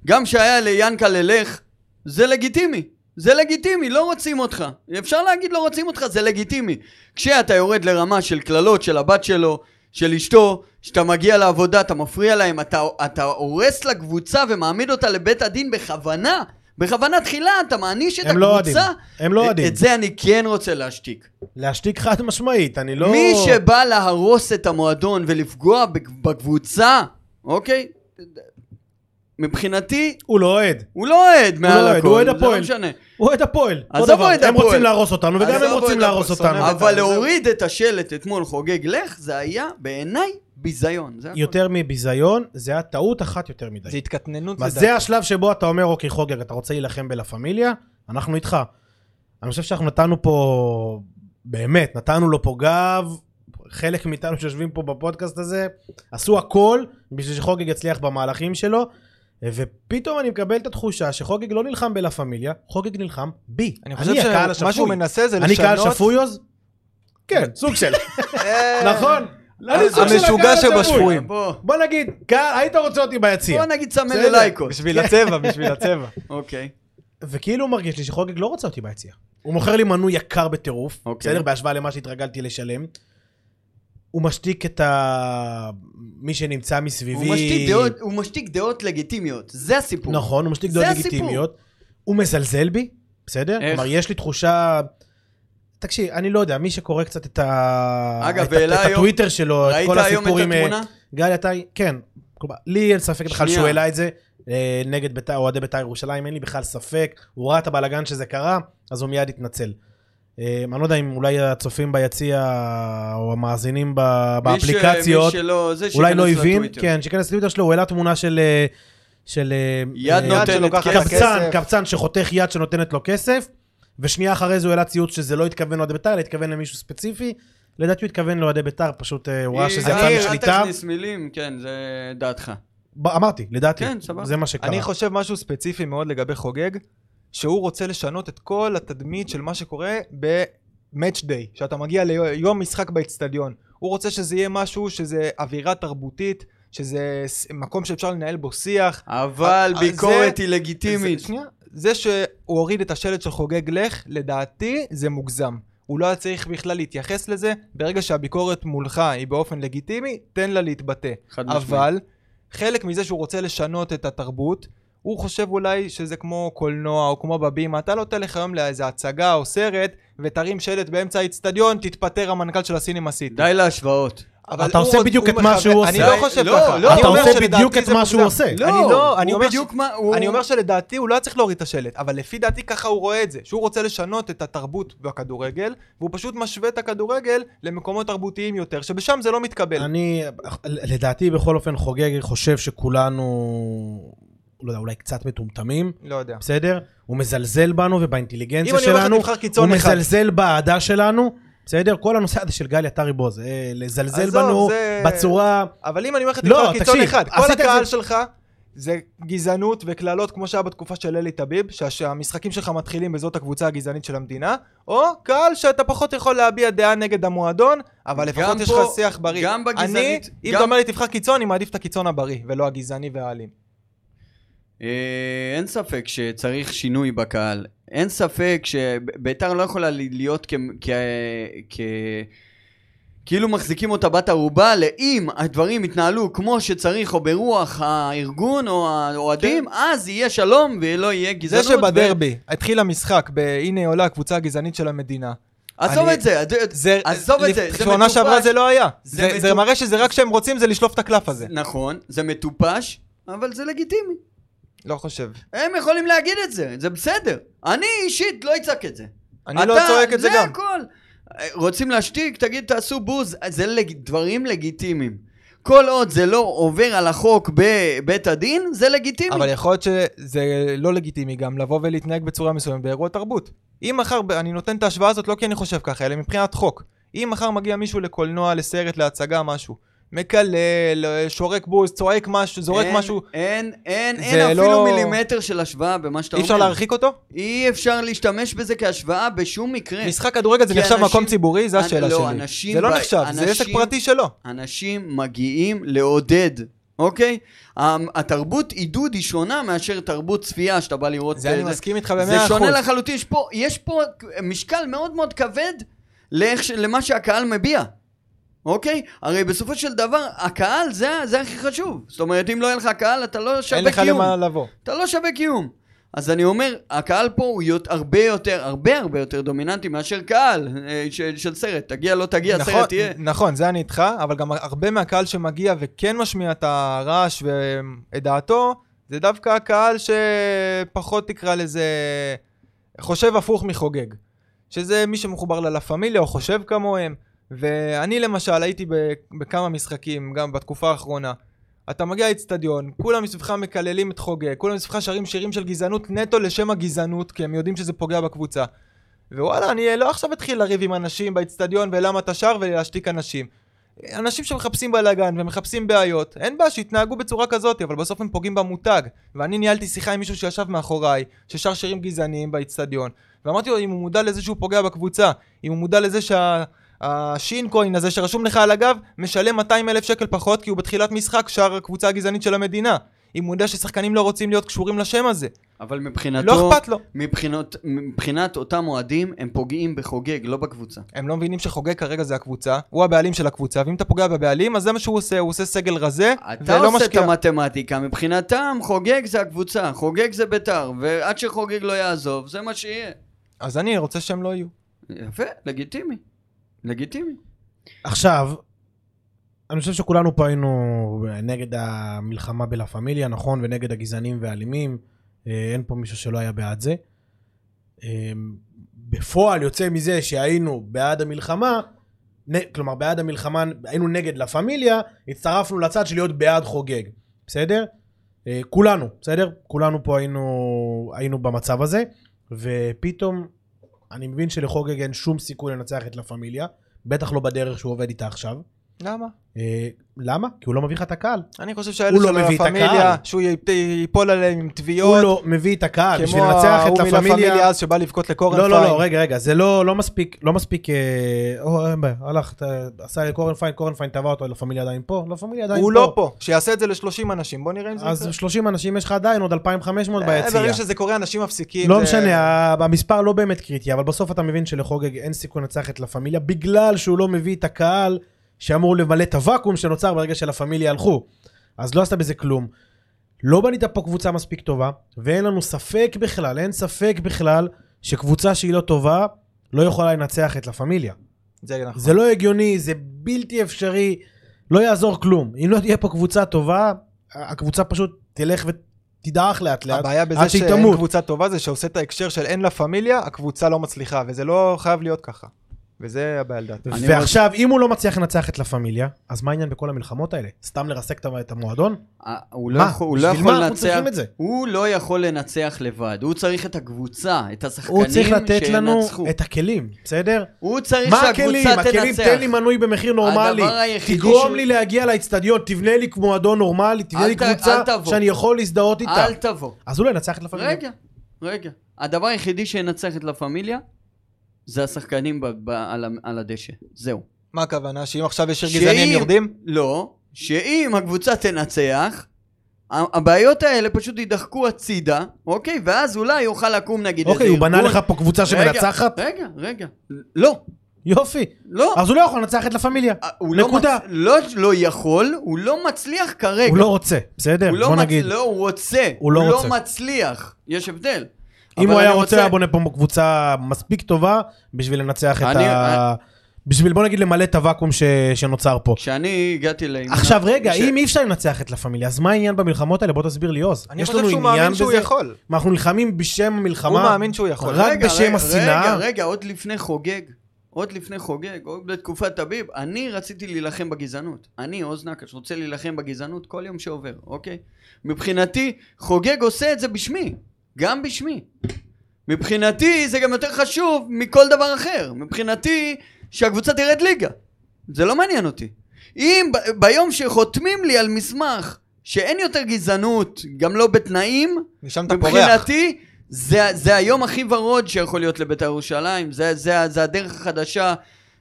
גם שהיה ליאנקלה לך, זה לגיטימי. זה לגיטימי, לא רוצים אותך. אפשר להגיד לא רוצים אותך, זה לגיטימי. כשאתה יורד לרמה של קללות של הבת שלו, של אשתו, שאתה מגיע לעבודה, אתה מפריע להם, אתה, אתה הורס לקבוצה ומעמיד אותה לבית הדין בכוונה. בכוונה תחילה אתה מעניש את הם לא. הקבוצה. הם לא אוהדים. את זה אני כן רוצה להשתיק. להשתיק חד משמעית, אני לא... מי שבא להרוס את המועדון ולפגוע בק- בקבוצה, אוקיי? מבחינתי, הוא לא אוהד. הוא לא אוהד מעל אוהד, הכל, הוא אוהד זה הפועל. לא משנה. הוא אוהד הפועל. עזוב. אוהד הם הפועל. רוצים להרוס אותנו, וגם הם רוצים להרוס אותנו. אבל. להוריד את השלט אתמול חוגג לך, זה היה בעיניי ביזיון. זה. יותר מביזיון, זה היה טעות אחת יותר מדי. זה התקטננות. זה השלב שבו אתה אומר, אוקיי, חוגג, אתה רוצה להילחם בלה פמיליה? אנחנו איתך. אני חושב שאנחנו נתנו פה, באמת, נתנו לו פה גב, חלק מאיתנו שיושבים פה בפודקאסט הזה, עשו הכל בשביל שחוגג יצליח במהלכים שלו, ופתאום אני מקבל את התחושה שחוגג לא נלחם בלה פמיליה, חוגג נלחם בי. אני חושב הקהל שמה שהוא השפוי. מנסה זה אני קהל לשנות... שפוי עוז? כן, סוג של. אה, נכון? אני סוג של המשוגע השפוי. שבשפויים. בוא, נגיד, היית רוצה אותי ביציע. בוא נגיד סמל בסדר. ללייקוס. בשביל הצבע, בשביל הצבע. אוקיי. וכאילו מרגיש לי שחוגג לא רוצה אותי ביציע. הוא מוכר לי מנוי יקר בטירוף, אוקיי. בסדר? בהשוואה למה שהתרגלתי לשלם. הוא משתיק את ה... מי שנמצא מסביבי. הוא משתיק דעות- הוא משתיק דעות לגיטימיות, זה הסיפור. נכון, הוא משתיק דעות הסיפור. לגיטימיות. הוא מזלזל בי, בסדר? איך? כלומר, יש לי תשושה... תקשיב, אני לא יודע, מי שקורא קצת את, ה... אגב, את, את היום- הטוויטר שלו, את ראית כל היום את הסיפורים... אה, התמונה? גל, אתה... כן. כלומר, לי אין ספק בכלל. שהוא העלה את זה אה, נגד בית"ר, אוהדי בית"ר ירושלים, אין לי בכלל ספק. הוא ראה את הבלאגן שזה קרה, אז הוא מיד התנצל. אה, אני לא יודע אם אולי הצופים ביציע או המאזינים באפליקציות, אולי לא הבין. כן, שייכנס לטוויטר שלו, הוא העלה תמונה של... אה, של יד אה, נותנת כסף. קבצן. קבצן שחותך יד שנותנת לו כסף, ושנייה אחרי זה הוא העלה ציוץ שזה לא התכוון לאוהדי בית"ר, אלא התכוון למישהו ספציפי. לדעתי הוא התכוון לאוהדי בית"ר, פשוט אה, הוא ראה שזה אני- יצא אל משליטה. תכניס מילים, כן, זה דעתך. אמרתי, לדעתי, כן, סבבה. זה מה שקרה. אני חושב משהו ספציפי מאוד לגבי חוגג, שהוא רוצה לשנות את כל התדמית של מה שקורה ב-match day, שאתה מגיע ליום משחק באצטדיון. הוא רוצה שזה יהיה משהו, שזה אווירה תרבותית, שזה מקום שאפשר לנהל בו שיח. אבל ביקורת זה- היא לגיטימית. זה, שנייה, זה שהוא הוריד את השלט של חוגג לך, לדעתי זה מוגזם. הוא לא היה צריך בכלל להתייחס לזה, ברגע שהביקורת מולך היא באופן לגיטימי, תן לה להתבטא. חד משמעית. אבל חלק מזה שהוא רוצה לשנות את התרבות, הוא חושב אולי שזה כמו קולנוע או כמו בבימה, אתה לא תלך היום לאיזה הצגה או סרט ותרים שלט באמצע האיצטדיון, תתפטר המנכ"ל של הסינימה סיטי. די להשוואות. אבל אתה עושה בדיוק את מה שהוא אני עושה. לא חושב ככה. אני אתה עושה בדיוק את מה שהוא. עושה. לא, אני לא, אני בדיוק מה... הוא- אני אומר שלדעתי הוא לא היה צריך להוריד את השלט, אבל לפי דעתי ככה הוא רואה את זה, שהוא רוצה לשנות את התרבות בכדורגל, והוא פשוט משווה את הכדורגל למקומות תרבותיים יותר, שבשם זה לא מתקבל. אני, לדעתי בכל אופן חוגג חושב שכולנו, לא יודע, אולי קצת מטומטמים, לא יודע. בסדר? הוא מזלזל בנו אם ובאינטליגנציה אני אומר לך שלנו, תבחר הוא קיצון אחד. מזלזל באהדה שלנו, בסדר? כל הנושא הזה של גלי עטרי בוז, אה, לזלזל בנו זה- בצורה... אבל אם אני אומר לך לא, תבחר קיצון תקשיב, אחד, כל הקהל זה- שלך זה גזענות וקללות כמו שהיה בתקופה של אלי טביב, שה- שהמשחקים שלך מתחילים בזאת הקבוצה הגזענית של המדינה, או קהל שאתה פחות יכול להביע דעה נגד המועדון, אבל לפחות יש לך פה, שיח בריא. גם בגזענית, אני, אם גם- אתה אומר לי תבחר קיצון, אני מעדיף את הקיצון הבריא, ולא הגזעני והאלים. אה, אין ספק שצריך שינוי בקהל. אין ספק שביתר לא יכולה להיות כ... כ... כ... כאילו מחזיקים אותה בת ערובה, לאם הדברים יתנהלו כמו שצריך או ברוח הארגון או האוהדים, אז יהיה שלום ולא יהיה זה גזענות. שבדרבי התחיל המשחק, ב- הנה עולה הקבוצה הגזענית של המדינה. עזוב אני- את זה, זה, עזוב את זה, זה שעונה שעברה מטופש. זה לא היה. זה זה, זה מטופ- מראה שזה רק שהם רוצים זה לשלוף את הקלף הזה. נכון, זה מטופש, אבל זה לגיטימי. לא חושב. הם יכולים להגיד את זה, זה בסדר. אני אישית לא אצעק את זה. אני לא אתה- צועק את זה גם. זה הכל. רוצים להשתיק, תגיד תעשו בוז, זה לג... דברים לגיטימיים. כל עוד זה לא עובר על החוק בבית הדין, זה לגיטימי. אבל יכול להיות שזה לא לגיטימי גם לבוא ולהתנהג בצורה מסוימת באירוע תרבות. אם מחר, אני נותן את ההשוואה הזאת לא כי אני חושב ככה, אלא מבחינת חוק. אם מחר מגיע מישהו לקולנוע, לסרט, להצגה, משהו, מקלל, שורק בוז, צועק משהו, זורק אין, משהו, אין, אין, זה אין אפילו לא- מילימטר של השוואה במה שאתה אי אומר. אפשר להרחיק אותו? אי אפשר להשתמש בזה כהשוואה בשום מקרה. משחק כדורגל זה נחשב אנשים- מקום ציבורי? זו אנ- השאלה לא, שלי. אנשים זה לא ב- נחשב, זה עסק אנשים- פרטי שלו. אנשים מגיעים לעודד, אוקיי? התרבות עידוד היא שונה מאשר תרבות צפייה שאתה בא לראות... זה אני אה, מסכים איתך זה במאה אחוז. שונה לחלוטין, יש פה, משקל מאוד מאוד כבד למה שהקהל מביע, אוקיי? הרי בסופו של דבר, הקהל זה, זה הכי חשוב. זאת אומרת, אם לא יהיה לך קהל, אתה לא שווה אין לך קיום. למה לבוא. אתה לא שווה קיום. אז אני אומר, הקהל פה הוא יות- הרבה יותר, הרבה הרבה יותר דומיננטי מאשר קהל אה, של, של סרט. תגיע, לא תגיע, נכון, סרט תהיה. נכון, זה אני איתך, אבל גם הרבה מהקהל שמגיע וכן משמיע את הרעש ואת דעתו, זה דווקא הקהל שפחות תקרא לזה, חושב הפוך מחוגג. שזה מי שמחובר ללה פמיליה או חושב כמוהם. ואני למשל הייתי בכמה משחקים, גם בתקופה האחרונה. אתה מגיע לאצטדיון, כולם מסביבך מקללים את חוגג, כולם מסביבך שרים שירים של גזענות נטו לשם הגזענות, כי הם יודעים שזה פוגע בקבוצה. ווואלה, אני לא עכשיו אתחיל לריב עם אנשים באצטדיון ולמה אתה שר ולהשתיק אנשים. אנשים שמחפשים בלאגן ומחפשים בעיות, אין בעיה שיתנהגו בצורה כזאת, אבל בסוף הם פוגעים במותג. ואני ניהלתי שיחה עם מישהו שישב מאחוריי, ששר שירים גזעניים באצטדיון, ואמרתי לו אם הוא מודע לזה שהוא פוגע בקבוצה, אם הוא מודע לזה שה... השינקוין הזה שרשום לך על הגב, משלם 200 אלף שקל פחות כי הוא בתחילת משחק שר הקבוצה הגזענית של המדינה. אם הוא יודע ששחקנים לא רוצים להיות קשורים לשם הזה. אבל מבחינתו, לא אכפת לו. מבחינות, מבחינת אותם אוהדים, הם פוגעים בחוגג, לא בקבוצה. הם לא מבינים שחוגג כרגע זה הקבוצה, הוא הבעלים של הקבוצה, ואם אתה פוגע בבעלים, אז זה מה שהוא עושה, הוא עושה סגל רזה, אתה ולא עושה משקיע. את המתמטיקה, מבחינתם חוגג זה הקבוצה, חוגג זה בית"ר, ועד שחוגג לא יעזוב, זה מה שיהיה. אז אני רוצה שהם לא יהיו. יפה, לגיטימי. לגיטימי. עכשיו, אני חושב שכולנו פה היינו נגד המלחמה בלה פמיליה, נכון? ונגד הגזענים והאלימים. אה, אין פה מישהו שלא היה בעד זה. אה, בפועל יוצא מזה שהיינו בעד המלחמה, כלומר בעד המלחמה, היינו נגד לה פמיליה, הצטרפנו לצד של להיות בעד חוגג, בסדר? אה, כולנו, בסדר? כולנו פה היינו, היינו במצב הזה, ופתאום אני מבין שלחוגג אין שום סיכוי לנצח את לה פמיליה, בטח לא בדרך שהוא עובד איתה עכשיו. למה? אה, למה? כי הוא לא מביא לך את הקהל. אני חושב שהאלה לא של הפמיליה, הקהל. שהוא ייפול עליהם עם תביעות, הוא לא מביא את הקהל. בשביל כמו לנצח ההוא את לה מלה פמיליה פמיליה... אז שבא לבכות לקורן לא, לא, פיין. לא, רגע, רגע, זה לא, לא מספיק, לא מספיק, אה, הלך, ת- עשה לקורן פיין, קורן פיין תבע אותו, לה פמיליה עדיין פה, לה פמיליה עדיין פה. הוא לא פה, שיעשה את זה ל-30 אנשים, בוא נראה אם זה אז יקרה. 30 אנשים יש לך עדיין, עוד 2,500 אה, ביציע. ברגע שזה קורה אנשים מפסיקים. לא משנה, המספר לא באמת קריטי, אבל בסוף אתה מבין שלחוגג אין סיכוי לנצח את לה פמיליה, בגלל שהוא לא מביא את הקהל שאמור למלא את הוואקום שנוצר ברגע שלה פמיליה הלכו. אז לא עשת בזה כלום. לא בנית פה קבוצה מספיק טובה, ואין לנו ספק בכלל, אין ספק בכלל, שקבוצה שהיא לא טובה, לא יכולה לנצח את לה פמיליה. זה נכון. זה לא הגיוני, זה בלתי אפשרי, לא יעזור כלום. אם לא תהיה פה קבוצה טובה, הקבוצה פשוט תלך ותדעך לאט לאט, הבעיה בזה שאין. קבוצה טובה זה שעושה את ההקשר של אין לה פמיליה, הקבוצה לא מצליחה, וזה לא חייב להיות ככה. וזה הבעיה לדעתי. אני ועכשיו, אם הוא לא מצליח לנצח את לה פמיליה, אז מה העניין בכל המלחמות האלה? סתם לרסק את- המועדון? אה, הוא לא מה? יכול, הוא לא בשביל יכול מה אנחנו לנצח, צריכים את זה? הוא לא יכול לנצח לבד, הוא צריך את הקבוצה, את השחקנים הוא צריך לתת לנו שינצחו. את הכלים, בסדר? הוא צריך מה הכלים? שהקבוצה הכלים, תנצח. תן לי מנוי במחיר נורמלי. תגרום לי להגיע לאצטדיון, תבנה לי מועדון נורמלי, תבנה לי קבוצה. שאני יכול להזדהות איתה. אל תבוא. אז הוא לא ינצח את לה פמיליה. רגע, רגע. הדבר היחידי שינצח את לה פמיליה, זה השחקנים ב- ב- על על הדשא. זהו. מה הכוונה? שאם עכשיו יש שיר גזעני הם יורדים? לא, שאם הקבוצה תנצח, הבעיות האלה פשוט יידחקו הצידה, אוקיי? ואז אולי יוכל לקום נגיד איזה אוקיי, הוא בנה לך פה קבוצה שמנצחת? רגע, רגע. לא, יופי. לא. אז הוא לא יכול לנצח את לה פמיליה. אה, הוא לא נקודה. מצ- לא, לא יכול, הוא לא מצליח כרגע. הוא לא רוצה, בסדר? הוא לא בוא מצ- נגיד. לא, הוא רוצה. הוא לא רוצה. מצליח. יש הבדל. אם הוא היה רוצה, היה בונה פה קבוצה מספיק טובה בשביל לנצח את אני- ה... בשביל בוא נגיד למלא את הוואקום ש... שנוצר פה. כשאני הגעתי לאימון... עכשיו רגע, ש- אם אי אפשר לנצח את לה פמיליה, אז מה העניין במלחמות האלה? בוא תסביר לי עוז. אני חושב שהוא מאמין שהוא בזה? יכול. מה, אנחנו נלחמים בשם המלחמה? הוא מאמין שהוא יכול. רק רגע, בשם רגע, השנאה? רגע, רגע, עוד לפני חוגג, עוד לפני חוגג, עוד בתקופת טביב, אני רציתי להילחם בגזענות. אני, עוז נקש, רוצה להילחם בגזענות כל יום שעובר, אוקיי? מבחינתי, חוגג עושה את זה בשמי, גם בשמי. מבחינתי זה גם יותר חשוב מכל דבר אחר. מבחינתי שהקבוצה תרד ליגה. זה לא מעניין אותי. אם ב- ביום שחותמים לי על מסמך שאין יותר גזענות, גם לא בתנאים, משם אתה פורח. מבחינתי, זה, זה היום הכי ורוד שיכול להיות לבית"ר ירושלים, זה, זה, זה הדרך החדשה,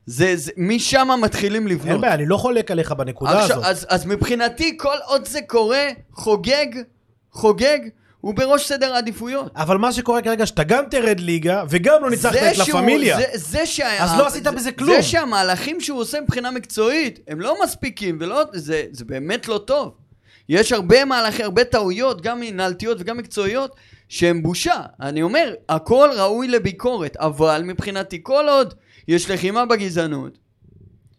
זה, זה, משם מתחילים לבנות. אין בעיה, אני לא חולק עליך בנקודה עכשיו, הזאת. אז, אז מבחינתי, כל עוד זה קורה, חוגג, חוגג, הוא בראש סדר העדיפויות. אבל מה שקורה כרגע, שאתה גם תרד ליגה, וגם לא ניצחת את לה פמיליה. זה, זה שה... אז לא עשית זה- בזה כלום. זה שהמהלכים שהוא עושה מבחינה מקצועית, הם לא מספיקים, ולא... זה, זה באמת לא טוב. יש הרבה מהלכים, הרבה טעויות, גם מנהלתיות וגם מקצועיות, שהם בושה. אני אומר, הכל ראוי לביקורת, אבל מבחינתי, כל עוד יש לחימה בגזענות,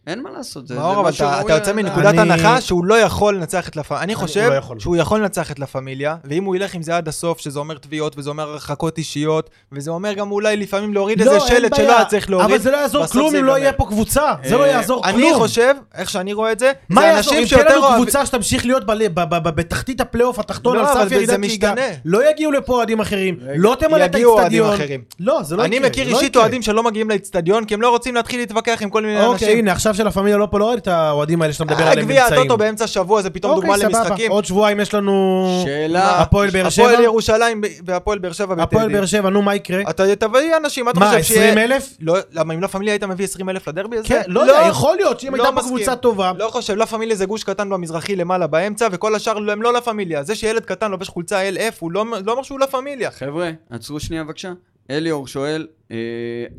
אין מה לעשות. זה, מאור, זה אבל אתה, אתה יוצא מנקודת אני- הנחה שהוא לא יכול לנצח את לה פמיליה. אני חושב לא יכול. שהוא יכול לנצח את לה פמיליה, ואם הוא ילך עם זה עד הסוף, שזה אומר תביעות, וזה אומר הרחקות אישיות, וזה אומר גם אולי לפעמים להוריד איזה אין שלט שלא. היה צריך להוריד. אבל זה לא יעזור כלום אם לא. יהיה פה קבוצה. זה לא אה, יעזור כלום. אני חושב, איך שאני רואה את זה, מה זה יעזור? אנשים אם תהיה שיותר לנו אוהבים... קבוצה שתמשיך להיות ב- ב- ב- בתחתית הפלייאוף התחתון לא, על סף זה ירידת משתנה. ליגה, לא יגיעו לפה אוהדים אחרים. לא תמלא את יגיעו אוהדים האיצטדיון. אחרים. לא, זה לא אני. מכיר לא אישית. אוהדים שלא מגיעים לאצטדיון, כי הם לא רוצים להתחיל להתווכח עם כל מיני אוקיי, אנשים. של הפמיליה לא פה, לא ראיתי את האוהדים האלה שאתה מדבר אה, עליהם גביע נמצאים. הטוטו באמצע השבוע זה פתאום דוגמה אוקיי. למשחקים. עוד שבועיים יש לנו שאלה, הפועל באר שבע. הפועל ירושלים והפועל באר שבע הפועל. באר שבע, נו, מה יקרה? אתה תביא אנשים, מה אתה מה, חושב שיהיה... 20 אלף? לא, למה אם לה פמיליה היית מביא 20 אלף לדרבי הזה? כן, לא יודע, יכול להיות שאם לא הייתה פה. קבוצה טובה. לא חושב, לה פמיליה זה גוש קטן במזרחי למעלה באמצע, וכל השאר הם לא לה פמיליה. זה שילד קטן לובש חולצה LF, הוא לא לא אומר שהוא לה פמיליה. חבר'ה, עצרו שנייה בבקשה. אליאור שואל,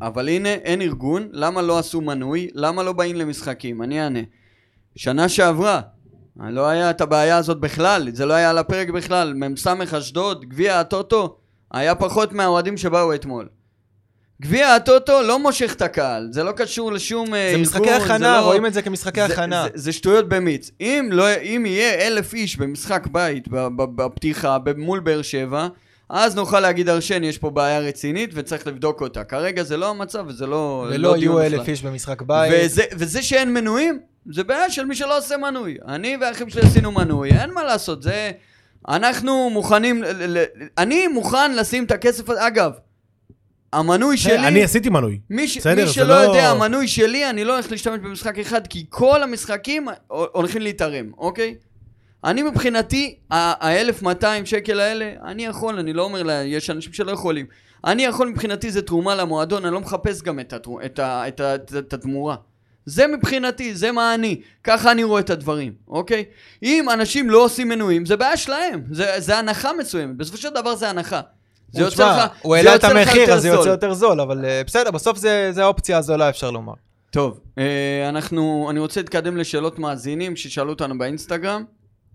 אבל הנה, אין ארגון, למה לא עשו מנוי? למה לא באים למשחקים? אני אענה. שנה שעברה, לא היה את הבעיה הזאת בכלל, זה לא היה על הפרק בכלל. מ"ס אשדוד, גביע הטוטו, היה פחות מהאוהדים שבאו אתמול. גביע הטוטו לא מושך את הקהל, זה לא קשור לשום אה, זה ארגון, משחקי הכנה, לא- רואים את זה כמשחקי זה- הכנה. זה, זה שטויות במיץ. אם, לא, אם יהיה אלף איש במשחק בית בפתיחה מול באר שבע, אז נוכל להגיד הרשן, יש פה בעיה רצינית וצריך לבדוק אותה. כרגע זה לא המצב וזה לא, ולא דיון יהיו. אלף איש במשחק בית. וזה, וזה שאין מנויים, זה בעיה של מי שלא עושה מנוי. אני והאחים שלי עשינו מנוי, אין מה לעשות, זה... אנחנו מוכנים, ל- ל- ל- אני מוכן לשים את הכסף הזה, אגב, המנוי שלי... אני עשיתי מנוי. מי, ש... בסדר, מי שלא לא- יודע, המנוי שלי, אני לא הולך להשתמש במשחק אחד, כי כל המשחקים הולכים להתערם, אוקיי? אני מבחינתי, ה-1200 שקל האלה, אני יכול, אני לא אומר לה, יש אנשים שלא יכולים. אני יכול, מבחינתי זה תרומה למועדון, אני לא מחפש גם את, התרו, את, ה, את, ה, את, את התמורה. זה מבחינתי, זה מה אני. ככה אני רואה את הדברים, אוקיי? אם אנשים לא עושים מנויים, זה בעיה שלהם. זה, זה הנחה מסוימת. בסופו של דבר זה הנחה. זה יוצא תשמע, לך, הוא העלה את המחיר, אז זה יוצא. יותר זול, אבל אה, בסדר, בסוף זה זה האופציה הזולה, אפשר לומר. טוב, אה, אנחנו, אני רוצה להתקדם לשאלות מאזינים ששאלו אותנו באינסטגרם,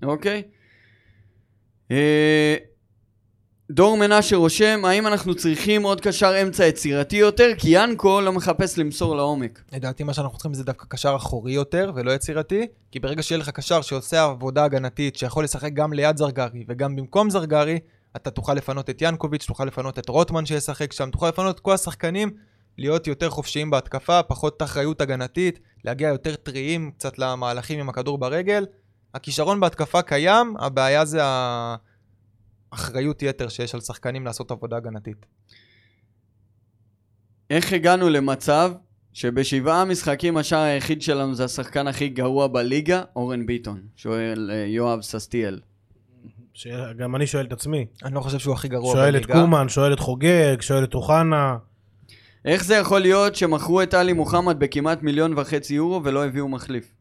אוקיי? אה, דור מנשה רושם, האם אנחנו צריכים עוד קשר אמצע יצירתי יותר? כי ינקו לא מחפש למסור לעומק. לדעתי מה שאנחנו צריכים זה דווקא קשר אחורי יותר ולא יצירתי, כי ברגע שיהיה לך קשר שעושה עבודה הגנתית, שיכול לשחק גם ליד זרגרי וגם במקום זרגרי, אתה תוכל לפנות את ינקוביץ', תוכל לפנות את רוטמן שישחק שם, תוכל לפנות את כל השחקנים, להיות יותר חופשיים בהתקפה, פחות אחריות הגנתית, להגיע יותר טריים קצת למהלכים עם הכדור ברגל. הכישרון בהתקפה קיים, הבעיה זה האחריות יתר שיש על שחקנים לעשות עבודה הגנתית. איך הגענו למצב שבשבעה משחקים השער היחיד שלנו זה השחקן הכי גרוע בליגה, אורן ביטון? שואל אה, יואב ססטיאל. גם אני שואל את עצמי. אני לא חושב שהוא הכי גרוע שואל את בליגה. קומן, שואל את חוגג, שואל את אוחנה. איך זה יכול להיות שמכרו את עלי מוחמד בכמעט מיליון וחצי יורו ולא הביאו מחליף?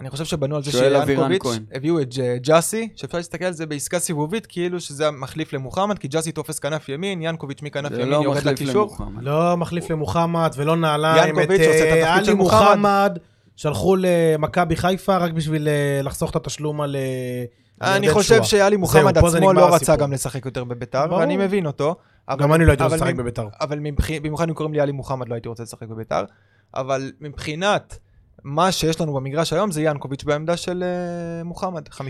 אני חושב שבנו על זה שיאנקוביץ'. הביאו את ג'- ג'אסי, שאפשר להסתכל על זה בעסקה סיבובית, כאילו שזה המחליף למוחמד, כי ג'אסי תופס כנף ימין, ינקוביץ' מכנף ימין לא יורד לקישור. לא מחליף למוחמד ולא נעליים. את, אה, עלי מוחמד. שלחו למכבי חיפה רק בשביל אה, לחסוך את התשלום על... אה, אני חושב. שאלי מוחמד עצמו לא רצה. גם לשחק יותר בביתר. ואני מבין אותו. גם אני לא הייתי רוצה לשחק בביתר. אבל במיוחד אם קוראים לי עלי מוחמד, לא הייתי רוצה לשחק בביתר. אבל מבחינת מה שיש לנו במגרש היום, זה ינקוביץ' בעמדה של אה, מוחמד, 50-50.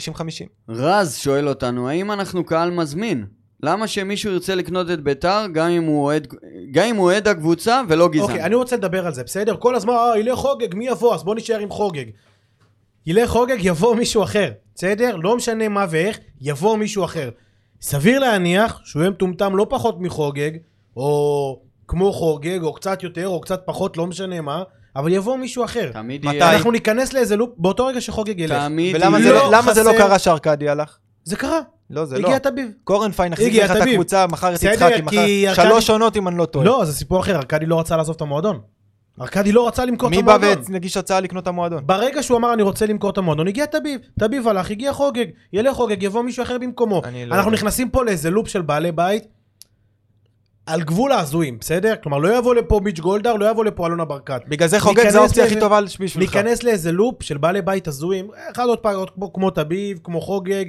רז שואל אותנו, האם אנחנו קהל מזמין? למה שמישהו ירצה לקנות את ביתר גם אם הוא אוהד, גם אם הוא אוהד הקבוצה ולא גזען? אוקיי, אני רוצה לדבר על זה, בסדר? כל הזמן, אה, ילך חוגג, מי יבוא? אז בוא נשאר עם חוגג. ילך חוגג, יבוא מישהו אחר, בסדר? לא משנה מה ואיך, יבוא מישהו אחר. סביר להניח שהוא יהיה מטומטם לא פחות מחוגג, או כמו חוגג, או קצת יותר, או קצת פחות, לא משנה מה, אבל יבוא מישהו אחר. תמיד מתי? יהיה... אנחנו ניכנס לאיזה לופ באותו רגע שחוגג ילך. תמיד ולמה יהיה... זה לא לא- למה זה לא חסר- קרה שארקדי הלך? זה קרה, לא, זה לא. הגיע תביב. קורנפיין החזיק הגיע לך את תביב. הקבוצה, מכר את בסדר, יצחקי, כי מכר ארכדי- שלוש עונות אם אני לא טועה. לא, זה סיפור אחר, ארכדי לא רצה לעזוב את המועדון. ארכדי לא רצה למכור את מי בא המועדון. והגיש הצעה לקנות את המועדון? ברגע שהוא אמר אני רוצה למכור את המועדון, הגיע תביב. תביב הלך, הגיע חוגג. ילך חוגג, יבוא מישהו אחר במקומו. אני לא אנחנו יודע. נכנסים פה לאיזה לופ של בעלי בית. על גבול ההזויים, בסדר? כלומר, לא יבוא לפה מיץ' גולדהר, לא יבוא לפה אלונה ברקת. בגלל זה חוגג זה האופציה הכי טובה בשבילך. להיכנס לאיזה לופ של בעלי בית הזויים, אחד עוד פעם, כמו, כמו תביב, כמו חוגג,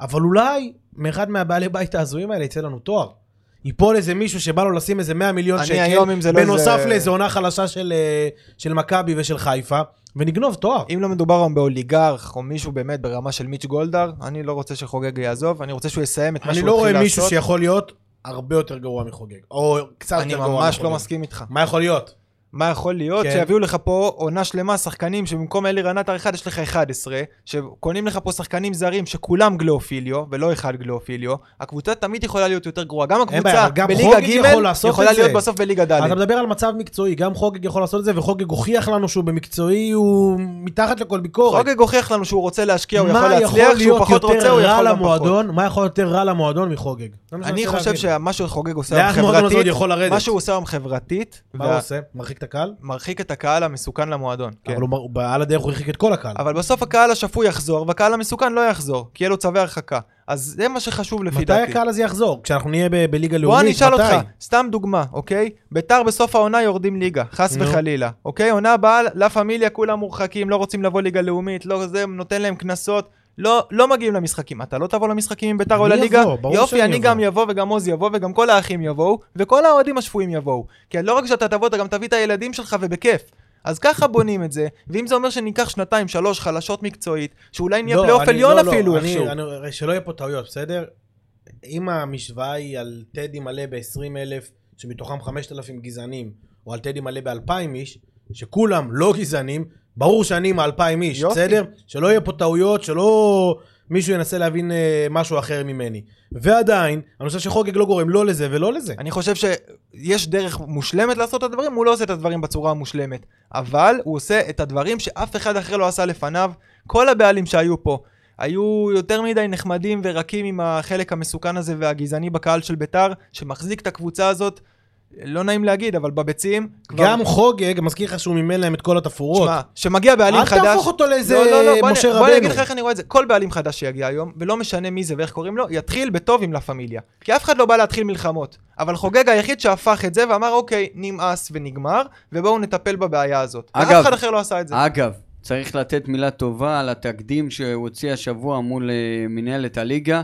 אבל אולי מאחד מהבעלי בית ההזויים האלה יצא לנו תואר. ייפול איזה מישהו שבא לו לשים איזה 100 מיליון אני שקל, זה לא בנוסף איזה- לאיזה עונה חלשה של, אה, של מכבי ושל חיפה, ונגנוב תואר. אם לא מדובר היום באוליגרך, או מישהו באמת ברמה של מיץ' גולדהר, אני לא רוצה שחוגג יעזוב, אני רוצה שהוא יסיים את מה אני שהוא לא התחיל רואה מישהו לעשות. שיכול להיות הרבה יותר גרוע מחוגג, או קצת אני יותר גרוע ממש לא מחוגג. מסכים איתך. מה יכול להיות? מה יכול להיות? כן. שיביאו לך פה עונה שלמה שחקנים שבמקום אלירן עטר אחד יש לך 11, שקונים לך פה שחקנים זרים שכולם גלאופיליו, ולא אחד גלאופיליו, הקבוצה תמיד יכולה להיות יותר גרועה. גם הקבוצה גם בליגה ג' יכול יכולה. להיות בסוף בליגה ד'. אתה מדבר על מצב מקצועי, גם חוגג יכול לעשות את זה, וחוגג הוכיח לנו שהוא במקצועי, הוא מתחת לכל ביקורת. חוגג הוכיח לנו שהוא רוצה להשקיע, הוא יכול להצליח, שהוא להיות פחות רוצה, הוא יכול גם פחות. מה יכול יותר רע למועדון מחוגג? אני חושב. שמה שחוגג עושה היום חברתית? מה שהוא עושה היום חברתית, מה הוא עושה? מרחיק את הקהל? מרחיק את הקהל המסוכן למועדון. כן. אבל הוא- על הדרך הוא הרחיק את כל הקהל. אבל בסוף הקהל השפוי יחזור, והקהל המסוכן לא יחזור, כי יהיה לו צווי הרחקה. אז זה מה שחשוב לפי מתי דעתי. הקהל הזה יחזור? כשאנחנו נהיה ב- בליגה לאומית? בוא אני אשאל מתי? אותך, סתם דוגמה, אוקיי? ביתר בסוף העונה יורדים ליגה, חס נו. וחלילה, אוקיי? עונה הבאה, לה פמיליה כולם מורחקים, לא רוצים לבוא ליגה לאומית, לא זה, נותן להם קנסות. לא, לא מגיעים למשחקים. אתה לא תבוא למשחקים עם ביתר או אני לליגה? יופי, אני אבוא. גם יבוא וגם עוז יבוא וגם כל האחים יבואו, וכל האוהדים השפויים יבואו. כי לא רק שאתה תבוא, אתה גם תביא את הילדים שלך ובכיף. אז ככה בונים את זה, ואם זה אומר שניקח שנתיים, שלוש, חלשות מקצועית, שאולי נהיה לא, פלייאוף אני- עליון לא, לא, אפילו אני- איכשהו. אני- שלא יהיה פה טעויות, בסדר? אם המשוואה היא על טדי מלא ב-20 אלף, שמתוכם 5,000 גזענים, או על טדי מלא ב-2,000 איש, שכולם לא גזענים, ברור שאני עם ה-2,000 איש, יופי. בסדר? שלא יהיה פה טעויות, שלא מישהו ינסה להבין אה, משהו אחר ממני. ועדיין, אני חושב שחוגג לא גורם לא לזה ולא לזה. אני חושב שיש דרך מושלמת לעשות את הדברים, הוא לא עושה את הדברים בצורה המושלמת. אבל הוא עושה את הדברים שאף אחד אחר לא עשה לפניו. כל הבעלים שהיו פה היו יותר מדי נחמדים ורקים עם החלק המסוכן הזה והגזעני בקהל של ביתר, שמחזיק את הקבוצה הזאת, לא נעים להגיד, אבל בביצים, כבר... גם חוגג, מזכיר לך שהוא מימן להם את כל התפאורות. שמע, שמגיע בעלים אל חדש... תהפוך אותו לאיזה לא, לא, לא, בוא משה אני- בוא אני אגיד רבנו. לך איך אני רואה את זה. כל בעלים חדש שיגיע היום, ולא משנה מי זה ואיך קוראים לו, יתחיל בטוב עם לה פמיליה. כי אף אחד לא בא להתחיל מלחמות. אבל חוגג היחיד שהפך את זה ואמר, אוקיי, נמאס ונגמר, ובואו נטפל בבעיה הזאת. אגב, ואף אחד אחר לא עשה את זה. אגב, צריך לתת מילה טובה על התקדים שהוא הוציא השבוע מול אה, מנהלת הליגה,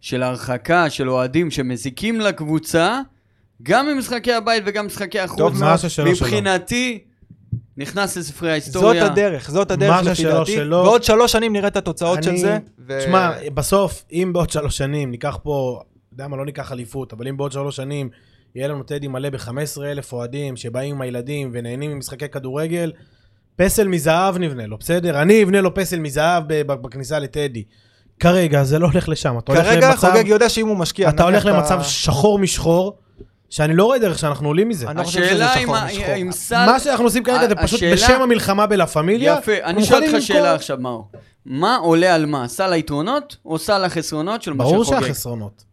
של הרחקה של אוהדים שמזיקים לקבוצה, גם ממשחקי הבית וגם משחקי החוץ. טוב, מה ששלו שלו. מבחינתי, נכנס לספרי זאת ההיסטוריה. הדרך, זאת הדרך מה לפי ששלו דעתי. שלו. ועוד שלוש שנים נראה את התוצאות של אני- זה. ו- תשמע, בסוף, אם בעוד שלוש שנים ניקח פה, אתה יודע מה, לא ניקח אליפות, אבל אם בעוד שלוש שנים יהיה לנו טדי מלא ב-15 אלף אוהדים שבאים עם הילדים ונהנים ממשחקי כדורגל, פסל מזהב נבנה לו, בסדר? אני אבנה לו פסל מזהב בכניסה לטדי. כרגע זה לא הולך לשם, אתה הולך כרגע למצב, חוגג יודע שאם הוא משקיע... אתה הולך למצב שחור משחור, שאני לא רואה דרך שאנחנו עולים מזה. אני לא חושב שזה השאלה אם שחור משחור. אם סל... מה שאנחנו עושים כרגע זה פשוט בשם המלחמה בלה פמיליה. יפה, אני שואל מוכנים אותך שאלה עכשיו, מאור. מה עולה על מה? סל היתרונות או סל החסרונות של ברור משה חוגג? שהחסרונות.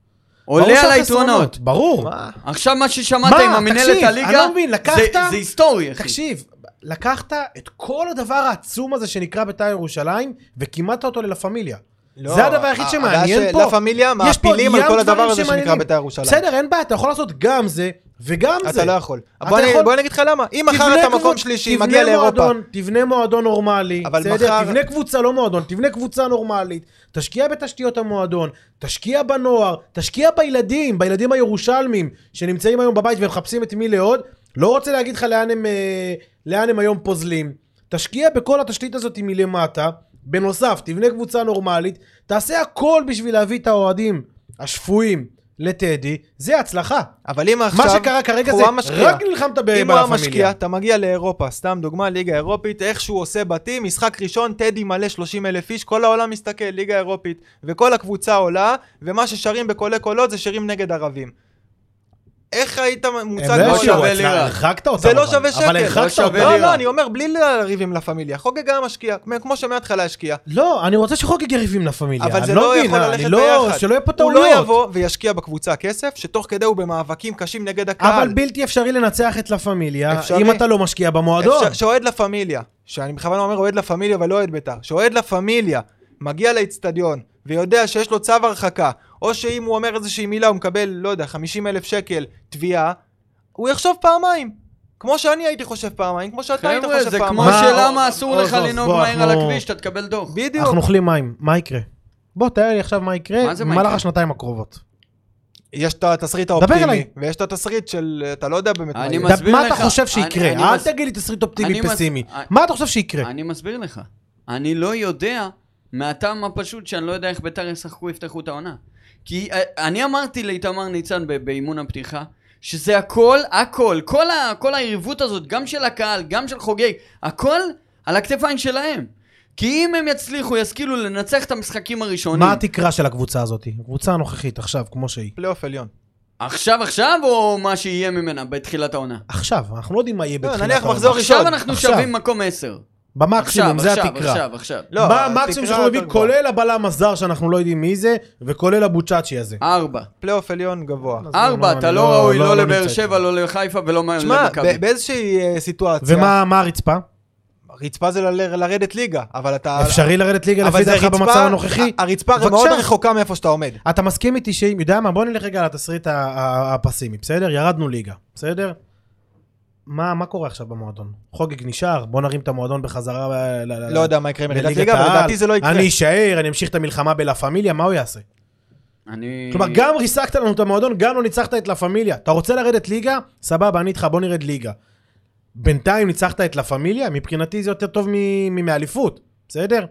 עולה ברור על היתרונות. ברור. מה? עכשיו מה ששמעת מה? עם המנהלת הליגה, אני לא מבין, לקחת- זה- זה היסטורי, אחי. תקשיב, לקחת את כל הדבר העצום הזה שנקרא בית"ר ירושלים, וכימדת אותו ללה פמיליה. לא, זה הדבר היחיד ה- שמעניין פה. לה פמיליה מעפילים על כל הדבר הזה שנקרא שמעניינים. בית"ר ירושלים. בסדר, אין בעיה, אתה יכול לעשות גם זה וגם זה. אתה לא יכול. אתה בוא אני- יכול- בוא אני אגיד לך למה. אם מחר אתה מקום שלישי, מגיע לאירופה. מועדון, תבנה מועדון נורמלי, אבל בסדר? מחר- תבנה קבוצה, לא מועדון, תבנה קבוצה נורמלית, תשקיע בתשתיות המועדון, תשקיע בנוער, תשקיע בילדים, בילדים הירושלמים שנמצאים היום בבית ומחפשים את מי לעוד, לא רוצה להגיד לך לאן הם, אה, לאן הם היום פוזלים. תשקיע בכל התשתית הזאת מלמטה, בנוסף, תבנה קבוצה נורמלית, תעשה הכל בשביל להביא את האוהדים השפויים לטדי, זה הצלחה. אבל אם עכשיו... מה שקרה כרגע זה הוא המשקיע. רק נלחמת ב- אם הוא בלה המשקיע, פמיליה. אתה מגיע לאירופה, סתם דוגמה, ליגה אירופית, איך שהוא עושה בתים, משחק ראשון, טדי מלא 30 אלף איש, כל העולם מסתכל, ליגה אירופית, וכל הקבוצה עולה, ומה ששרים בקולי קולות זה שירים נגד ערבים. איך היית מוצג לא לא שווה לירה. הרחקת אותם. זה לא אבל. שווה שקל. אבל לא הרחקת שווה אותם. לא. לא, אני אומר, בלי לריב עם לה פמיליה. חוגג היה משקיע, כמו שמההתחלה השקיע. לא, אני רוצה שחוגג יריבים לפמיליה. אבל אני זה לא מבין, יכול ללכת לא- ביחד. שלא יהיה פה הוא טעויות. לא יבוא וישקיע בקבוצה כסף, שתוך כדי הוא במאבקים קשים נגד הקהל. אבל בלתי אפשרי לנצח את לה פמיליה. אם אתה לא משקיע במועדון. שאוהד לה פמיליה, שאני בכוונה אומר אוהד לה פמיליה ולא אוהד בית"ר, שאוהד לה פמיליה מגיע לאצטדיון ויודע שיש לו צו הרחקה, או שאם הוא אומר איזושהי מילה הוא מקבל, לא יודע, 50 אלף שקל תביעה, הוא יחשוב פעמיים. כמו שאני הייתי חושב פעמיים, כמו שאתה היית חבר'ה, חושב זה פעמיים. כמו מה- שלמה אסור לך לנהוג מהר על הכביש, אתה תקבל דוח. בדיוק. אנחנו אוכלים מים, מה יקרה? בוא, תאר לי עכשיו מה יקרה מה זה במהלך יקרה? השנתיים הקרובות. יש את התסריט האופטימי. ויש את התסריט של, אתה לא יודע באמת מה יהיה. מה אתה לך, חושב שיקרה? אל תגיד לי תסריט אופטימי פסימי. אני- מה אתה חושב שיקרה? אני מסביר לך. אני לא יודע, מהטעם הפשוט שאני לא יודע איך בית"ר ישחקו, יפתחו את העונה. כי אה, אני אמרתי לאיתמר ניצן באימון הפתיחה, שזה הכל, הכל, כל, ה, כל היריבות הזאת, גם של הקהל, גם של חוגג, הכל על הכתפיים שלהם. כי אם הם יצליחו, ישכילו לנצח את המשחקים הראשונים, מה התקרה של הקבוצה הזאת? הקבוצה הנוכחית עכשיו, כמו שהיא. פלייאוף עליון. עכשיו עכשיו, או מה שיהיה ממנה בתחילת העונה? עכשיו, אנחנו לא יודעים מה יהיה לא, בתחילת נניח העונה. מחזור עכשיו ראשון. אנחנו עכשיו. שווים מקום 10. במקסימום, זה עכשיו, התקרה. עכשיו, עכשיו. לא, מה המקסימום שאנחנו נביא, גבוהה. כולל הבלם הזר שאנחנו לא יודעים מי זה, וכולל הבוצ'אצ'י הזה. ארבע. פלייאוף עליון גבוה. ארבע, לא, אתה אני לא לא- ראוי לא- לא לא לבאר שבע, לא לחיפה ולא למכבי. ב- באיזושהי אה, סיטואציה, ומה מה הרצפה? רצפה זה לרדת ליגה, אבל אתה... אפשרי לרדת ליגה אבל לפי דעתך רצפה- במצב הנוכחי? הרצפה. מאוד רחוקה מאיפה שאתה עומד. אתה מסכים איתי שאם, יודע מה? בוא נלך רגע ה- הפסימי, בסדר? ירדנו ליגה, בסדר? מה, מה קורה עכשיו במועדון? חוגג נשאר, בוא נרים את המועדון בחזרה ל- ל- ל- לא יודע מה יקרה עם ירידת ליגה, אבל. לדעתי זה לא יקרה. אני אשאר, אני אמשיך את המלחמה בלה פמיליה, מה הוא יעשה? אני... כלומר, גם ריסקת לנו את המועדון, גם לא ניצחת את לה פמיליה. אתה רוצה לרדת ליגה? סבבה, אני איתך, בוא נרד ליגה. בינתיים ניצחת את לה פמיליה? מבחינתי זה יותר טוב מאליפות, בסדר?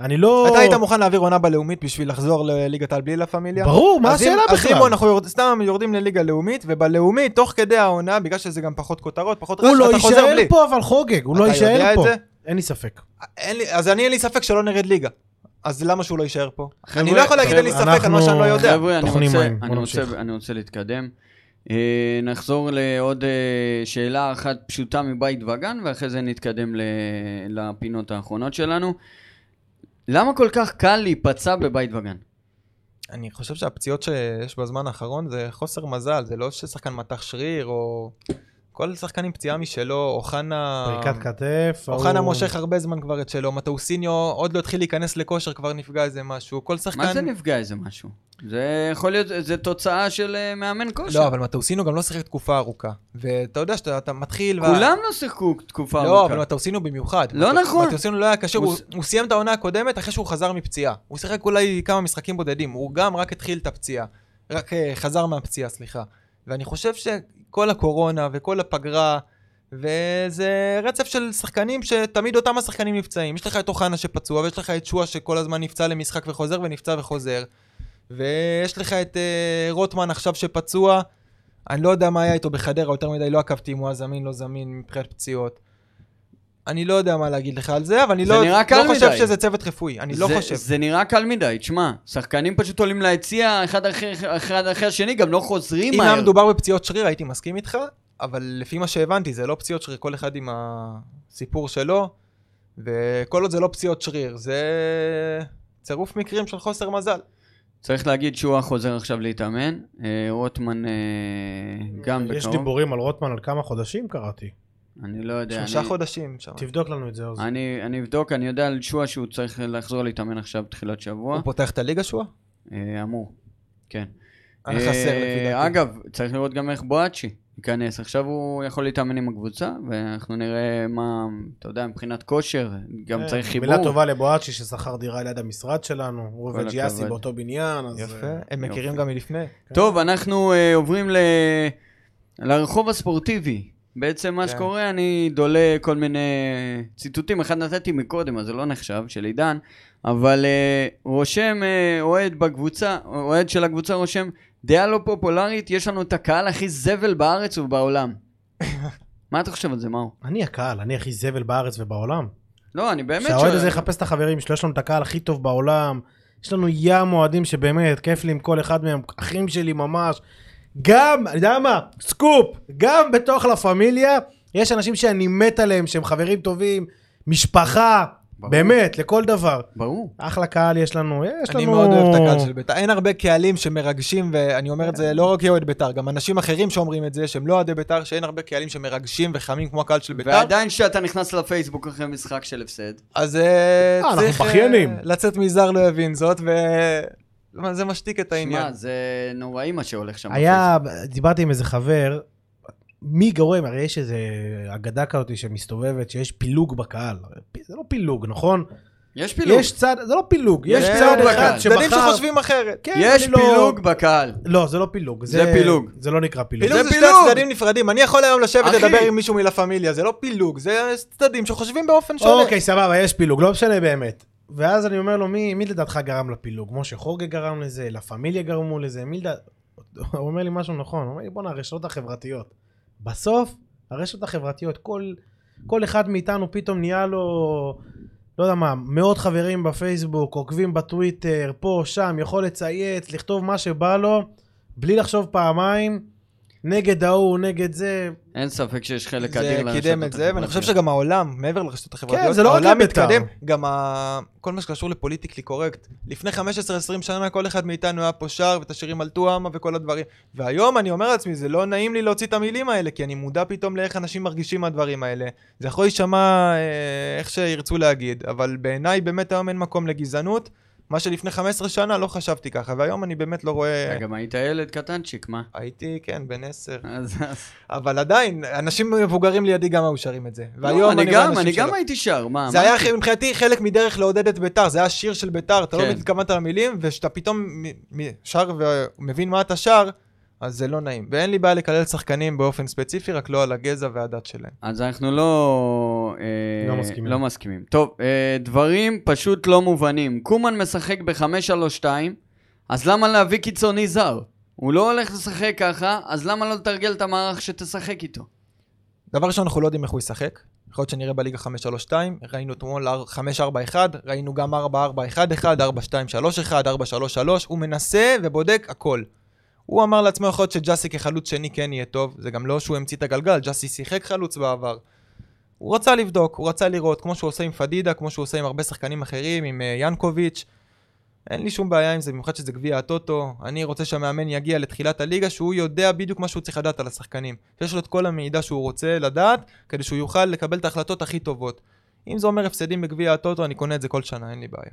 אני לא... אתה היית מוכן להעביר עונה בלאומית בשביל לחזור לליגת העל בלי לה פמיליה? ברור, מה השאלה אז אם בכלל? אנחנו יורד, סתם יורדים לליגה לאומית, ובלאומית, תוך כדי העונה, בגלל שזה גם פחות כותרות, פחות רעש, הוא לא אתה חוזר יישאר בלי. פה, אבל חוגג, הוא לא אתה יודע יישאר את פה. זה? אין לי ספק. אין לי, אז אני אין לי ספק שלא נרד ליגה. אז למה שהוא לא יישאר פה? חבר'ה, אני לא יכול להגיד אין לי ספק על מה שאני לא יודע. חבר'ה, אני רוצה, אני, רוצה. אני רוצה להתקדם. אה, נחזור לעוד אה, שאלה אחת פשוטה מבית וגן, ואחרי זה נתקדם ל- לפינות האחרונות שלנו. למה כל כך קל להיפצע בבית וגן? אני חושב שהפציעות שיש בזמן האחרון זה חוסר מזל, זה לא ששחקן מתח שריר, או... כל שחקן עם פציעה משלו, אוחנה... פריקת כתף. אוחנה ההוא- מושך הרבה זמן כבר את שלו, מטאוסיניו עוד לא התחיל להיכנס לכושר, כבר נפגע איזה משהו, כל שחקן... מה זה נפגע איזה משהו? זה יכול להיות, זה תוצאה של אה, מאמן כושר. לא, אבל מטאוסיניו גם לא שיחק תקופה ארוכה. ואתה יודע שאתה אתה מתחיל... וה- כולם לא שיחקו תקופה לא, ארוכה. אבל מטאוסיניו במיוחד. לא מט- נכון. מטאוסיניו לא היה קשה, הוא הוא, הוא סיים את העונה הקודמת אחרי שהוא חזר מפציעה. הוא שיחק אולי כמה משחקים בודדים, הוא גם רק התחיל את הפציעה. רק אה, חזר מהפציעה, סליחה. ואני חושב שכל הקורונה וכל הפגרה, וזה רצף של שחקנים שתמיד אותם השחקנים נפצעים. יש לך את אוחנה שפצוע, ויש לך את שועה שכל הזמן נפצע למשחק וחוזר ונפצע וחוזר. ויש לך את אה, רוטמן עכשיו שפצוע. אני לא יודע מה היה איתו בחדרה, יותר מדי לא עקבתי אם הוא היה זמין, לא זמין מבחינת פציעות. אני לא יודע מה להגיד לך על זה, אבל אני זה לא, נראה קל לא חושב מדי. שזה צוות רפואי, אני לא זה, חושב. זה נראה קל מדי, תשמע, שחקנים פשוט עולים ליציע אחד אחרי, אחד אחרי השני, גם לא חוזרים אם היה מהר. מדובר בפציעות שריר, הייתי מסכים איתך, אבל לפי מה שהבנתי, זה לא פציעות שריר, כל אחד עם הסיפור שלו, וכל עוד זה לא פציעות שריר, זה צירוף מקרים של חוסר מזל. צריך להגיד שועה חוזר עכשיו להתאמן, אה, רוטמן אה, גם יש בקרוב. דיבורים על רוטמן על כמה חודשים, קראתי. אני לא יודע. שלושה אני- חודשים שם. תבדוק לנו את זה, עוז. אני, אני אבדוק, אני יודע על שועה שהוא צריך לחזור להתאמן עכשיו בתחילת שבוע. הוא פותח את הליגה שואה? אה, אמור, כן. היה חסר אה, לפי דעתי. אגב, צריך לראות גם איך בואצ'י ייכנס. עכשיו הוא יכול להתאמן עם הקבוצה, ואנחנו נראה מה, אתה יודע, מבחינת כושר, גם כן, צריך חיבור. מילה טובה לבואצ'י ששכר דירה ליד המשרד שלנו, הוא וג'יאסי. באותו בניין, אז... יפה, אה, הם מכירים יופי. גם מלפני. טוב, אנחנו uh, עוברים ל... לרחוב הספורטיבי. בעצם מה כן. שקורה, אני דולה כל מיני ציטוטים. אחד נתתי מקודם, אז זה לא נחשב, של עידן, אבל uh, רושם uh, אוהד בקבוצה, אוהד של הקבוצה רושם, דעה לא פופולרית, יש לנו את הקהל הכי זבל בארץ ובעולם. מה אתה חושב על זה, מאור? אני הקהל, אני הכי זבל בארץ ובעולם. לא, אני באמת שהאוהד הזה יחפש את החברים שלו, יש לנו את הקהל הכי טוב בעולם. יש לנו ים אוהדים שבאמת, כיף לי עם כל אחד מהם, אחים שלי ממש. גם, אני יודע מה, סקופ, גם בתוך לה פמיליה, יש אנשים שאני מת עליהם, שהם חברים טובים, משפחה, ברור. באמת, לכל דבר. ברור. אחלה קהל יש לנו, יש לנו... אני מאוד אוהב את הקהל של ביתר. אין הרבה קהלים שמרגשים, ואני אומר את זה לא רק כאוהד ביתר, גם אנשים אחרים שאומרים את זה, שהם לא אוהדי ביתר, שאין הרבה קהלים שמרגשים וחמים כמו הקהל של ביתר. ועדיין כשאתה נכנס לפייסבוק אחרי משחק של הפסד, אז אה, אנחנו צריך אה, בכיינים. לצאת מזר לא הבין זאת, וזה משתיק את העניין. שמע, זה נוראי מה שהולך שם. היה, דיברתי עם איזה חבר, מי גורם, הרי יש איזה אגדה כזאת שמסתובבת, שיש פילוג בקהל. זה לא פילוג, נכון? יש פילוג. יש צד, זה לא פילוג, יש צד אחד בקהל. שבחר... צדדים שחושבים אחרת. כן, יש לא- פילוג בקהל. לא, זה לא פילוג. זה פילוג. זה לא נקרא פילוג. פילוג זה זה שני פילוג. צדדים נפרדים. אני יכול היום לשבת. לדבר עם מישהו מלה פמיליה, זה לא פילוג, זה צדדים שחושבים באופן שונה. אוקיי, סבבה, יש פילוג, לא משנה באמת. ואז אני אומר לו, מי, מי לדעתך גרם לפילוג? משה חורגה גרם לזה, לה פמיליה גרמו לזה, מי לדעת... הוא אומר לי משהו נכון, הוא אומר לי, בואנה, הרשתות החברתיות. בסוף, הרשתות החברתיות, כל, כל אחד מאיתנו פתאום נהיה לו, לא יודע מה, מאות חברים בפייסבוק, עוקבים בטוויטר, פה, שם, יכול לצייץ, לכתוב מה שבא לו, בלי לחשוב פעמיים, נגד ההוא, נגד זה. אין ספק שיש חלק זה אדיר לרשתות קידם את זה, ואני חושב החברתיות. שגם העולם, מעבר לרשתות החברתיות, זה לא רק העולם לבית"ר. מתקדם, גם ה... כל מה שקשור לפוליטיקלי קורקט. לפני 15-20 שנה כל אחד מאיתנו היה פה שר ואת השירים על טועמה וכל הדברים. והיום אני אומר לעצמי, זה לא נעים לי להוציא את המילים האלה, כי אני מודע פתאום לאיך אנשים מרגישים מהדברים האלה. זה יכול להישמע אה, איך שירצו להגיד, אבל בעיניי באמת היום אין מקום לגזענות. מה שלפני 15 שנה לא חשבתי ככה, והיום אני באמת לא רואה... אתה גם היית ילד קטנצ'יק, מה? הייתי, כן, בן 10. אז... אז- אבל עדיין, אנשים מבוגרים לידי גם היו שרים את זה. והיום לא, אני רואה גם, אני. גם הייתי שר, מה? זה היה מבחינתי חלק מדרך לעודד את ביתר, זה היה שיר של ביתר, אתה לא כן. התכוונת למילים, וכשאתה פתאום מ- מ- שר ומבין מה אתה שר, אז זה לא נעים. ואין לי בעיה לקלל שחקנים באופן ספציפי, רק לא על הגזע והדת שלהם. אז אנחנו לא... אה, לא מסכימים. לא מסכימים. טוב, אה, דברים פשוט לא מובנים. קומן משחק ב-5-3-2, אז למה להביא קיצוני זר? הוא לא הולך לשחק ככה, אז למה לא לתרגל את המערך שתשחק איתו? דבר ראשון, אנחנו לא יודעים איך הוא ישחק. יכול להיות שנראה בליגה 5-3-2, ראינו אתמול 5-4-1, ראינו גם 4-4-1-1, 4-2-3-1, 4-3-3, הוא מנסה ובודק הכל. הוא אמר לעצמו, יכול להיות שג'אסי כחלוץ שני כן יהיה טוב, זה גם לא שהוא המציא את הגלגל, ג'אסי שיחק חלוץ בעבר. הוא רצה לבדוק, הוא רצה לראות, כמו שהוא עושה עם פדידה, כמו שהוא עושה עם הרבה שחקנים אחרים, עם אה, ינקוביץ'. אין לי שום בעיה עם זה, במיוחד שזה גביע הטוטו. אני רוצה שהמאמן יגיע לתחילת הליגה, שהוא יודע בדיוק מה שהוא צריך לדעת על השחקנים. שיש לו את כל המידע שהוא רוצה לדעת, כדי שהוא יוכל לקבל את ההחלטות הכי טובות. אם זה אומר הפסדים בגביע הטוטו, אני קונה את זה כל שנה, אין לי בעיה.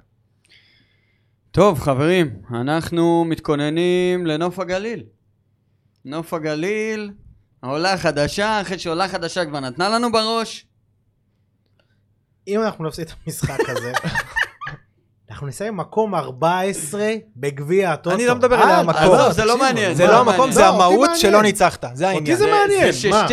טוב, חברים, אנחנו מתכוננים לנוף הגליל. נוף הגליל, העולה החדשה, אחרי שעולה חדשה כבר נתנה לנו בראש. אם אנחנו נפסיד את המשחק הזה, אנחנו נסיים מקום 14 בגביע הטוטו. אני לא מדבר על אה, המקום. זה לא מעניין, זה לא לא המקום, מעניין. זה לא, אותי המהות מעניין. שלא ניצחת, זה העניין. אותי זה מעניין, זה מה?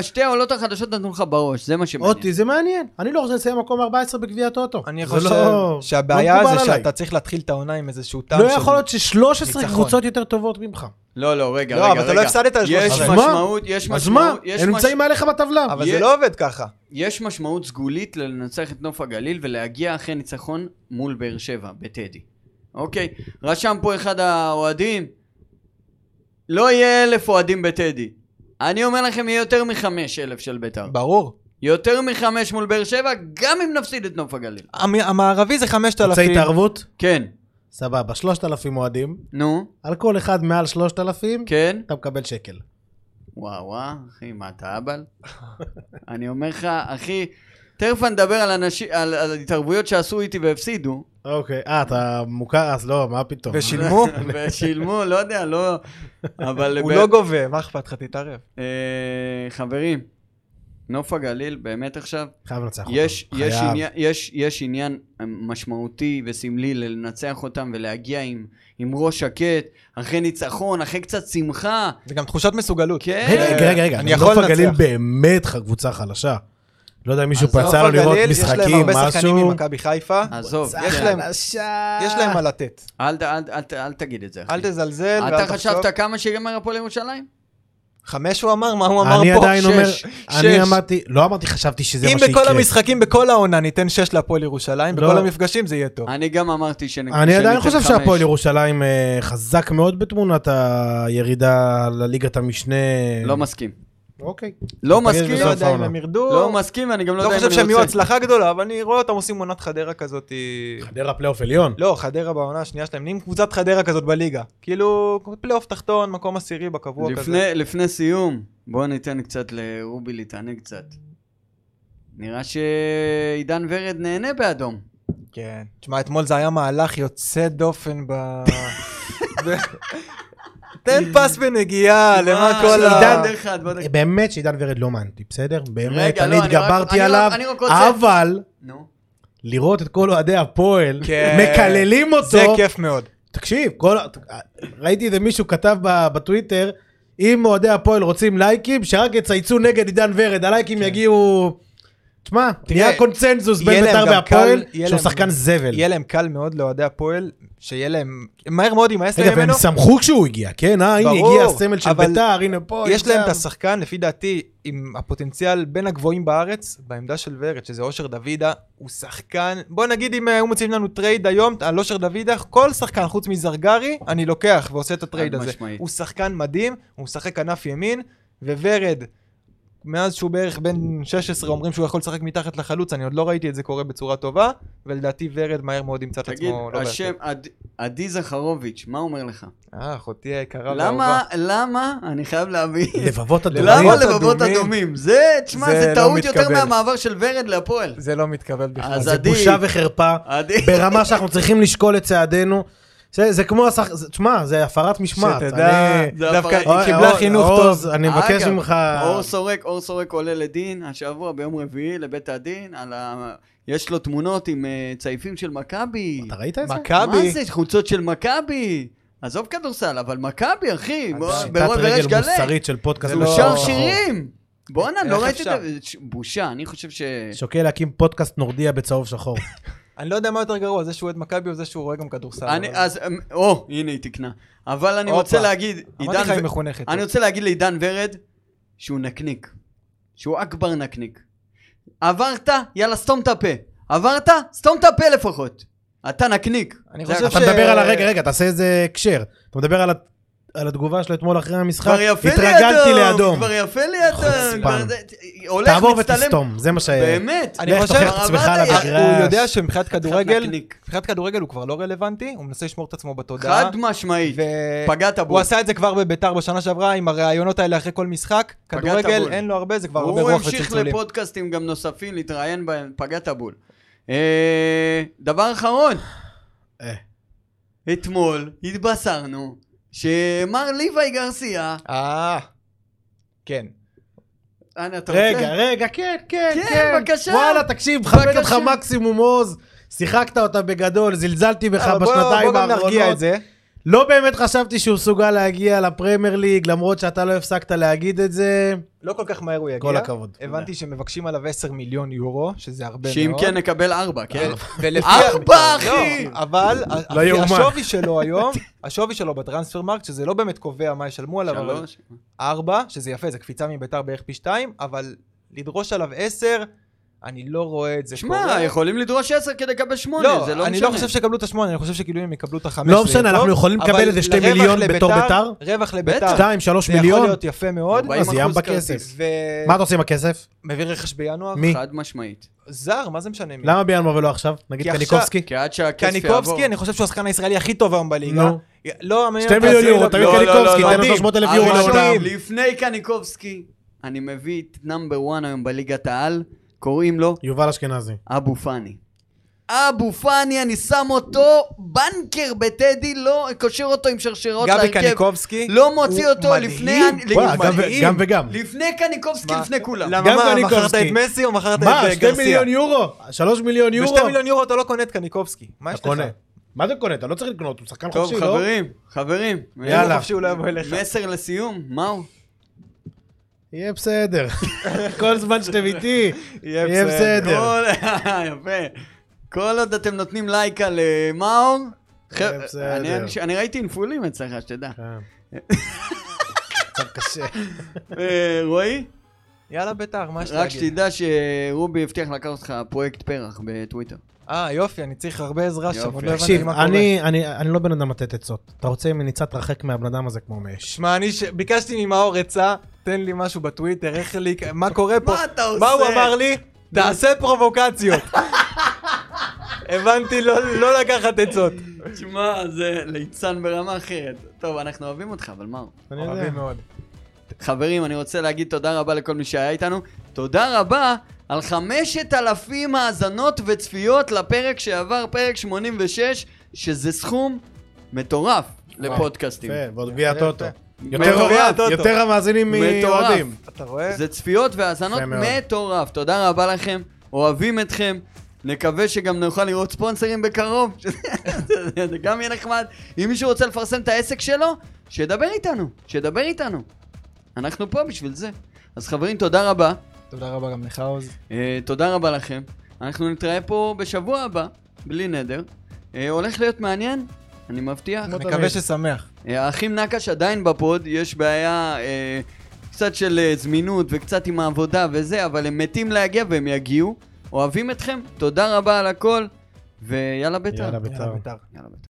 ששתי העולות החדשות נתנו לך בראש, זה מה שמעניין. אותי זה מעניין. אני לא רוצה לסיים מקום 14 בגביע הטוטו. אני זה חושב לא- שהבעיה לא זה. שאתה צריך להתחיל את העונה עם איזשהו טעם לא של... יכול להיות ש-13 ניצחון. קבוצות יותר טובות ממך. לא, לא, רגע, לא, רגע, אבל אתה לא רגע. הפסדת על יש 13. אז מה? משמעות, יש אז מה? משמעות, יש הם מש- נמצאים מעליך בטבלה. אבל יש- זה לא עובד ככה. יש משמעות סגולית לנצח את נוף הגליל ולהגיע אחרי ניצחון מול באר שבע, בטדי. אוקיי, רשם פה אחד האוהדים, לא יהיה אלף אוהדים בטדי. אני אומר לכם, יהיה יותר מחמש אלף של בית"ר. ברור. יותר מחמש מול באר שבע, גם אם נפסיד את נוף הגליל. המ- המערבי זה רוצה 5,000. התערבות? כן, סבבה, 3,000 אוהדים. נו, על כל אחד מעל 3,000, כן. אתה מקבל שקל. וואו וואו, אחי, מה אתה אבל? אני אומר לך, אחי, תכף אני אדבר על אנשים, על על התערבויות שעשו איתי והפסידו, אוקיי, אה, אתה מוכר? אז לא, מה פתאום. ושילמו? ושילמו, לא יודע, לא... אבל... הוא לא גובה, מה אכפת לך? תתערב. אה, חברים, נוף הגליל, באמת עכשיו, חייב לנצח אותם. יש, יש, חייב. עניין, יש, יש עניין משמעותי וסמלי לנצח אותם ולהגיע עם, עם ראש שקט, אחרי ניצחון, אחרי קצת שמחה. זה גם תחושת מסוגלות. כן. רגע, רגע, רגע, רגע, אני נוף יכול הגליל לנצח. באמת קבוצה חלשה. לא יודע אם מישהו עזוב, יצא לו לראות יש להם משחקים, הרבה שחקנים משהו. ממכבי חיפה, עזוב, יש כן. להם- חלשה. יש להם מה לתת. אל, ת- אל, ת- אל, ת- אל תגיד את זה, אחי. אל תזלזל, אתה. חשבת כמה שיגמר הפועל ירושלים? חמש הוא אמר? מה הוא אמר פה? אני עדיין אומר, שש. אני שש. אמרתי, לא אמרתי חשבתי שזה אם מה שיקרה. בכל המשחקים, בכל העונה ניתן שש להפועל ירושלים, לא. בכל המפגשים זה יהיה טוב. אני גם אמרתי שנ... אני עדיין שניתן חושב חמש. שהפועל ירושלים אה, חזק מאוד בתמונת הירידה לליגת המשנה. לא מסכים. אוקיי. לא מסכים, לא יודע אם. הם ירדו. לא מסכים, אני גם לא לא יודע אם חושב אני שהם יהיו רוצה. הצלחה גדולה, אבל אני רואה אותם עושים עונת חדרה כזאת. חדרה פלייאוף עליון. לא, חדרה בעונה השנייה שלהם, נהיים קבוצת חדרה כזאת בליגה. כאילו, פלייאוף תחתון, מקום עשירי בקבוע כזה. לפני, לפני סיום, בואו ניתן קצת לרובי להתענג קצת. נראה שעידן ורד נהנה באדום. כן. תשמע, אתמול זה היה מהלך יוצא דופן ב... תן פס בנגיעה, למה מה, כל ה... עידן, דרך אגב, בוא נגיד. באמת שעידן ורד לא מעניין אותי, בסדר? באמת, אני לא, אני התגברתי עליו, אבל. לראות את כל אוהדי הפועל כן. מקללים אותו. זה כיף מאוד. תקשיב, כל... ראיתי איזה מישהו כתב ב- בטוויטר, אם אוהדי הפועל רוצים לייקים, שרק יצייצו נגד עידן ורד, הלייקים יגיעו... תשמע, נהיה קונצנזוס בין בית"ר והפועל, שהוא שחקן זבל. יהיה להם קל מאוד לאוהדי הפועל, שיהיה להם... מהר מאוד יימאס רגע, להם והם ממנו. שמחו כשהוא הגיע, כן? אה, הנה הגיע הסמל של בית"ר, הנה פה, יש להם את. השחקן, לפי דעתי, עם הפוטנציאל בין הגבוהים בארץ, בעמדה של ורד, שזה אושר דוידה, הוא שחקן, בוא נגיד אם היו מוצאים לנו trade היום על אושר דוידה, כל שחקן חוץ מזרגרי, אני לוקח ועושה את ה trade הזה. הוא שחקן מדהים, הוא משחק כנף ימין, וורד, מאז שהוא בערך בן 16 אומרים שהוא יכול לשחק מתחת לחלוץ, אני עוד לא ראיתי את זה קורה בצורה טובה, ולדעתי ורד מהר מאוד ימצא את תגיד, עצמו לא השם, עד- עדי זכרוביץ', מה אומר לך? אה, אחותי היקרה למה, למה, אני חייב להבין, לבבות אדומים. למה לבבות אדומים? זה, תשמע, זה זה לא טעות יותר מתקבל. מהמעבר של ורד להפועל. זה לא מתקבל בכלל. אז זה עדי- בושה וחרפה, עדי, ברמה שאנחנו צריכים לשקול את צעדינו. זה זה כמו השח... זה- תשמע, זה הפרת משמעת. שתדע, אני- זה דווקא היא קיבלה אור- חינוך טוב. אני מבקש אגב, ממך... אור סורק, אור סורק עולה לדין השבוע ביום רביעי לבית הדין, על ה... יש לו תמונות עם אה, צעיפים של מכבי. אתה ראית את זה? מכבי. מה זה, חולצות של מכבי? עזוב כדורסל, אבל מכבי, אחי, בוא- שיטת רגל. מוסרית של פודקאסט. זה הוא לא- שר שירים. בואנה, לא ראיתי את? זה. בושה, אני חושב ש... שוקל להקים פודקאסט נורדיה בצהוב שחור. אני לא יודע מה יותר גרוע, זה שהוא אוהד מכבי או זה שהוא רואה גם כדורסל. אני, אבל- אז, אמ, או, הנה היא תקנה. אבל אני. רוצה להגיד, אמרתי לך, ו- היא מחונכת. אני רוצה להגיד לעידן ורד שהוא נקניק. שהוא אכבר נקניק. עברת, יאללה, סתום את הפה. עברת, סתום את הפה לפחות. אתה נקניק. אני חושב הכל. אתה ש- מדבר על הרגע, רגע, תעשה איזה הקשר. אתה מדבר על על התגובה שלו אתמול אחרי המשחק? התרגלתי אדום. לאדום. כבר יפה לי אדום. חוצפן. כבר תעבור. ותסתום, זה מה ש... באמת. אני חושב-. הוא יודע שמבחינת כדורגל. מבחינת כדורגל הוא כבר לא רלוונטי, הוא מנסה לשמור את עצמו בתודעה. חד משמעית. ו- פגעת בו. הוא עשה את זה כבר בביתר בשנה שעברה עם הראיונות האלה אחרי כל משחק. כדורגל. אין לו הרבה, זה כבר הרבה הוא רוח המשיך וצלצולים. לפודקאסטים גם נוספים, להתראיין בהם, פגעת בול. אה, דבר אחרון, אה. אתמול התבשרנו שמר ליוואי גרסיה, אה, כן. אנה אתה רוצה? רגע, רגע, כן, כן, כן, כן. בבקשה. וואלה, תקשיב, מכבד אותך. מקסימום עוז. שיחקת אותה בגדול, זלזלתי בך בוא- בשנתיים בוא גם נרגיע האחרונות. את זה. לא באמת חשבתי שהוא מסוגל להגיע לפרמייר ליג, למרות שאתה לא הפסקת להגיד את זה. לא כל כך מהר הוא יגיע. כל הכבוד. הבנתי שמבקשים עליו 10 מיליון יורו, שזה הרבה מאוד. שאם כן נקבל ארבע, כן? ולפי... ארבע, לא, אחי! אבל לא. השווי שלו היום, השווי שלו ב Transfermarkt, שזה לא באמת קובע מה ישלמו עליו, אבל שלוש. ארבע, שזה יפה, זה קפיצה מביתר בערך פי שתיים, אבל לדרוש עליו עשר, אני לא רואה את זה שמע, קורה. יכולים לדרוש עשר כדי לקבל שמונה, לא, זה לא אני משנה. לא חושב שיקבלו את השמונה, אני חושב שכאילו הם יקבלו את החמש. לא זה משנה, אנחנו יכולים לקבל איזה שתי לרווח מיליון לביתר- בתור ביתר? רווח לביתר. בטח. שתיים, שלוש זה יכול מיליון? להיות יפה מאוד. 40 אז אחוז בכסף. כרטיס. מה אתה עושה עם הכסף? ומביא רכש בינואר? מי? חד משמעית. זר, מה זה משנה מי? למה בינואר ולא עכשיו? נגיד קניקובסקי? כי עד שהכסף יעבור... קניקובסקי, אני חושב שהוא השחקן הישראלי הכי טוב היום בליגה. נו. לא, שתי מיליון יורו. תביא לא, לא, קניקובסקי, לא, תן לא. לו 300 אלף יורו לעולם. לפני קניקובסקי, אני מביא את נאמבר 1 היום בליגת העל, קוראים לו יובל אשכנזי. אבו פאני. אבו פאני, אני שם אותו בנקר בטדי, לא קושר אותו עם שרשרות גבי להרכב. קניקובסקי. לא מוציא אותו. לפני... וואי, לפני- גם ו- מדהים. גם וגם. לפני קניקובסקי, מה? לפני כולם. למה גם מה, קניקובסקי. מכרת את מסי או מכרת את מה, אה, שתי גרסיה? מיליון יורו? שלוש מיליון יורו? בשתי מיליון יורו אתה לא קונה את קניקובסקי. מה יש לך? מה זה קונה? אתה לא צריך לקנות, הוא שחקן טוב, חופשי, לא? חברים, חברים. יאללה. מסר לסיום, מהו? יהיה בסדר. כל זמן שאתם איתי, יהיה בסדר. יפה. כל עוד אתם נותנים לייק על אה, מאור. אני- ראיתי נפולים אצלך, שתדע. כן. קצת קשה. אה, רועי, יאללה ביתר, מה יש רק? שתדע שרובי הבטיח לקחת אותך פרויקט פרח בטוויטר. אה, יופי, אני צריך הרבה עזרה שם, יופי. עוד לא הבנתי תקשיב, מה קורה. אני- אני אני לא בן אדם לתת עצות. אתה רוצה ממניצה תרחק מהבן אדם הזה כמו מאש. שמע, אני ש- ביקשתי ממאור עצה, תן לי משהו בטוויטר, איך לי, מה קורה פה? מה אתה עושה? מה הוא אמר לי? תעשה פרובוקציות. הבנתי לא לא לקחת עצות. תשמע, זה ליצן ברמה אחרת. טוב, אנחנו אוהבים אותך, אבל יודע. אוהבים מאוד. חברים, אני רוצה להגיד תודה רבה לכל מי שהיה איתנו. תודה רבה על 5,000 האזנות וצפיות לפרק שעבר, פרק 86, שזה סכום מטורף לפודקאסטים. יפה, ועוד גביע יפה, טוטו. יפה. יותר המאזינים. מאוהדים. אתה רואה? זה צפיות והאזנות. מטורף. תודה רבה לכם, אוהבים אתכם. נקווה שגם נוכל לראות ספונסרים בקרוב, שזה- זה גם יהיה נחמד. אם מישהו רוצה לפרסם את העסק שלו, שידבר איתנו, שידבר איתנו. אנחנו פה בשביל זה. אז חברים, תודה רבה. תודה רבה גם לך עוז. אה, תודה רבה לכם. אנחנו נתראה פה בשבוע הבא, בלי נדר. אה, הולך להיות מעניין, אני מבטיח. מקווה. ששמח. אה, האחים נקש עדיין בפוד, יש בעיה אה, קצת של אה, זמינות וקצת עם העבודה וזה, אבל הם מתים להגיע והם יגיעו. אוהבים אתכם, תודה רבה על הכל, ויאללה בית"ר. יאללה בית"ר. יאללה בית"ר. יאללה בית"ר.